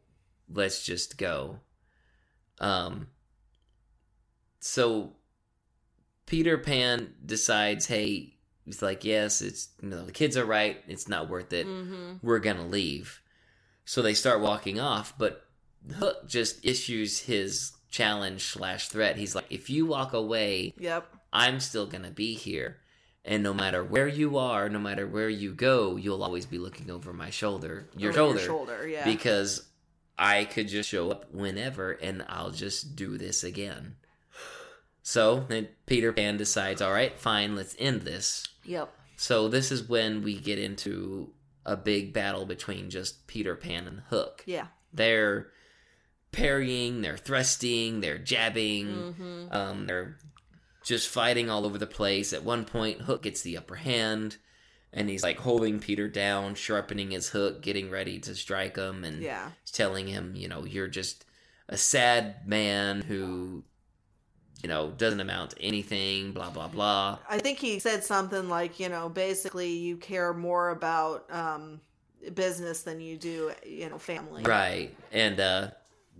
let's just go. Um, so Peter Pan decides, hey, he's like, yes, it's, you know, the kids are right. It's not worth it. Mm-hmm. We're going to leave. So they start walking off, but Hook just issues his challenge slash threat. He's like, if you walk away, Yep. I'm still gonna be here. And no matter where you are, no matter where you go, you'll always be looking over my shoulder, your Over shoulder, Your shoulder, yeah. because I could just show up whenever and I'll just do this again. So then Peter Pan decides, all right, fine, let's end this. yep. So this is when we get into a big battle between just Peter Pan and Hook. Yeah. They're parrying, they're thrusting, they're jabbing, Mm-hmm. um, they're just fighting all over the place. At one point, Hook gets the upper hand, and he's like holding Peter down, sharpening his hook, getting ready to strike him, and Yeah. telling him, you know, you're just a sad man who, you know, doesn't amount to anything, blah, blah, blah. I think he said something like, you know, basically you care more about um, business than you do, you know, family. Right. And uh,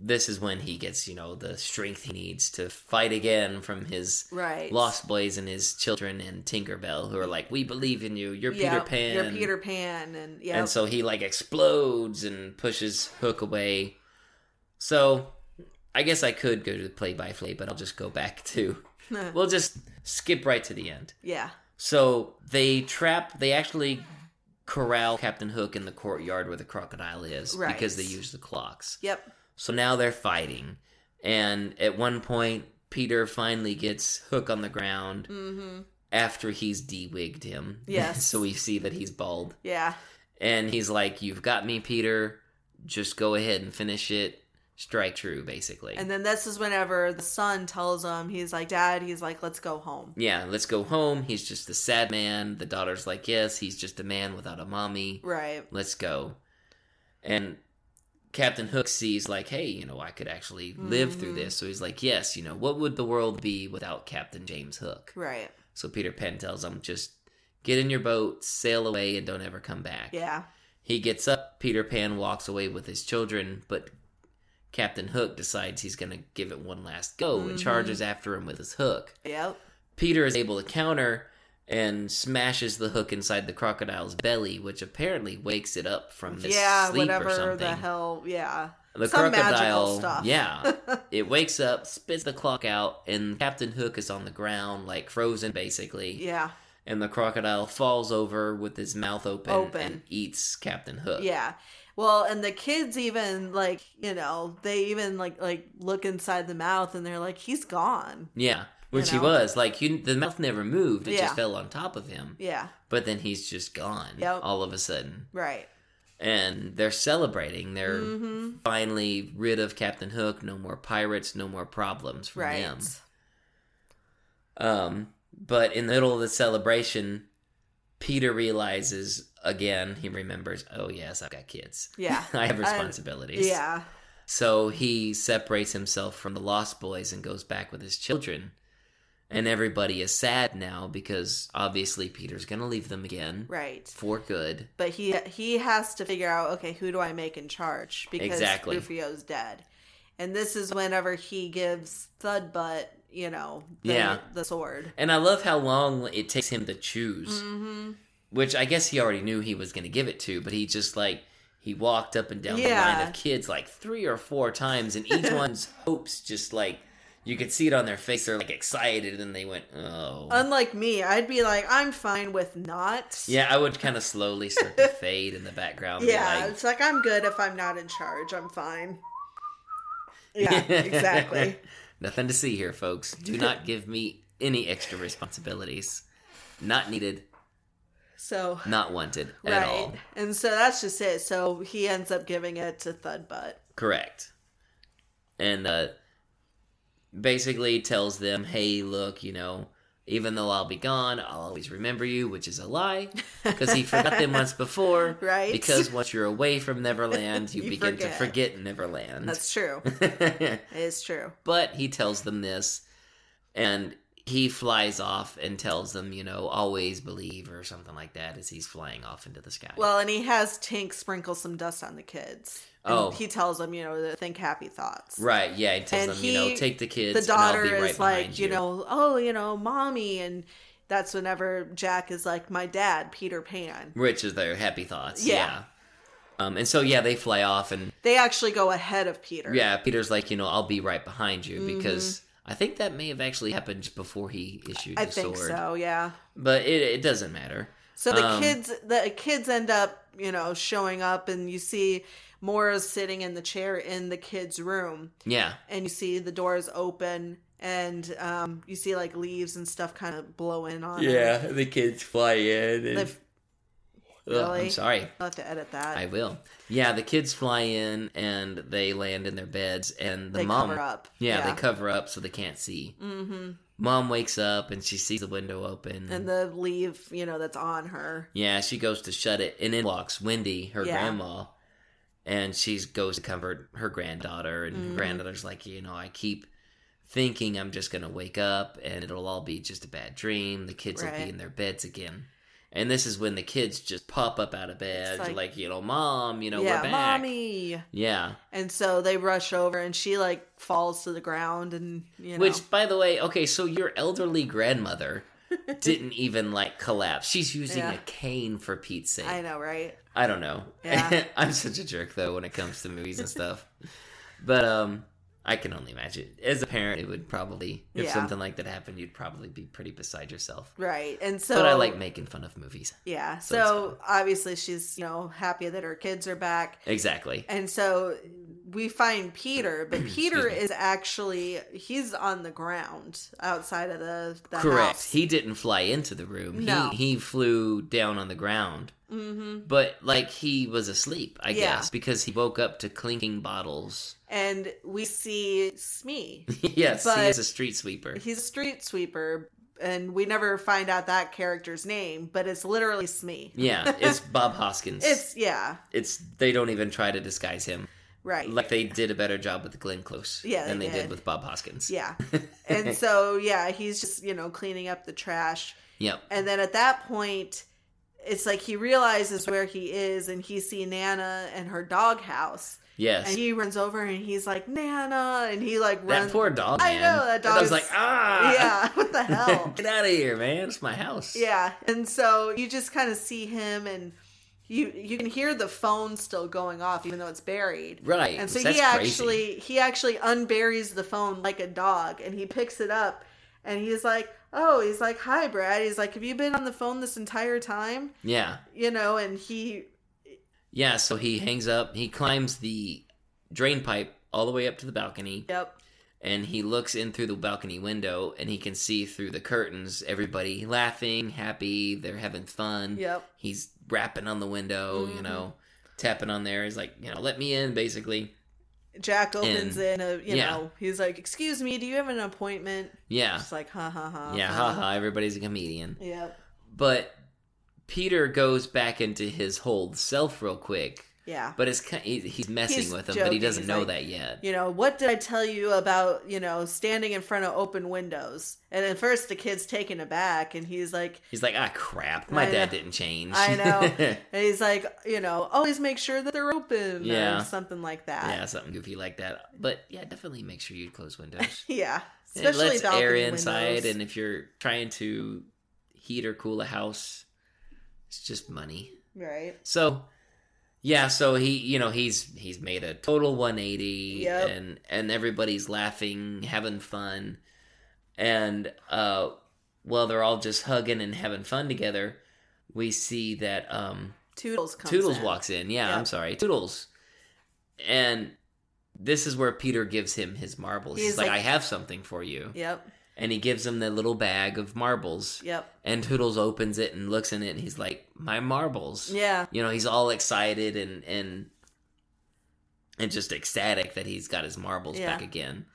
this is when he gets, you know, the strength he needs to fight again from his Right. Lost Boys and his children and Tinkerbell, who are like, we believe in you. You're Yeah, Peter Pan. You're Peter Pan, and yeah, And so he like explodes and pushes Hook away. So I guess I could go to the play by play, but I'll just go back to. we'll just skip right to the end. yeah, So they trap. They actually corral Captain Hook in the courtyard where the crocodile is Right. because they use the clocks. yep, So now they're fighting, and at one point, Peter finally gets Hook on the ground mm-hmm. after he's de-wigged him. Yes. so we see that he's bald, yeah, and he's like, "You've got me, Peter. Just go ahead and finish it. Strike true, basically." and then this is whenever the son tells him, he's like, "Dad," he's like, "Let's go home." yeah, let's go home. He's just a sad man. The daughter's like, "Yes, he's just a man without a mommy. Right. Let's go." And Captain Hook sees like, hey, you know, I could actually live through Mhm. this. So he's like, yes, you know, what would the world be without Captain James Hook? Right. So Peter Pan tells him, just get in your boat, sail away, and don't ever come back. Yeah. He gets up, Peter Pan walks away with his children, but Captain Hook decides he's going to give it one last go and Mhm. charges after him with his hook. Yep. Peter is able to counter and smashes the hook inside the crocodile's belly, which apparently wakes it up from this yeah. sleep or Whatever something. the hell. Yeah. The Some crocodile, stuff. yeah, it wakes up, spits the clock out, and Captain Hook is on the ground, like frozen, basically. Yeah. And the crocodile falls over with his mouth open, Open. and eats Captain Hook. Yeah. Well, and the kids even like, you know, they even like like look inside the mouth and they're like, he's gone. Yeah, which You he was. Like he, the mouth never moved; it Yeah. just fell on top of him. Yeah. But then he's just gone Yep. all of a sudden. Right. And they're celebrating. They're hmm finally rid of Captain Hook. No more pirates. No more problems for Right. them. Um, but in the middle of the celebration, Peter realizes again. He remembers, oh yes, I've got kids. Yeah. I have responsibilities. Yeah. So he separates himself from the Lost Boys and goes back with his children. And everybody is sad now because obviously Peter's going to leave them again Right. for good. But he he has to figure out okay, who do I make in charge because Exactly. Rufio's dead. And this is whenever he gives Thudbutt, you know, the, Yeah. the sword. And I love how long it takes him to choose, hmm which I guess he already knew he was going to give it to, but he just like he walked up and down the line of kids like three or four times, and each one's hopes just like you could see it on their face. They're like excited, and they went, "Oh, Unlike me, I'd be like, I'm fine with not. yeah." I would kind of slowly start to fade in the background. Yeah, like, it's like I'm good if I'm not in charge. I'm fine. Yeah, exactly. Nothing to see here, folks. Do not give me any extra responsibilities. Not needed, So not wanted at all. and so that's just it. So he ends up giving it to Thudbutt. Correct. And uh basically tells them, "Hey, look, you know, even though I'll be gone, I'll always remember you," which is a lie because he forgot them once before. Right. Because once you're away from Neverland, you, You begin forget. to forget Neverland. That's true. It is true. but he tells them this and he flies off and tells them you know always believe or something like that as he's flying off into the sky Well, and he has Tink sprinkle some dust on the kids. And Oh. he tells them, you know, to think happy thoughts. right yeah he tells And them you know take the kids The daughter and I'll be right is like, behind you know, oh, you know, mommy, and that's whenever Jack is like, my dad, Peter Pan. which is their happy thoughts Yeah. yeah, Um, and so yeah they fly off and They actually go ahead of Peter. yeah peter's like you know i'll be right behind you Mm-hmm. because i think that may have actually happened before he issued the I think sword so. Yeah. but it, it doesn't matter So the Um, kids, the kids end up, you know, showing up, and you see Moira's sitting in the chair in the kids' room, yeah and you see the doors open, and um, you see like leaves and stuff kind of blow in on. it. yeah the kids fly in and Ugh, i'm sorry I'll have to edit that. I will. Yeah, the kids fly in and they land in their beds, and the they mom. cover up. Yeah, they cover up so they can't see. Mm-hmm. Mom wakes up and she sees the window open. And the leave, you know, that's on her. yeah, she goes to shut it, and in walks Wendy, her Yeah. grandma, and she goes to comfort her granddaughter. And Mhm. her granddaughter's like, you know, I keep thinking I'm just gonna wake up and it'll all be just a bad dream. The kids will be in their beds again. And this is when the kids just pop up out of bed, like- like, you know, mom, you know, yeah, we're back. mommy. Yeah. And so they rush over and she like falls to the ground and you know Which, by the way, okay, so your elderly grandmother didn't even like collapse. She's using Yeah. a cane for Pete's sake. I know, right? I don't know. Yeah. I'm such a jerk though when it comes to movies and stuff. But um I can only imagine. As a parent, it would probably if Yeah. something like that happened, you'd probably be pretty beside yourself. Right. And so but I like making fun of movies. Yeah. so So, obviously she's, you know, happy that her kids are back. Exactly. And so we find Peter, but Peter is actually he's on the ground outside of the, the Correct. house. He didn't fly into the room. No. He he flew down on the ground. hmm But like he was asleep, I Yeah. guess, because he woke up to clinking bottles. And we see Smee. yes, But- he is a street sweeper. He's a street sweeper, and we never find out that character's name, but it's literally Smee. Yeah, it's Bob Hoskins. It's yeah, it's they don't even try to disguise him. Right. Like they did a better job with Glenn Close Yeah, than they they did. did. with Bob Hoskins. yeah. And so yeah, he's just, you know, cleaning up the trash. Yep. And then at that point, it's like he realizes where he is and he see Nana and her doghouse. Yes. And he runs over and he's like, Nana. And he like runs. that poor dog. Man. I know, that dog dog's is- like ah. Yeah, what the hell? Get out of here, man! It's my house. yeah. And so you just kind of see him and you you can hear the phone still going off even though it's buried. Right. And so That's he crazy. actually he actually unburies the phone like a dog and he picks it up and he's like, "Oh, he's like, "Hi, Brad." He's like, "Have you been on the phone this entire time?" Yeah. You know, and he Yeah. So he hangs up. He climbs the drain pipe all the way up to the balcony, yep. and he looks in through the balcony window, and he can see through the curtains everybody laughing, happy. They're having fun. Yep. He's rapping on the window. You Mhm. know, tapping on there. He's like, you know, let me in, basically. Jack opens And- in a you yeah. know, he's like, "Excuse me, do you have an appointment?" Yeah. Just like, "Ha ha ha." Yeah. ha ha. Everybody's a comedian. Yep. But Peter goes back into his whole self real quick. Yeah. But it's he's messing He's with him, but he doesn't He's know like, that yet. You know, what did I tell you about, you know, standing in front of open windows? And at first the kid's taken aback and he's like, He's like, ah, crap. My I dad know. didn't change. I know. and he's like, you know, always make sure that they're open Yeah. or something like that. yeah, something goofy like that. But yeah, definitely make sure you close windows. Yeah. it Especially lets balcony air windows. inside, and if you're trying to heat or cool a house, it's just money. Right. So yeah, so he you know he's he's made a total 180 Yep. and and everybody's laughing, having fun. And uh while they're all just hugging and having fun together, we see that um Toodles comes in. Toodles in. walks in. Yeah, Yep. I'm sorry. Toodles. And this is where Peter gives him his marbles. He's, He's like, like- I have something for you. Yep. And he gives him the little bag of marbles. Yep. And Toodles opens it and looks in it and he's like, My marbles Yeah. you know he's all excited and and and just ecstatic that he's got his marbles Yeah. back again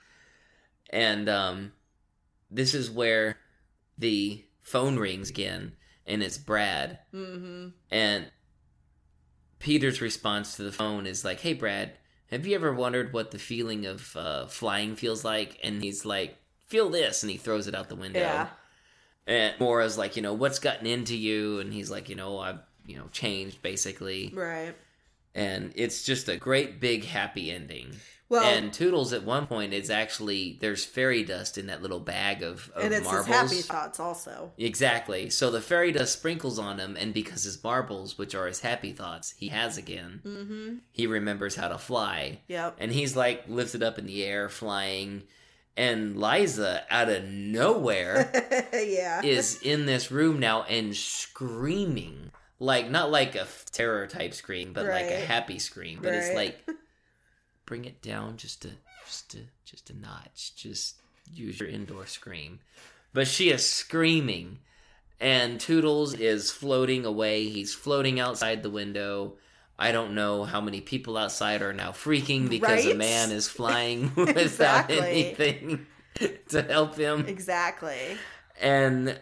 and um this is where the phone rings again and it's brad Mm-hmm. and peter's response to the phone is like hey brad have you ever wondered what the feeling of uh, flying feels like and he's like feel this and he throws it out the window Yeah. and Moira's like, you know, what's gotten into you? And he's like, you know, I've, you know, changed basically. Right. And it's just a great big happy ending. Well, and Toodles at one point is actually there's fairy dust in that little bag of, of and it's marbles. his happy thoughts also. Exactly. So the fairy dust sprinkles on him, and because his marbles, which are his happy thoughts, he has again, Mm-hmm. he remembers how to fly. Yep. And he's like lifted up in the air, flying. And Liza, out of nowhere, yeah. is in this room now and screaming. Like not like a terror type scream but like a happy scream. But it's like bring it down just a just a just a notch. Just use your indoor scream. But she is screaming and toodles is floating away. He's floating outside the window I don't know how many people outside are now freaking because a man is flying without Exactly. anything. to help him. Exactly. And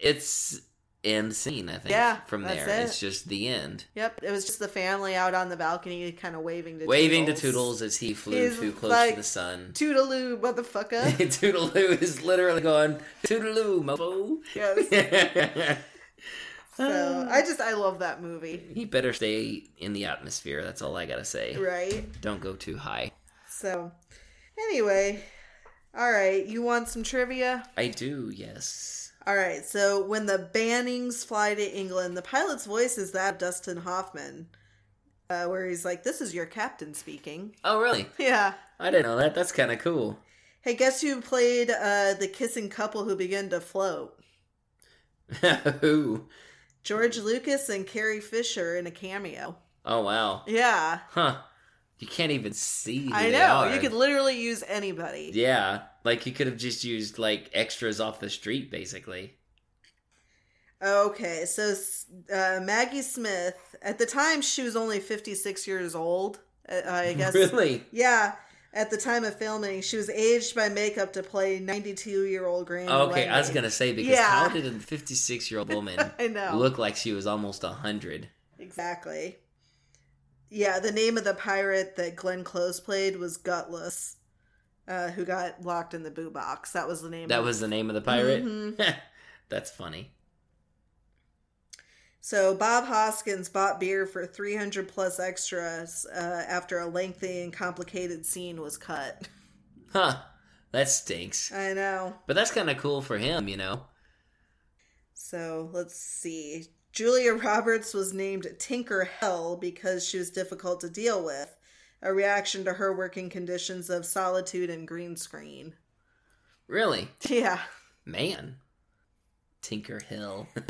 it's end scene, I think. Yeah, From there. it. It's just the end. Yep. It was just the family out on the balcony, kind of waving to Waving to Toodles. Toodles as he flew He's too close like, to the sun. Toodaloo, motherfucker. Toodaloo is literally going, Toodaloo, mofo. yes. So I just I love that movie. he better stay in the atmosphere. That's all I gotta say. Right. Don't go too high. So anyway, all right. You want some trivia? I do, yes. All right. So when the Bannings fly to England, the pilot's voice is that Dustin Hoffman, uh, where he's like, "This is your captain speaking." Oh, really? Yeah. I didn't know that. That's kind of cool. Hey, guess who played uh, the kissing couple who began to float? Who? George Lucas and Carrie Fisher in a cameo. Oh, wow. Yeah, Huh. You can't even see I know. You could literally use anybody. Yeah. Like, you could have just used, like, extras off the street, basically. Okay, so uh, Maggie Smith, at the time she was only 56 years old. uh, I guess. Really? Yeah, at the time of filming, she was aged by makeup to play 92 year old Granny. Okay, I was going to say, because Yeah. how did a 56 year old woman I know. look like she was almost 100? Exactly. Yeah, the name of the pirate that Glenn Close played was Gutless, uh, who got locked in the boo box. That was the name. That of was the name of the pirate? Mhm. That's funny. So Bob Hoskins bought beer for 300 plus extras uh, after a lengthy and complicated scene was cut. Huh. That stinks. I know. But that's kind of cool for him, you know? So let's see. Julia Roberts was named Tinker Hell because she was difficult to deal with, a reaction to her working conditions of solitude and green screen. Really? Yeah, Man. Tinker Hell.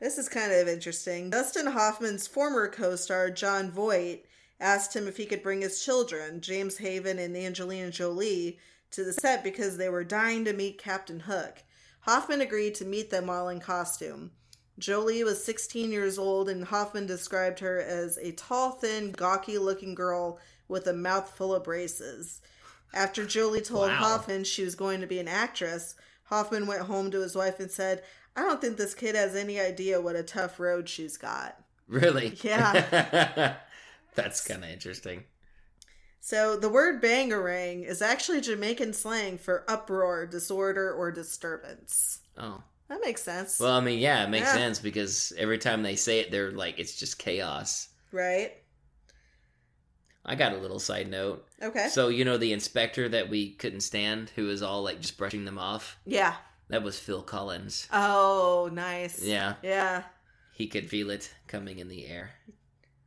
this is kind of interesting. Dustin Hoffman's former co star, Jon Voight, asked him if he could bring his children, James Haven and Angelina Jolie, to the set because they were dying to meet Captain Hook. Hoffman agreed to meet them while in costume. Jolie was 16 years old, and Hoffman described her as a tall, thin, gawky looking girl with a mouth full of braces. After Jolie told Wow. Hoffman she was going to be an actress, Hoffman went home to his wife and said, I don't think this kid has any idea what a tough road she's got. really? Yeah. that's kind of interesting. So the word bangarang is actually Jamaican slang for uproar, disorder, or disturbance. Oh. That makes sense. Well, I mean, yeah, it makes Yeah. sense because every time they say it, they're like, it's just chaos. right? I got a little side note. Okay. So, you know, the inspector that we couldn't stand, who was all like just brushing them off, yeah. That was Phil Collins. Oh, nice. Yeah. Yeah. He could feel it coming in the air.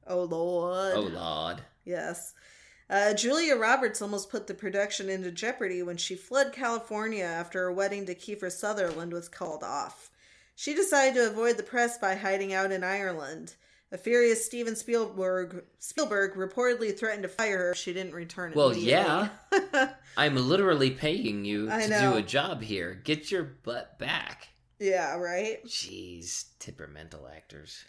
Oh, Lord. Oh, Lord. Yes. Uh, Julia Roberts almost put the production into jeopardy when she fled California after her wedding to Kiefer Sutherland was called off. She decided to avoid the press by hiding out in Ireland. A furious Steven Spielberg Spielberg reportedly threatened to fire her if she didn't return. Well, yeah, I'm literally paying you I to know. do a job here. Get your butt back. yeah, right. Jeez, temperamental actors.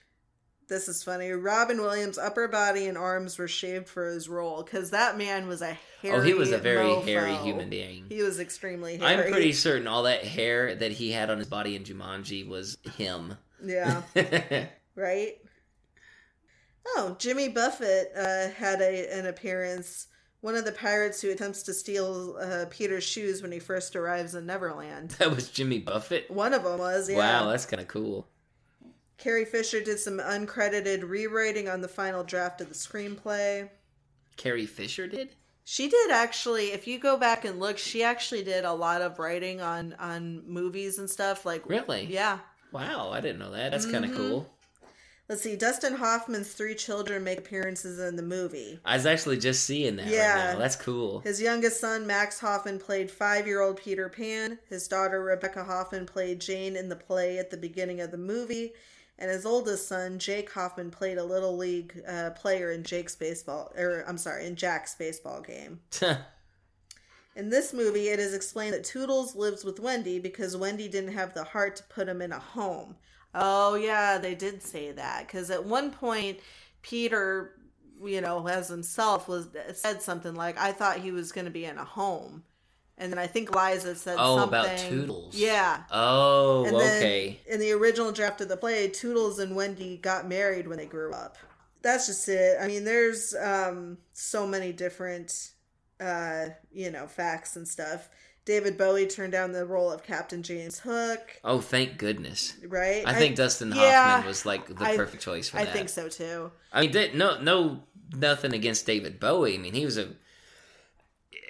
This is funny. Robin Williams' upper body and arms were shaved for his role because that man was a hairy. oh, he was a very mofo. hairy human being. He was extremely hairy. I'm pretty certain all that hair that he had on his body in Jumanji was him. Yeah. right? Oh, Jimmy Buffett uh, had a, an appearance. One of the pirates who attempts to steal uh, Peter's shoes when he first arrives in Neverland. that was Jimmy Buffett. One of them was, yeah. Wow, that's kind of cool. Carrie Fisher did some uncredited rewriting on the final draft of the screenplay. Carrie Fisher did? She did actually. If you go back and look, she actually did a lot of writing on on movies and stuff. Like, Really? yeah. Wow, I didn't know that. That's kind of cool. Let's see. Dustin Hoffman's three children make appearances in the movie. I was actually just seeing that Yeah. right. That's cool. His youngest son, Max Hoffman, played five year old Peter Pan. His daughter, Rebecca Hoffman, played Jane in the play at the beginning of the movie. And his oldest son, Jake Hoffman, played a little league uh, player in Jake's baseball, or I'm sorry, in Jack's baseball game. In this movie, it is explained that Tootles lives with Wendy because Wendy didn't have the heart to put him in a home. Oh, yeah, they did say that. Because at one point, Peter, you know, as himself, was said something like, I thought he was going to be in a home. And then I think Liza said Oh, something. about Tootles. Yeah. Oh, And okay. in the original draft of the play, Tootles and Wendy got married when they grew up. That's just it. I mean, there's um, so many different, uh, you know, facts and stuff. David Bowie turned down the role of Captain James Hook, Oh, thank goodness. right? I think Dustin yeah, Hoffman was like the I- perfect choice for I that. I think so too. I mean, did, no, no, nothing against David Bowie. I mean, he was a,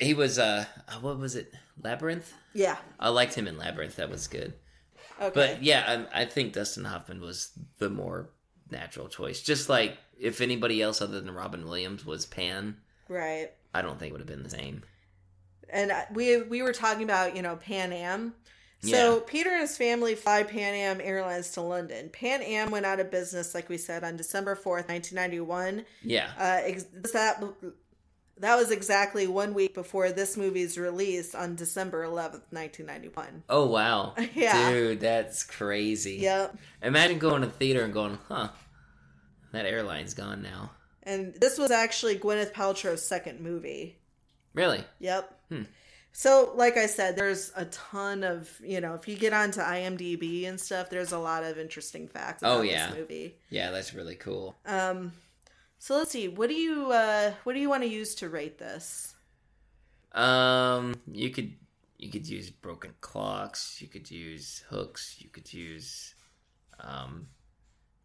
he was a what was it, Labyrinth? Yeah. I liked him in Labyrinth. That was good. Okay. But yeah, I, I think Dustin Hoffman was the more natural choice. Just like if anybody else other than Robin Williams was Pan, right. I don't think it would have been the same. And we we were talking about you know Pan Am. So Yeah. Peter and his family fly Pan Am Airlines to London. Pan Am went out of business, like we said, on December fourth, nineteen ninety one. Yeah. Uh, ex- that that was exactly one week before this movie's release on December eleventh, nineteen ninety one. Oh wow. Yeah. Dude, that's crazy. Yep. Imagine going to the theater and going, huh, that airline's gone now. And this was actually Gwyneth Paltrow's second movie. Really? Yep. Hmm. So, like I said, there's a ton of you know, if you get onto IMDb and stuff, there's a lot of interesting facts about Oh, yeah. this movie. Yeah, that's really cool. Um, so let's see. What do you uh, what do you want to use to rate this? Um, you could you could use broken clocks. You could use hooks. You could use um,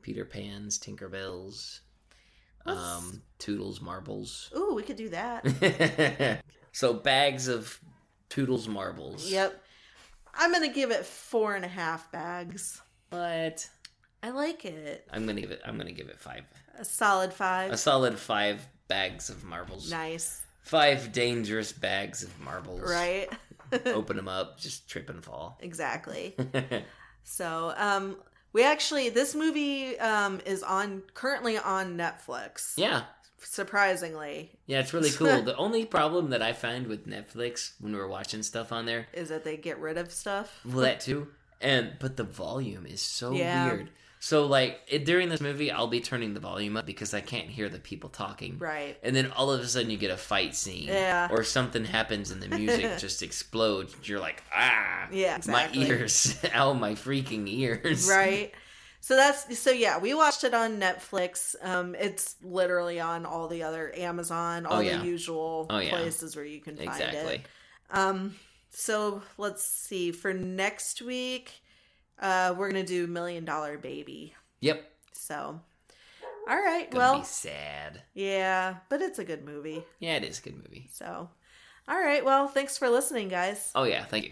Peter Pan's, Tinkerbells, Let's- um, Tootles, marbles. Ooh, we could do that. so bags of Tootles marbles. yep. I'm gonna give it four and a half bags. But I like it. I'm gonna give it. I'm gonna give it five. A solid five. A solid five bags of marbles. nice. Five dangerous bags of marbles. Right. Open them up, just trip and fall. exactly. So, um, we actually this movie um is on currently on Netflix. yeah, Surprisingly, yeah, it's really cool. the only problem that I find with Netflix when we're watching stuff on there, is that they get rid of stuff. well, that too, and but the volume is so Yeah. weird. So like it, during this movie, I'll be turning the volume up because I can't hear the people talking. Right. And then all of a sudden you get a fight scene, Yeah. or something happens and the music just explodes. You're like, ah, Yeah, exactly. my ears, ow, my freaking ears, right so that's so yeah we watched it on netflix um it's literally on all the other amazon all Oh, yeah. the usual Oh, yeah. places where you can find Exactly. it um so let's see for next week uh we're gonna do million dollar baby Yep. so all right Gonna well sad. yeah but it's a good movie Yeah, it is a good movie. so all right well thanks for listening guys Oh yeah, thank you.